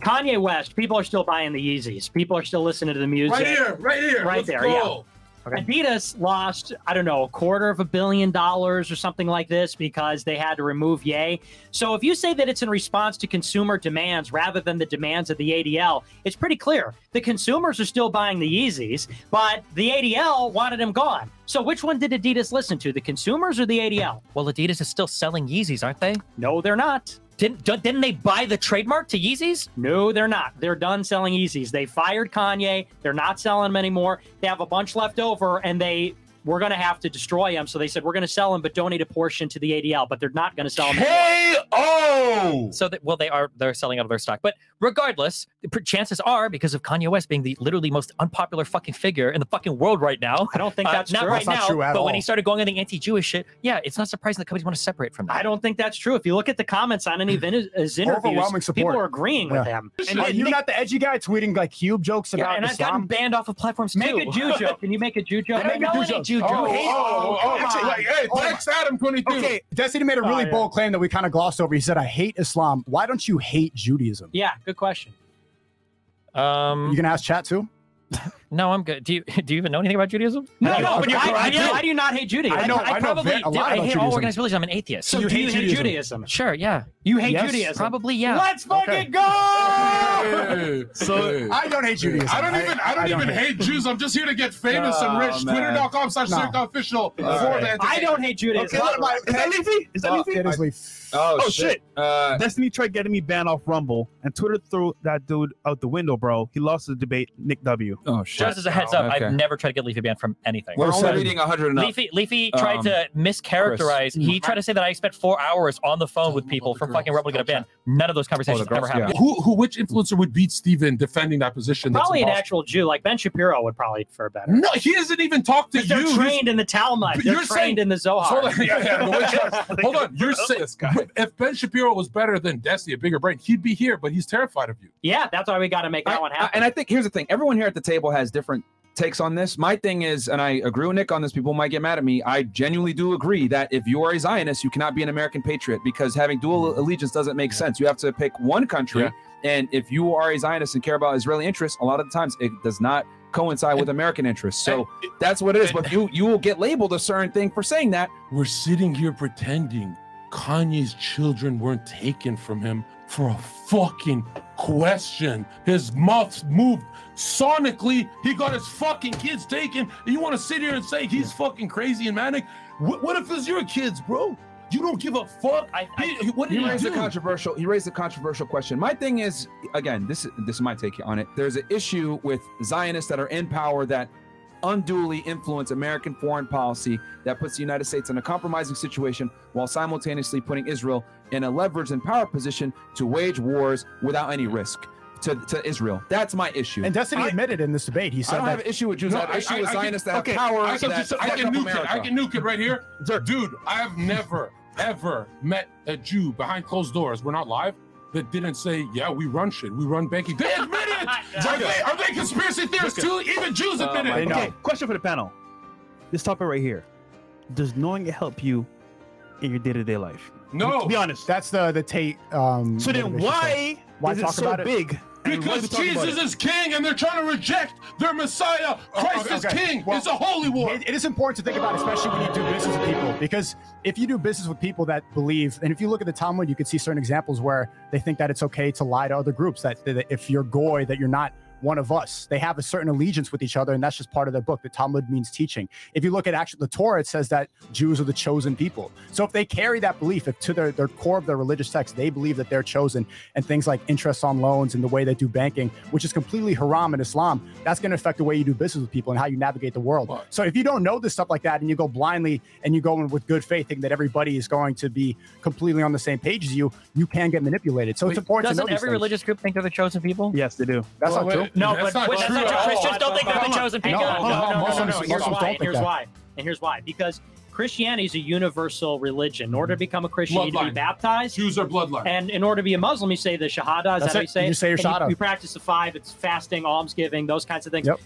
Kanye West, people are still buying the Yeezys. People are still listening to the music. Right here, right here. Right Let's there, go. Adidas lost, I don't know, a quarter of a billion dollars or something like this because they had to remove Ye. So if you say that it's in response to consumer demands rather than the demands of the ADL, it's pretty clear. The consumers are still buying the Yeezys, but the ADL wanted them gone. So which one did Adidas listen to, the consumers or the ADL? Well, Adidas is still selling Yeezys, aren't they? No, they're not. Didn't didn't they buy the trademark to Yeezys? No, they're not. They're done selling Yeezys. They fired Kanye. They're not selling them anymore. They have a bunch left over, and they we're going to have to destroy them. So they said we're going to sell them, but donate a portion to the ADL. But they're not going to sell them. K.O. So that well, they are they're selling out of their stock. But regardless, chances are because of Kanye West being the literally most unpopular fucking figure in the fucking world right now. I don't think uh, that's not true. right That's not now. true at but when he started going on the anti-Jewish shit, yeah, it's not surprising that companies want to separate from that. I don't think that's true. If you look at the comments on any of his his interviews, Overwhelming support. people are agreeing with him. And are you not the edgy guy tweeting like cube jokes about it Yeah, about and I've gotten banned off of platforms too. Make too. a Jew joke. Can you make a Jew joke? I don't know any Jew Oh, jokes. oh, oh, Actually, like, hey, oh, Adam 22. Okay, Destiny made a really Oh, yeah. bold claim that we kind of glossed over. He said, "I hate Islam. Why don't you hate Judaism?" Yeah, good question. Um, You can ask chat too. No, I'm good. Do you do you even know anything about Judaism? No, I no, but I why, know, why, I do you, do. why do you not hate Judaism? I know, I, I know probably a lot do. I about hate all organized religion. I'm an atheist. So You do hate you hate Judaism. Judaism? sure, yeah, You hate Yes, Judaism? probably yeah. Let's fucking Okay. go! So. I don't hate Judaism. I don't even I don't even hate Jews. I'm just here to get famous and rich. Oh. Twitter.com slash No. Zherka official for right. the I don't hate Judaism. Okay, is that Leafy? Is that Leafy? it is leaf. Oh, Oh, shit. Uh, Destiny tried getting me banned off Rumble, and Twitter threw that dude out the window, bro. He lost the debate, Nick W. oh shit. Just as a heads up, Okay. I've never tried to get Leafy banned from anything. We're Well only reading 100 and up. Leafy, Leafy tried Um, to mischaracterize. He tried to say that I spent four hours on the phone with people the from fucking Rebel to get a ban. None of those conversations girls, ever happened. Who who which influencer would beat Steven defending that position? That's Probably an actual Jew, like Ben Shapiro would probably prefer better. No, he hasn't even talked to you. they're you. trained in the Talmud. But They're you're trained saying- in the Zohar. Hold on, yeah, yeah, the. Hold on, you're saying This guy. if Ben Shapiro was better than Desi, a bigger brain, he'd be here, but he's terrified of you. Yeah, that's why we got to make that I- one happen. and I think here's the thing: everyone here at the table has different takes on this. My thing is, and I agree with Nick on this. People might get mad at me. I genuinely do agree that if you are a Zionist, you cannot be an American patriot because having dual mm-hmm. allegiance doesn't make sense. You have to pick one country, Yeah. and if you are a Zionist and care about Israeli interests, a lot of the times it does not coincide with American interests. So that's what it is. But you you will get labeled a certain thing for saying that. We're sitting here pretending Kanye's children weren't taken from him for a fucking question. His mouth moved sonically. He got his fucking kids taken. And you want to sit here and say he's fucking crazy and manic? What, what if it's your kids, bro? You don't give a fuck. I- I- He- what did He he, raised do? a controversial. He raised a controversial question. My thing is, again, this is this is my take on it. There's an issue with Zionists that are in power that unduly influence American foreign policy that puts the United States in a compromising situation while simultaneously putting Israel in a leverage and power position to wage wars without any risk to, to Israel. That's my issue. And Destiny I- admitted in this debate, he I said don't have an issue with Jews. No, I have an issue with I can- Zionists that have power. I can, that just, I can nuke America. it. I can nuke it right here. Dude, I have never, ever met a Jew behind closed doors. We're not live. That didn't say, yeah, we run shit. We run banking. They admit it. Are they, are they conspiracy theorists too? Even Jews Oh admit my it. Okay, question for the panel. This topic right here. Does knowing it help you in your day-to-day life? No, Be honest. that's the the Tate. Um, So then why, Why is talk it so about it? big? And why are we because Jesus is king and they're trying to reject their Messiah. Oh, Christ okay, is king. Well, it's a holy war. It- it is important to think about, especially when you do business with people, because if you do business with people that believe, and if you look at the Talmud, you could see certain examples where they think that it's okay to lie to other groups. That, that if you're goy, that you're not one of us. They have a certain allegiance with each other, and that's just part of their book. The Talmud means teaching. If you look at actually the Torah, it says that Jews are the chosen people. So if they carry that belief, if to their, their core of their religious text, they believe that they're chosen, and things like interest on loans and the way they do banking, which is completely haram in Islam, that's going to affect the way you do business with people and how you navigate the world. Well- So if you don't know this stuff like that and you go blindly and you go in with good faith, thinking that everybody is going to be completely on the same page as you, you can get manipulated. So it's important to Doesn't know every things. religious group think they're the chosen people? Yes, they do. That's Well, not true. Wait, No, that's but not that's true not true. all. Christians don't think they're the chosen people. No, No, no, no, no, no, no. Here's why. And here's why. And here's why. Because Christianity is a universal religion. In order to become a Christian, you need to be baptized. Jews are bloodline. And in order to be a Muslim, you say the Shahada. Is That's that how it. you say You it? say your And Shahada. You, practice the five. It's fasting, almsgiving, those kinds of things. Yep.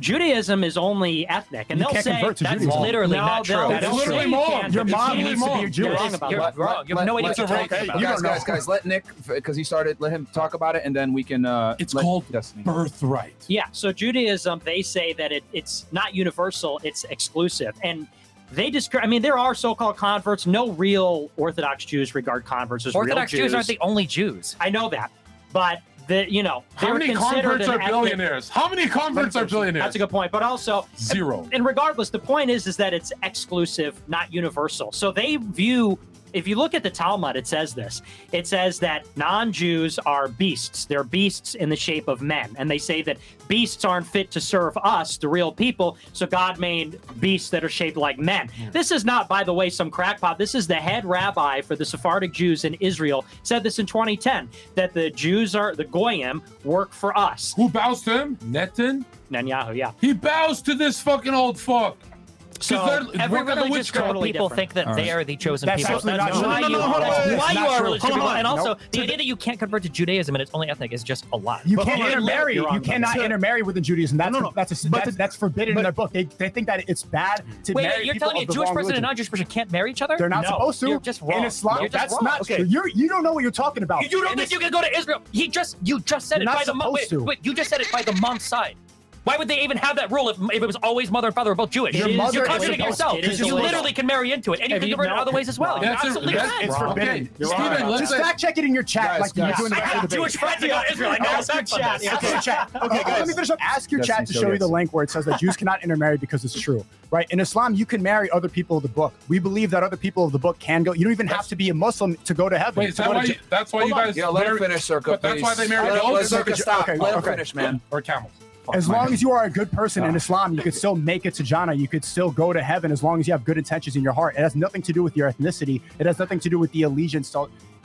Judaism is only ethnic, and You they'll can't say convert to that's Judaism. Literally no, not true. they'll It's say literally you mom. can't. Your You're mom wrong needs to be about Jewish. that. You're wrong You're that. wrong. You have no idea what you're talking okay, about. You Guys, don't know. guys, guys, let Nick because he started. Let him talk about it, and then we can. uh It's called Destiny. birthright. Yeah, so Judaism, they say that it, it's not universal, it's exclusive. And they describe, I mean, there are so called converts. No real Orthodox Jews regard converts as Orthodox real Jews aren't the only Jews. I know that. But, the you know, How many converts are ethnic- billionaires? How many converts are billionaires? That's a good point. But also, Zero. and regardless, the point is is that it's exclusive, not universal. So they view if you look at the Talmud, it says this. It says that non-Jews are beasts. They're beasts in the shape of men. And they say that beasts aren't fit to serve us, the real people. So God made beasts that are shaped like men. This is not, by the way, some crackpot. This is the head rabbi for the Sephardic Jews in Israel. Said this in 2010 that the Jews are the goyim work for us. Who bows to him? Netan. Netanyahu, yeah. He bows to this fucking old fuck. So Every What kind of religious group of Totally people different. think that All they are the chosen That's people. That's not why No, you no, no, hold that's wait, wait, why you are true. religious Hold people. hold. And also, Nope. the idea that you can't convert to Judaism and it's only ethnic is just a lie. You But can't intermarry. you're wrong You about cannot intermarry within Judaism. That's No, no, no. that's a, But that's, forbidden in their book. They, they think that it's bad mm. to Wait, marry wait, you're telling me a Jewish person and a non-Jewish person can't marry each other? They're not supposed to. you're just wrong. In Islam, that's not Okay. true. You're, you don't know what you're talking about. You don't think you can go to Israel? He just you just said it by the mom. supposed Wait, wait, you just said it by the mom's side. Why would they even have that rule if, if it was always mother and father were both Jewish? Your mother You're contradicting yourself. it is You illegal. literally can marry into it, and you can you- convert in other ways as well. You That's a- absolutely that's- can. It's forbidden. You're Steven, let's Just fact check it in your chat Guys, like you're guys. doing the I have Jewish debate. friends about Israel. I know Ask your chat. Ask your chat. Okay, guys. Let me finish up. Ask your chat to show you the link where it says that Jews cannot intermarry because it's true. Right? In Islam, you can marry other people of the book. We believe that other people of the book can go. You don't even have to be a Muslim to go to heaven. Wait, is To that to why? You, that's why you guys. Yeah, let him finish, Zherka. But that's why they marry Let, adults. let Zherka stop. Okay, let him finish, man. or camels. As long as you are a good person in Islam, you could still make it to Jannah. You could still go to heaven as long as you have good intentions in your heart. It has nothing to do with your ethnicity. It has nothing to do with the allegiance.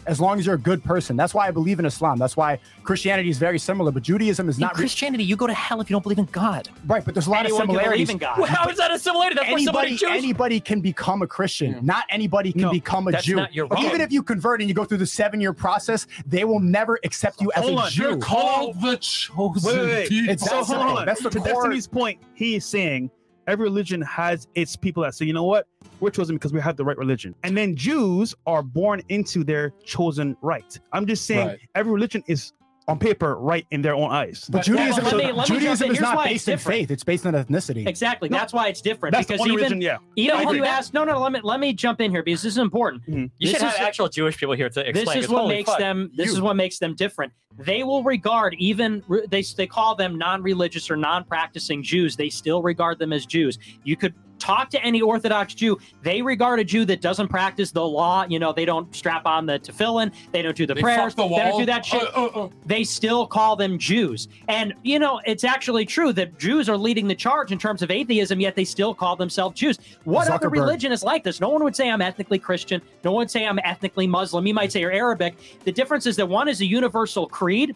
As long as you're a good person, that's why I believe in Islam. That's why Christianity is very similar, but Judaism is In not re- Christianity, you go to hell if you don't believe in God. right. But there's a lot Anyone of can similarities. believe in God. Well, how is that a similarity? That's why somebody Anybody, anybody can become a Christian. Not anybody can No, become a that's Jew. not your wrong. Even if you convert and you go through the seven-year process, they will never accept you as Hold a on, Jew. You're called the chosen Wait, wait, wait. people. It's So that hold simple. on. That's the to core- Destiny's point, he is saying every religion has its people that say, you know what, we're chosen because we have the right religion. And then Jews are born into their chosen right. I'm just saying Right. every religion is on paper right in their own eyes. But But- Judaism, Let me- let me Judaism is not based in faith; it's based on ethnicity. Exactly. No, that's why it's different. That's the because only even religion, yeah. even I when agree. you ask, no, no, let me let me jump in here because this is important. Mhm. You This should have is- actual Jewish people here to explain. This is 'cause what makes fuck. them. This You. is what makes them different. They will regard even they they call them non-religious or non-practicing Jews. They still regard them as Jews. You could talk to any Orthodox Jew. They regard a Jew that doesn't practice the law. You know, they don't strap on the tefillin. They don't do the They prayers. the They don't do that shit. Uh, uh, uh. they still call them Jews. And, you know, it's actually true that Jews are leading the charge in terms of atheism, yet they still call themselves Jews. What other religion is like this? No one would say I'm ethnically Christian. No one would say I'm ethnically Muslim. You might say you're Arabic. The difference is that one is a universal creed.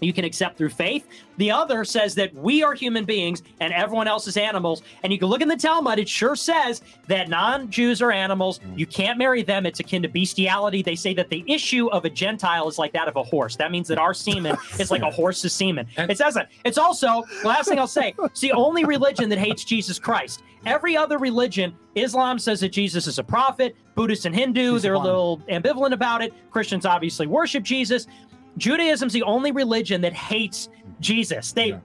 You can accept through faith. The other says that we are human beings and everyone else is animals. And you can look in the Talmud, it sure says that non Jews are animals. You can't marry them. It's akin to bestiality. They say that the issue of a Gentile is like that of a horse. That means that our semen is like a horse's semen. It says that. It's also, last thing I'll say, it's the only religion that hates Jesus Christ. Every other religion, Islam says that Jesus is a prophet, Buddhists and Hindu, He's they're a little ambivalent about it. Christians obviously worship Jesus. Judaism's the only religion that hates Jesus. They Yeah.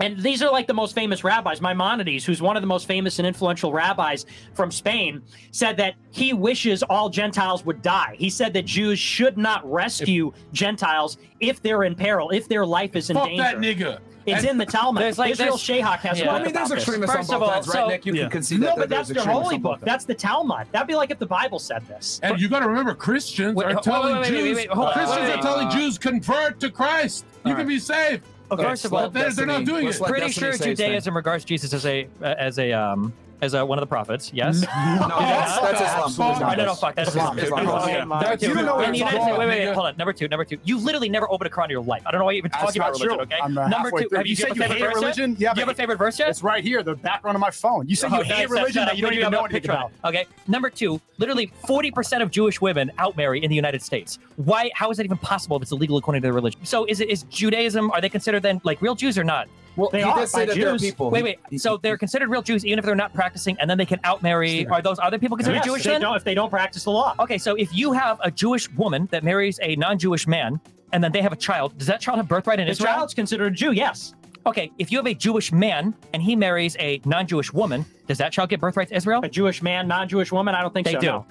and these are like the most famous rabbis. Maimonides, who's one of the most famous and influential rabbis from Spain, said that he wishes all Gentiles would die. He said that Jews should not rescue Gentiles if they're in peril, if their life is in Fuck danger. that nigga. It's And- in the Talmud. There's like- Israel there's- has Yeah. a Well, I mean, there's about this. extremists First on of both all, sides, so- right, Nick? You Yeah. can concede No, that but there's that's their holy on book. That's the Talmud. That'd be like if the Bible said this. And you got to remember, Christians Wait, are telling wait, wait, wait, Jews. wait, hold on. Christians Wait, are wait. telling Jews convert to Christ. You All can be saved. First of all, they're, they're not doing it. let pretty sure say his thing. Judaism regards Jesus as a as a um as a, one of the prophets. Yes. No, that's, that's Islam. Oh, no, no, fuck. That's Islam. Islam. Islam. Islam. Number two, You don't know in what it's called, wait, wait, wait, hold on. Number two, number two. You literally never opened a Quran in your life. I don't know why you're even talking about religion. Okay. Uh, number two, have you, said you hate religion? Yeah, Do you have a favorite verse yet? It's right here, the background of my phone. You said you hate religion that you don't even know anything about. Okay. Number two, literally 40% of Jewish women outmarry in the United States. Why? How is that even possible if it's illegal according to their religion? So is it is Judaism? Are they considered then like real Jews or not? Well, They he are did say by that there are Jews. people. Wait, wait. So they're considered real Jews even if they're not practicing, and then they can outmarry. Are those other people considered Yes, Jewish they then? don't, if they don't practice the law. Okay, so if you have a Jewish woman that marries a non-Jewish man, and then they have a child, does that child have birthright in Israel? The Israel? child's considered a Jew, yes. Okay, if you have a Jewish man and he marries a non-Jewish woman, does that child get birthright to Israel? A Jewish man, non-Jewish woman, I don't think They so. do. no.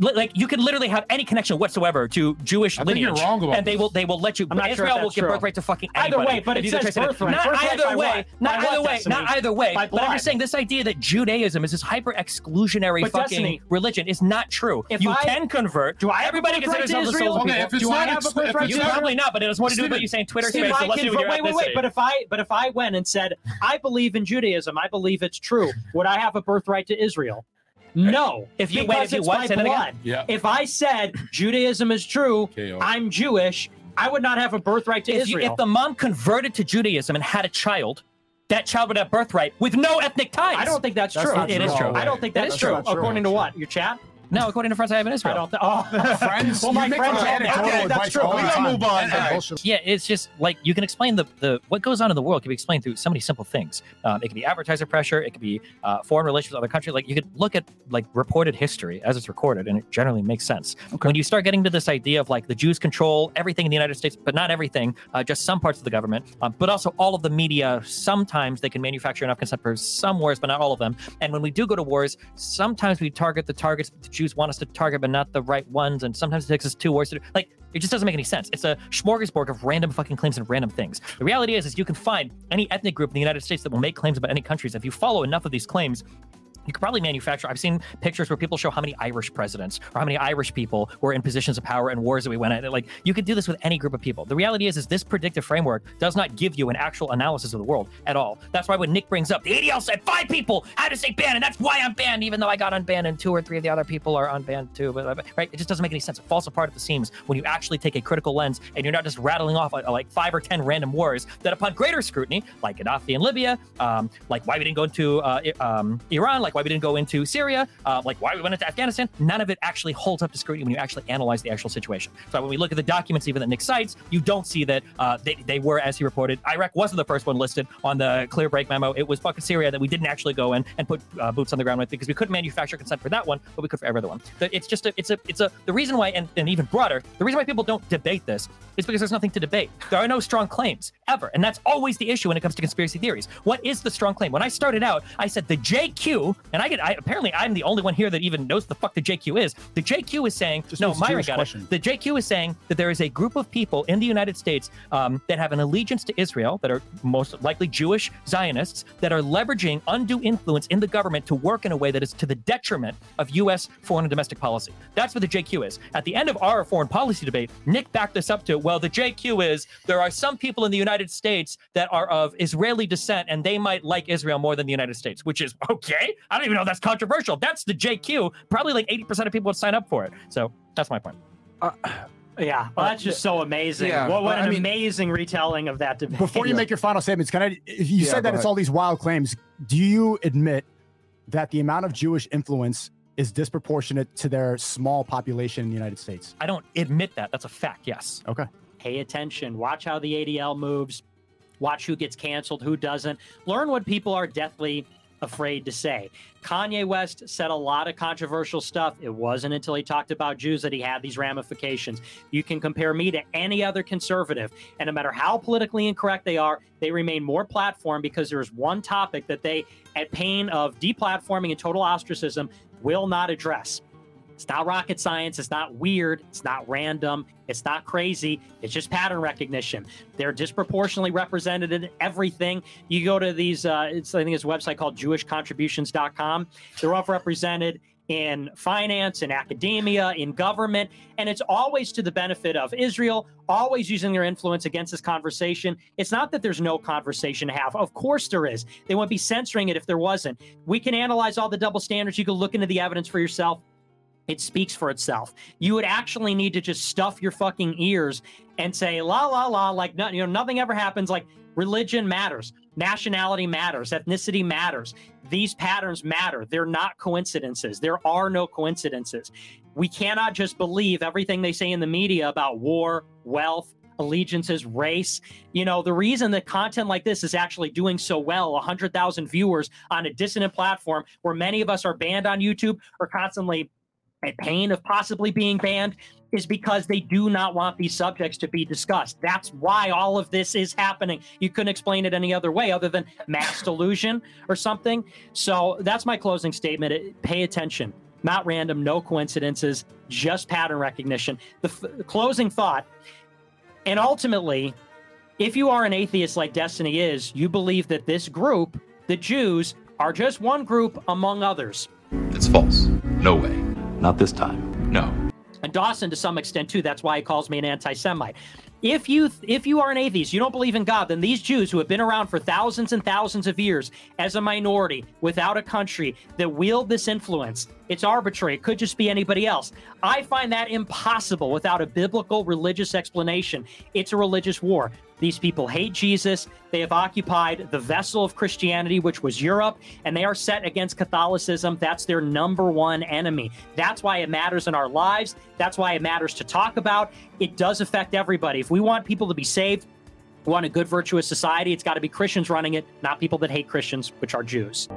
Like you can literally have any connection whatsoever to Jewish I lineage, you're wrong about and they this. will they will let you. I'm not sure Israel if will give true. birthright to fucking Either way, but it either says birthright. Not Birthright either way. Not either what, way. Not either way. But I'm just saying this idea that Judaism is this hyper exclusionary But fucking Destiny, religion is not true. if you I- can convert. Do I Everybody considers to Israel? Okay, if it's Do I have a birthright You probably not, but it has more to do with what you say in Twitter space. I Unless can, you but your wait, wait, wait. But if I, but if I went and said I believe in Judaism, I believe it's true, would I have a birthright to Israel? No. If you- wait, if you what? Say that again? Yeah. If I said Judaism is true, KO. I'm Jewish, I would not have a birthright to if, you, Israel. if the mom converted to Judaism and had a child, that child would have birthright with no ethnic ties. I don't think that's, That's true. not It is true. true. I don't think That that's is true. true. According to what? Your chat? No, according to friends I have in Israel. I don't. Th- oh, Friends, Well, my make friends fun of okay, that's true. We gotta move on. And- and All right. bullshit. Yeah, it's just like you can explain the, the what goes on in the world can be explained through so many simple things. Um, it can be advertiser pressure, it could be uh, foreign relations with other countries. Like you could look at like reported history as it's recorded, and it generally makes sense. Okay. When you start getting to this idea of like the Jews control everything in the United States, but not everything, uh, just some parts of the government, um, but also all of the media. Sometimes they can manufacture enough consent for some wars, but not all of them. And when we do go to wars, sometimes we target the targets the Jews want us to target, but not the right ones. And sometimes it takes us two wars to do. Like it just doesn't make any sense. It's a smorgasbord of random fucking claims and random things. The reality is, is you can find any ethnic group in the United States that will make claims about any countries. If you follow enough of these claims, you could probably manufacture. I've seen pictures where people show how many Irish presidents or how many Irish people were in positions of power in wars that we went at. Like you could do this with any group of people. The reality is, is this predictive framework does not give you an actual analysis of the world at all. That's why when Nick brings up the ADL said five people had to say banned, and that's why I'm banned, even though I got unbanned and two or three of the other people are unbanned too. But right, it just doesn't make any sense. It falls apart at the seams when you actually take a critical lens and you're not just rattling off uh, like five or ten random wars that, upon greater scrutiny, like Gaddafi in Libya, um, like why we didn't go into uh, um, Iran, like why we didn't go into Syria, uh, like why we went into Afghanistan, none of it actually holds up to scrutiny when you actually analyze the actual situation. So when we look at the documents, even that Nick cites, you don't see that uh, they, they were, as he reported, Iraq wasn't the first one listed on the clean break memo. It was fucking Syria that we didn't actually go in and put uh, boots on the ground with because we couldn't manufacture consent for that one, but we could for every other one. It's just a, it's a, it's a, the reason why, and, and even broader, the reason why people don't debate this is because there's nothing to debate. There are no strong claims ever. And that's always the issue when it comes to conspiracy theories. What is the strong claim? When I started out, I said the JQ, and I get, I, apparently I'm the only one here that even knows the fuck the JQ is. The JQ is saying, Just no, Myra got question. it. The JQ is saying that there is a group of people in the United States um, that have an allegiance to Israel, that are most likely Jewish Zionists, that are leveraging undue influence in the government to work in a way that is to the detriment of U.S. foreign and domestic policy. That's what the JQ is. At the end of our foreign policy debate, Nick backed this up to, well, the JQ is there are some people in the United States that are of Israeli descent and they might like Israel more than the United States, which is okay. I don't even know if that's controversial. That's the JQ. Probably like 80% of people would sign up for it. So that's my point. Uh, yeah. Well, that's just so amazing. Yeah, what what an I mean- amazing retelling of that debate. Before you make your final statements, can I? If you Yeah, said that go it's all these wild claims, do you admit that the amount of Jewish influence is disproportionate to their small population in the United States? I don't admit that. That's a fact. Yes. Okay. pay attention. Watch how the ADL moves. Watch who gets canceled, who doesn't. Learn what people are deathly afraid to say. Kanye West said a lot of controversial stuff. It wasn't until he talked about Jews that he had these ramifications. You can compare me to any other conservative, and no matter how politically incorrect they are, they remain more platform because there's one topic that they, at pain of deplatforming and total ostracism, will not address. It's not rocket science. It's not weird. It's not random. It's not crazy. It's just pattern recognition. They're disproportionately represented in everything. You go to these, uh, it's, I think it's a website called jewishcontributions.com. They're all represented in finance, in academia, in government, and it's always to the benefit of Israel, always using their influence against this conversation. It's not that there's no conversation to have. Of course there is. They wouldn't be censoring it if there wasn't. We can analyze all the double standards. You can look into the evidence for yourself it speaks for itself. You would actually need to just stuff your fucking ears and say la la la like no, you know nothing ever happens like religion matters, nationality matters, ethnicity matters. These patterns matter. They're not coincidences. There are no coincidences. We cannot just believe everything they say in the media about war, wealth, allegiances, race. You know, the reason that content like this is actually doing so well, 100,000 viewers on a dissonant platform where many of us are banned on YouTube or constantly at pain of possibly being banned is because they do not want these subjects to be discussed. That's why all of this is happening. You couldn't explain it any other way other than mass delusion or something. So that's my closing statement. It- Pay attention. Not random, no coincidences, just pattern recognition. The f- closing thought, and ultimately, if you are an atheist like Destiny is, you believe that this group, the Jews, are just one group among others. It's false. No way. Not this time. No. And Dawson, to some extent, too. That's why he calls me an anti Semite. If you if you are an atheist, you don't believe in God, then these Jews who have been around for thousands and thousands of years as a minority without a country that wield this influence, it's arbitrary. It could just be anybody else. I find that impossible without a biblical religious explanation. It's a religious war. These people hate Jesus. They have occupied the vessel of Christianity, which was Europe, and they are set against Catholicism. That's their number one enemy. That's why it matters in our lives. That's why it matters to talk about. It does affect everybody. If we want people to be saved, we want a good, virtuous society, it's got to be Christians running it, not people that hate Christians, which are Jews.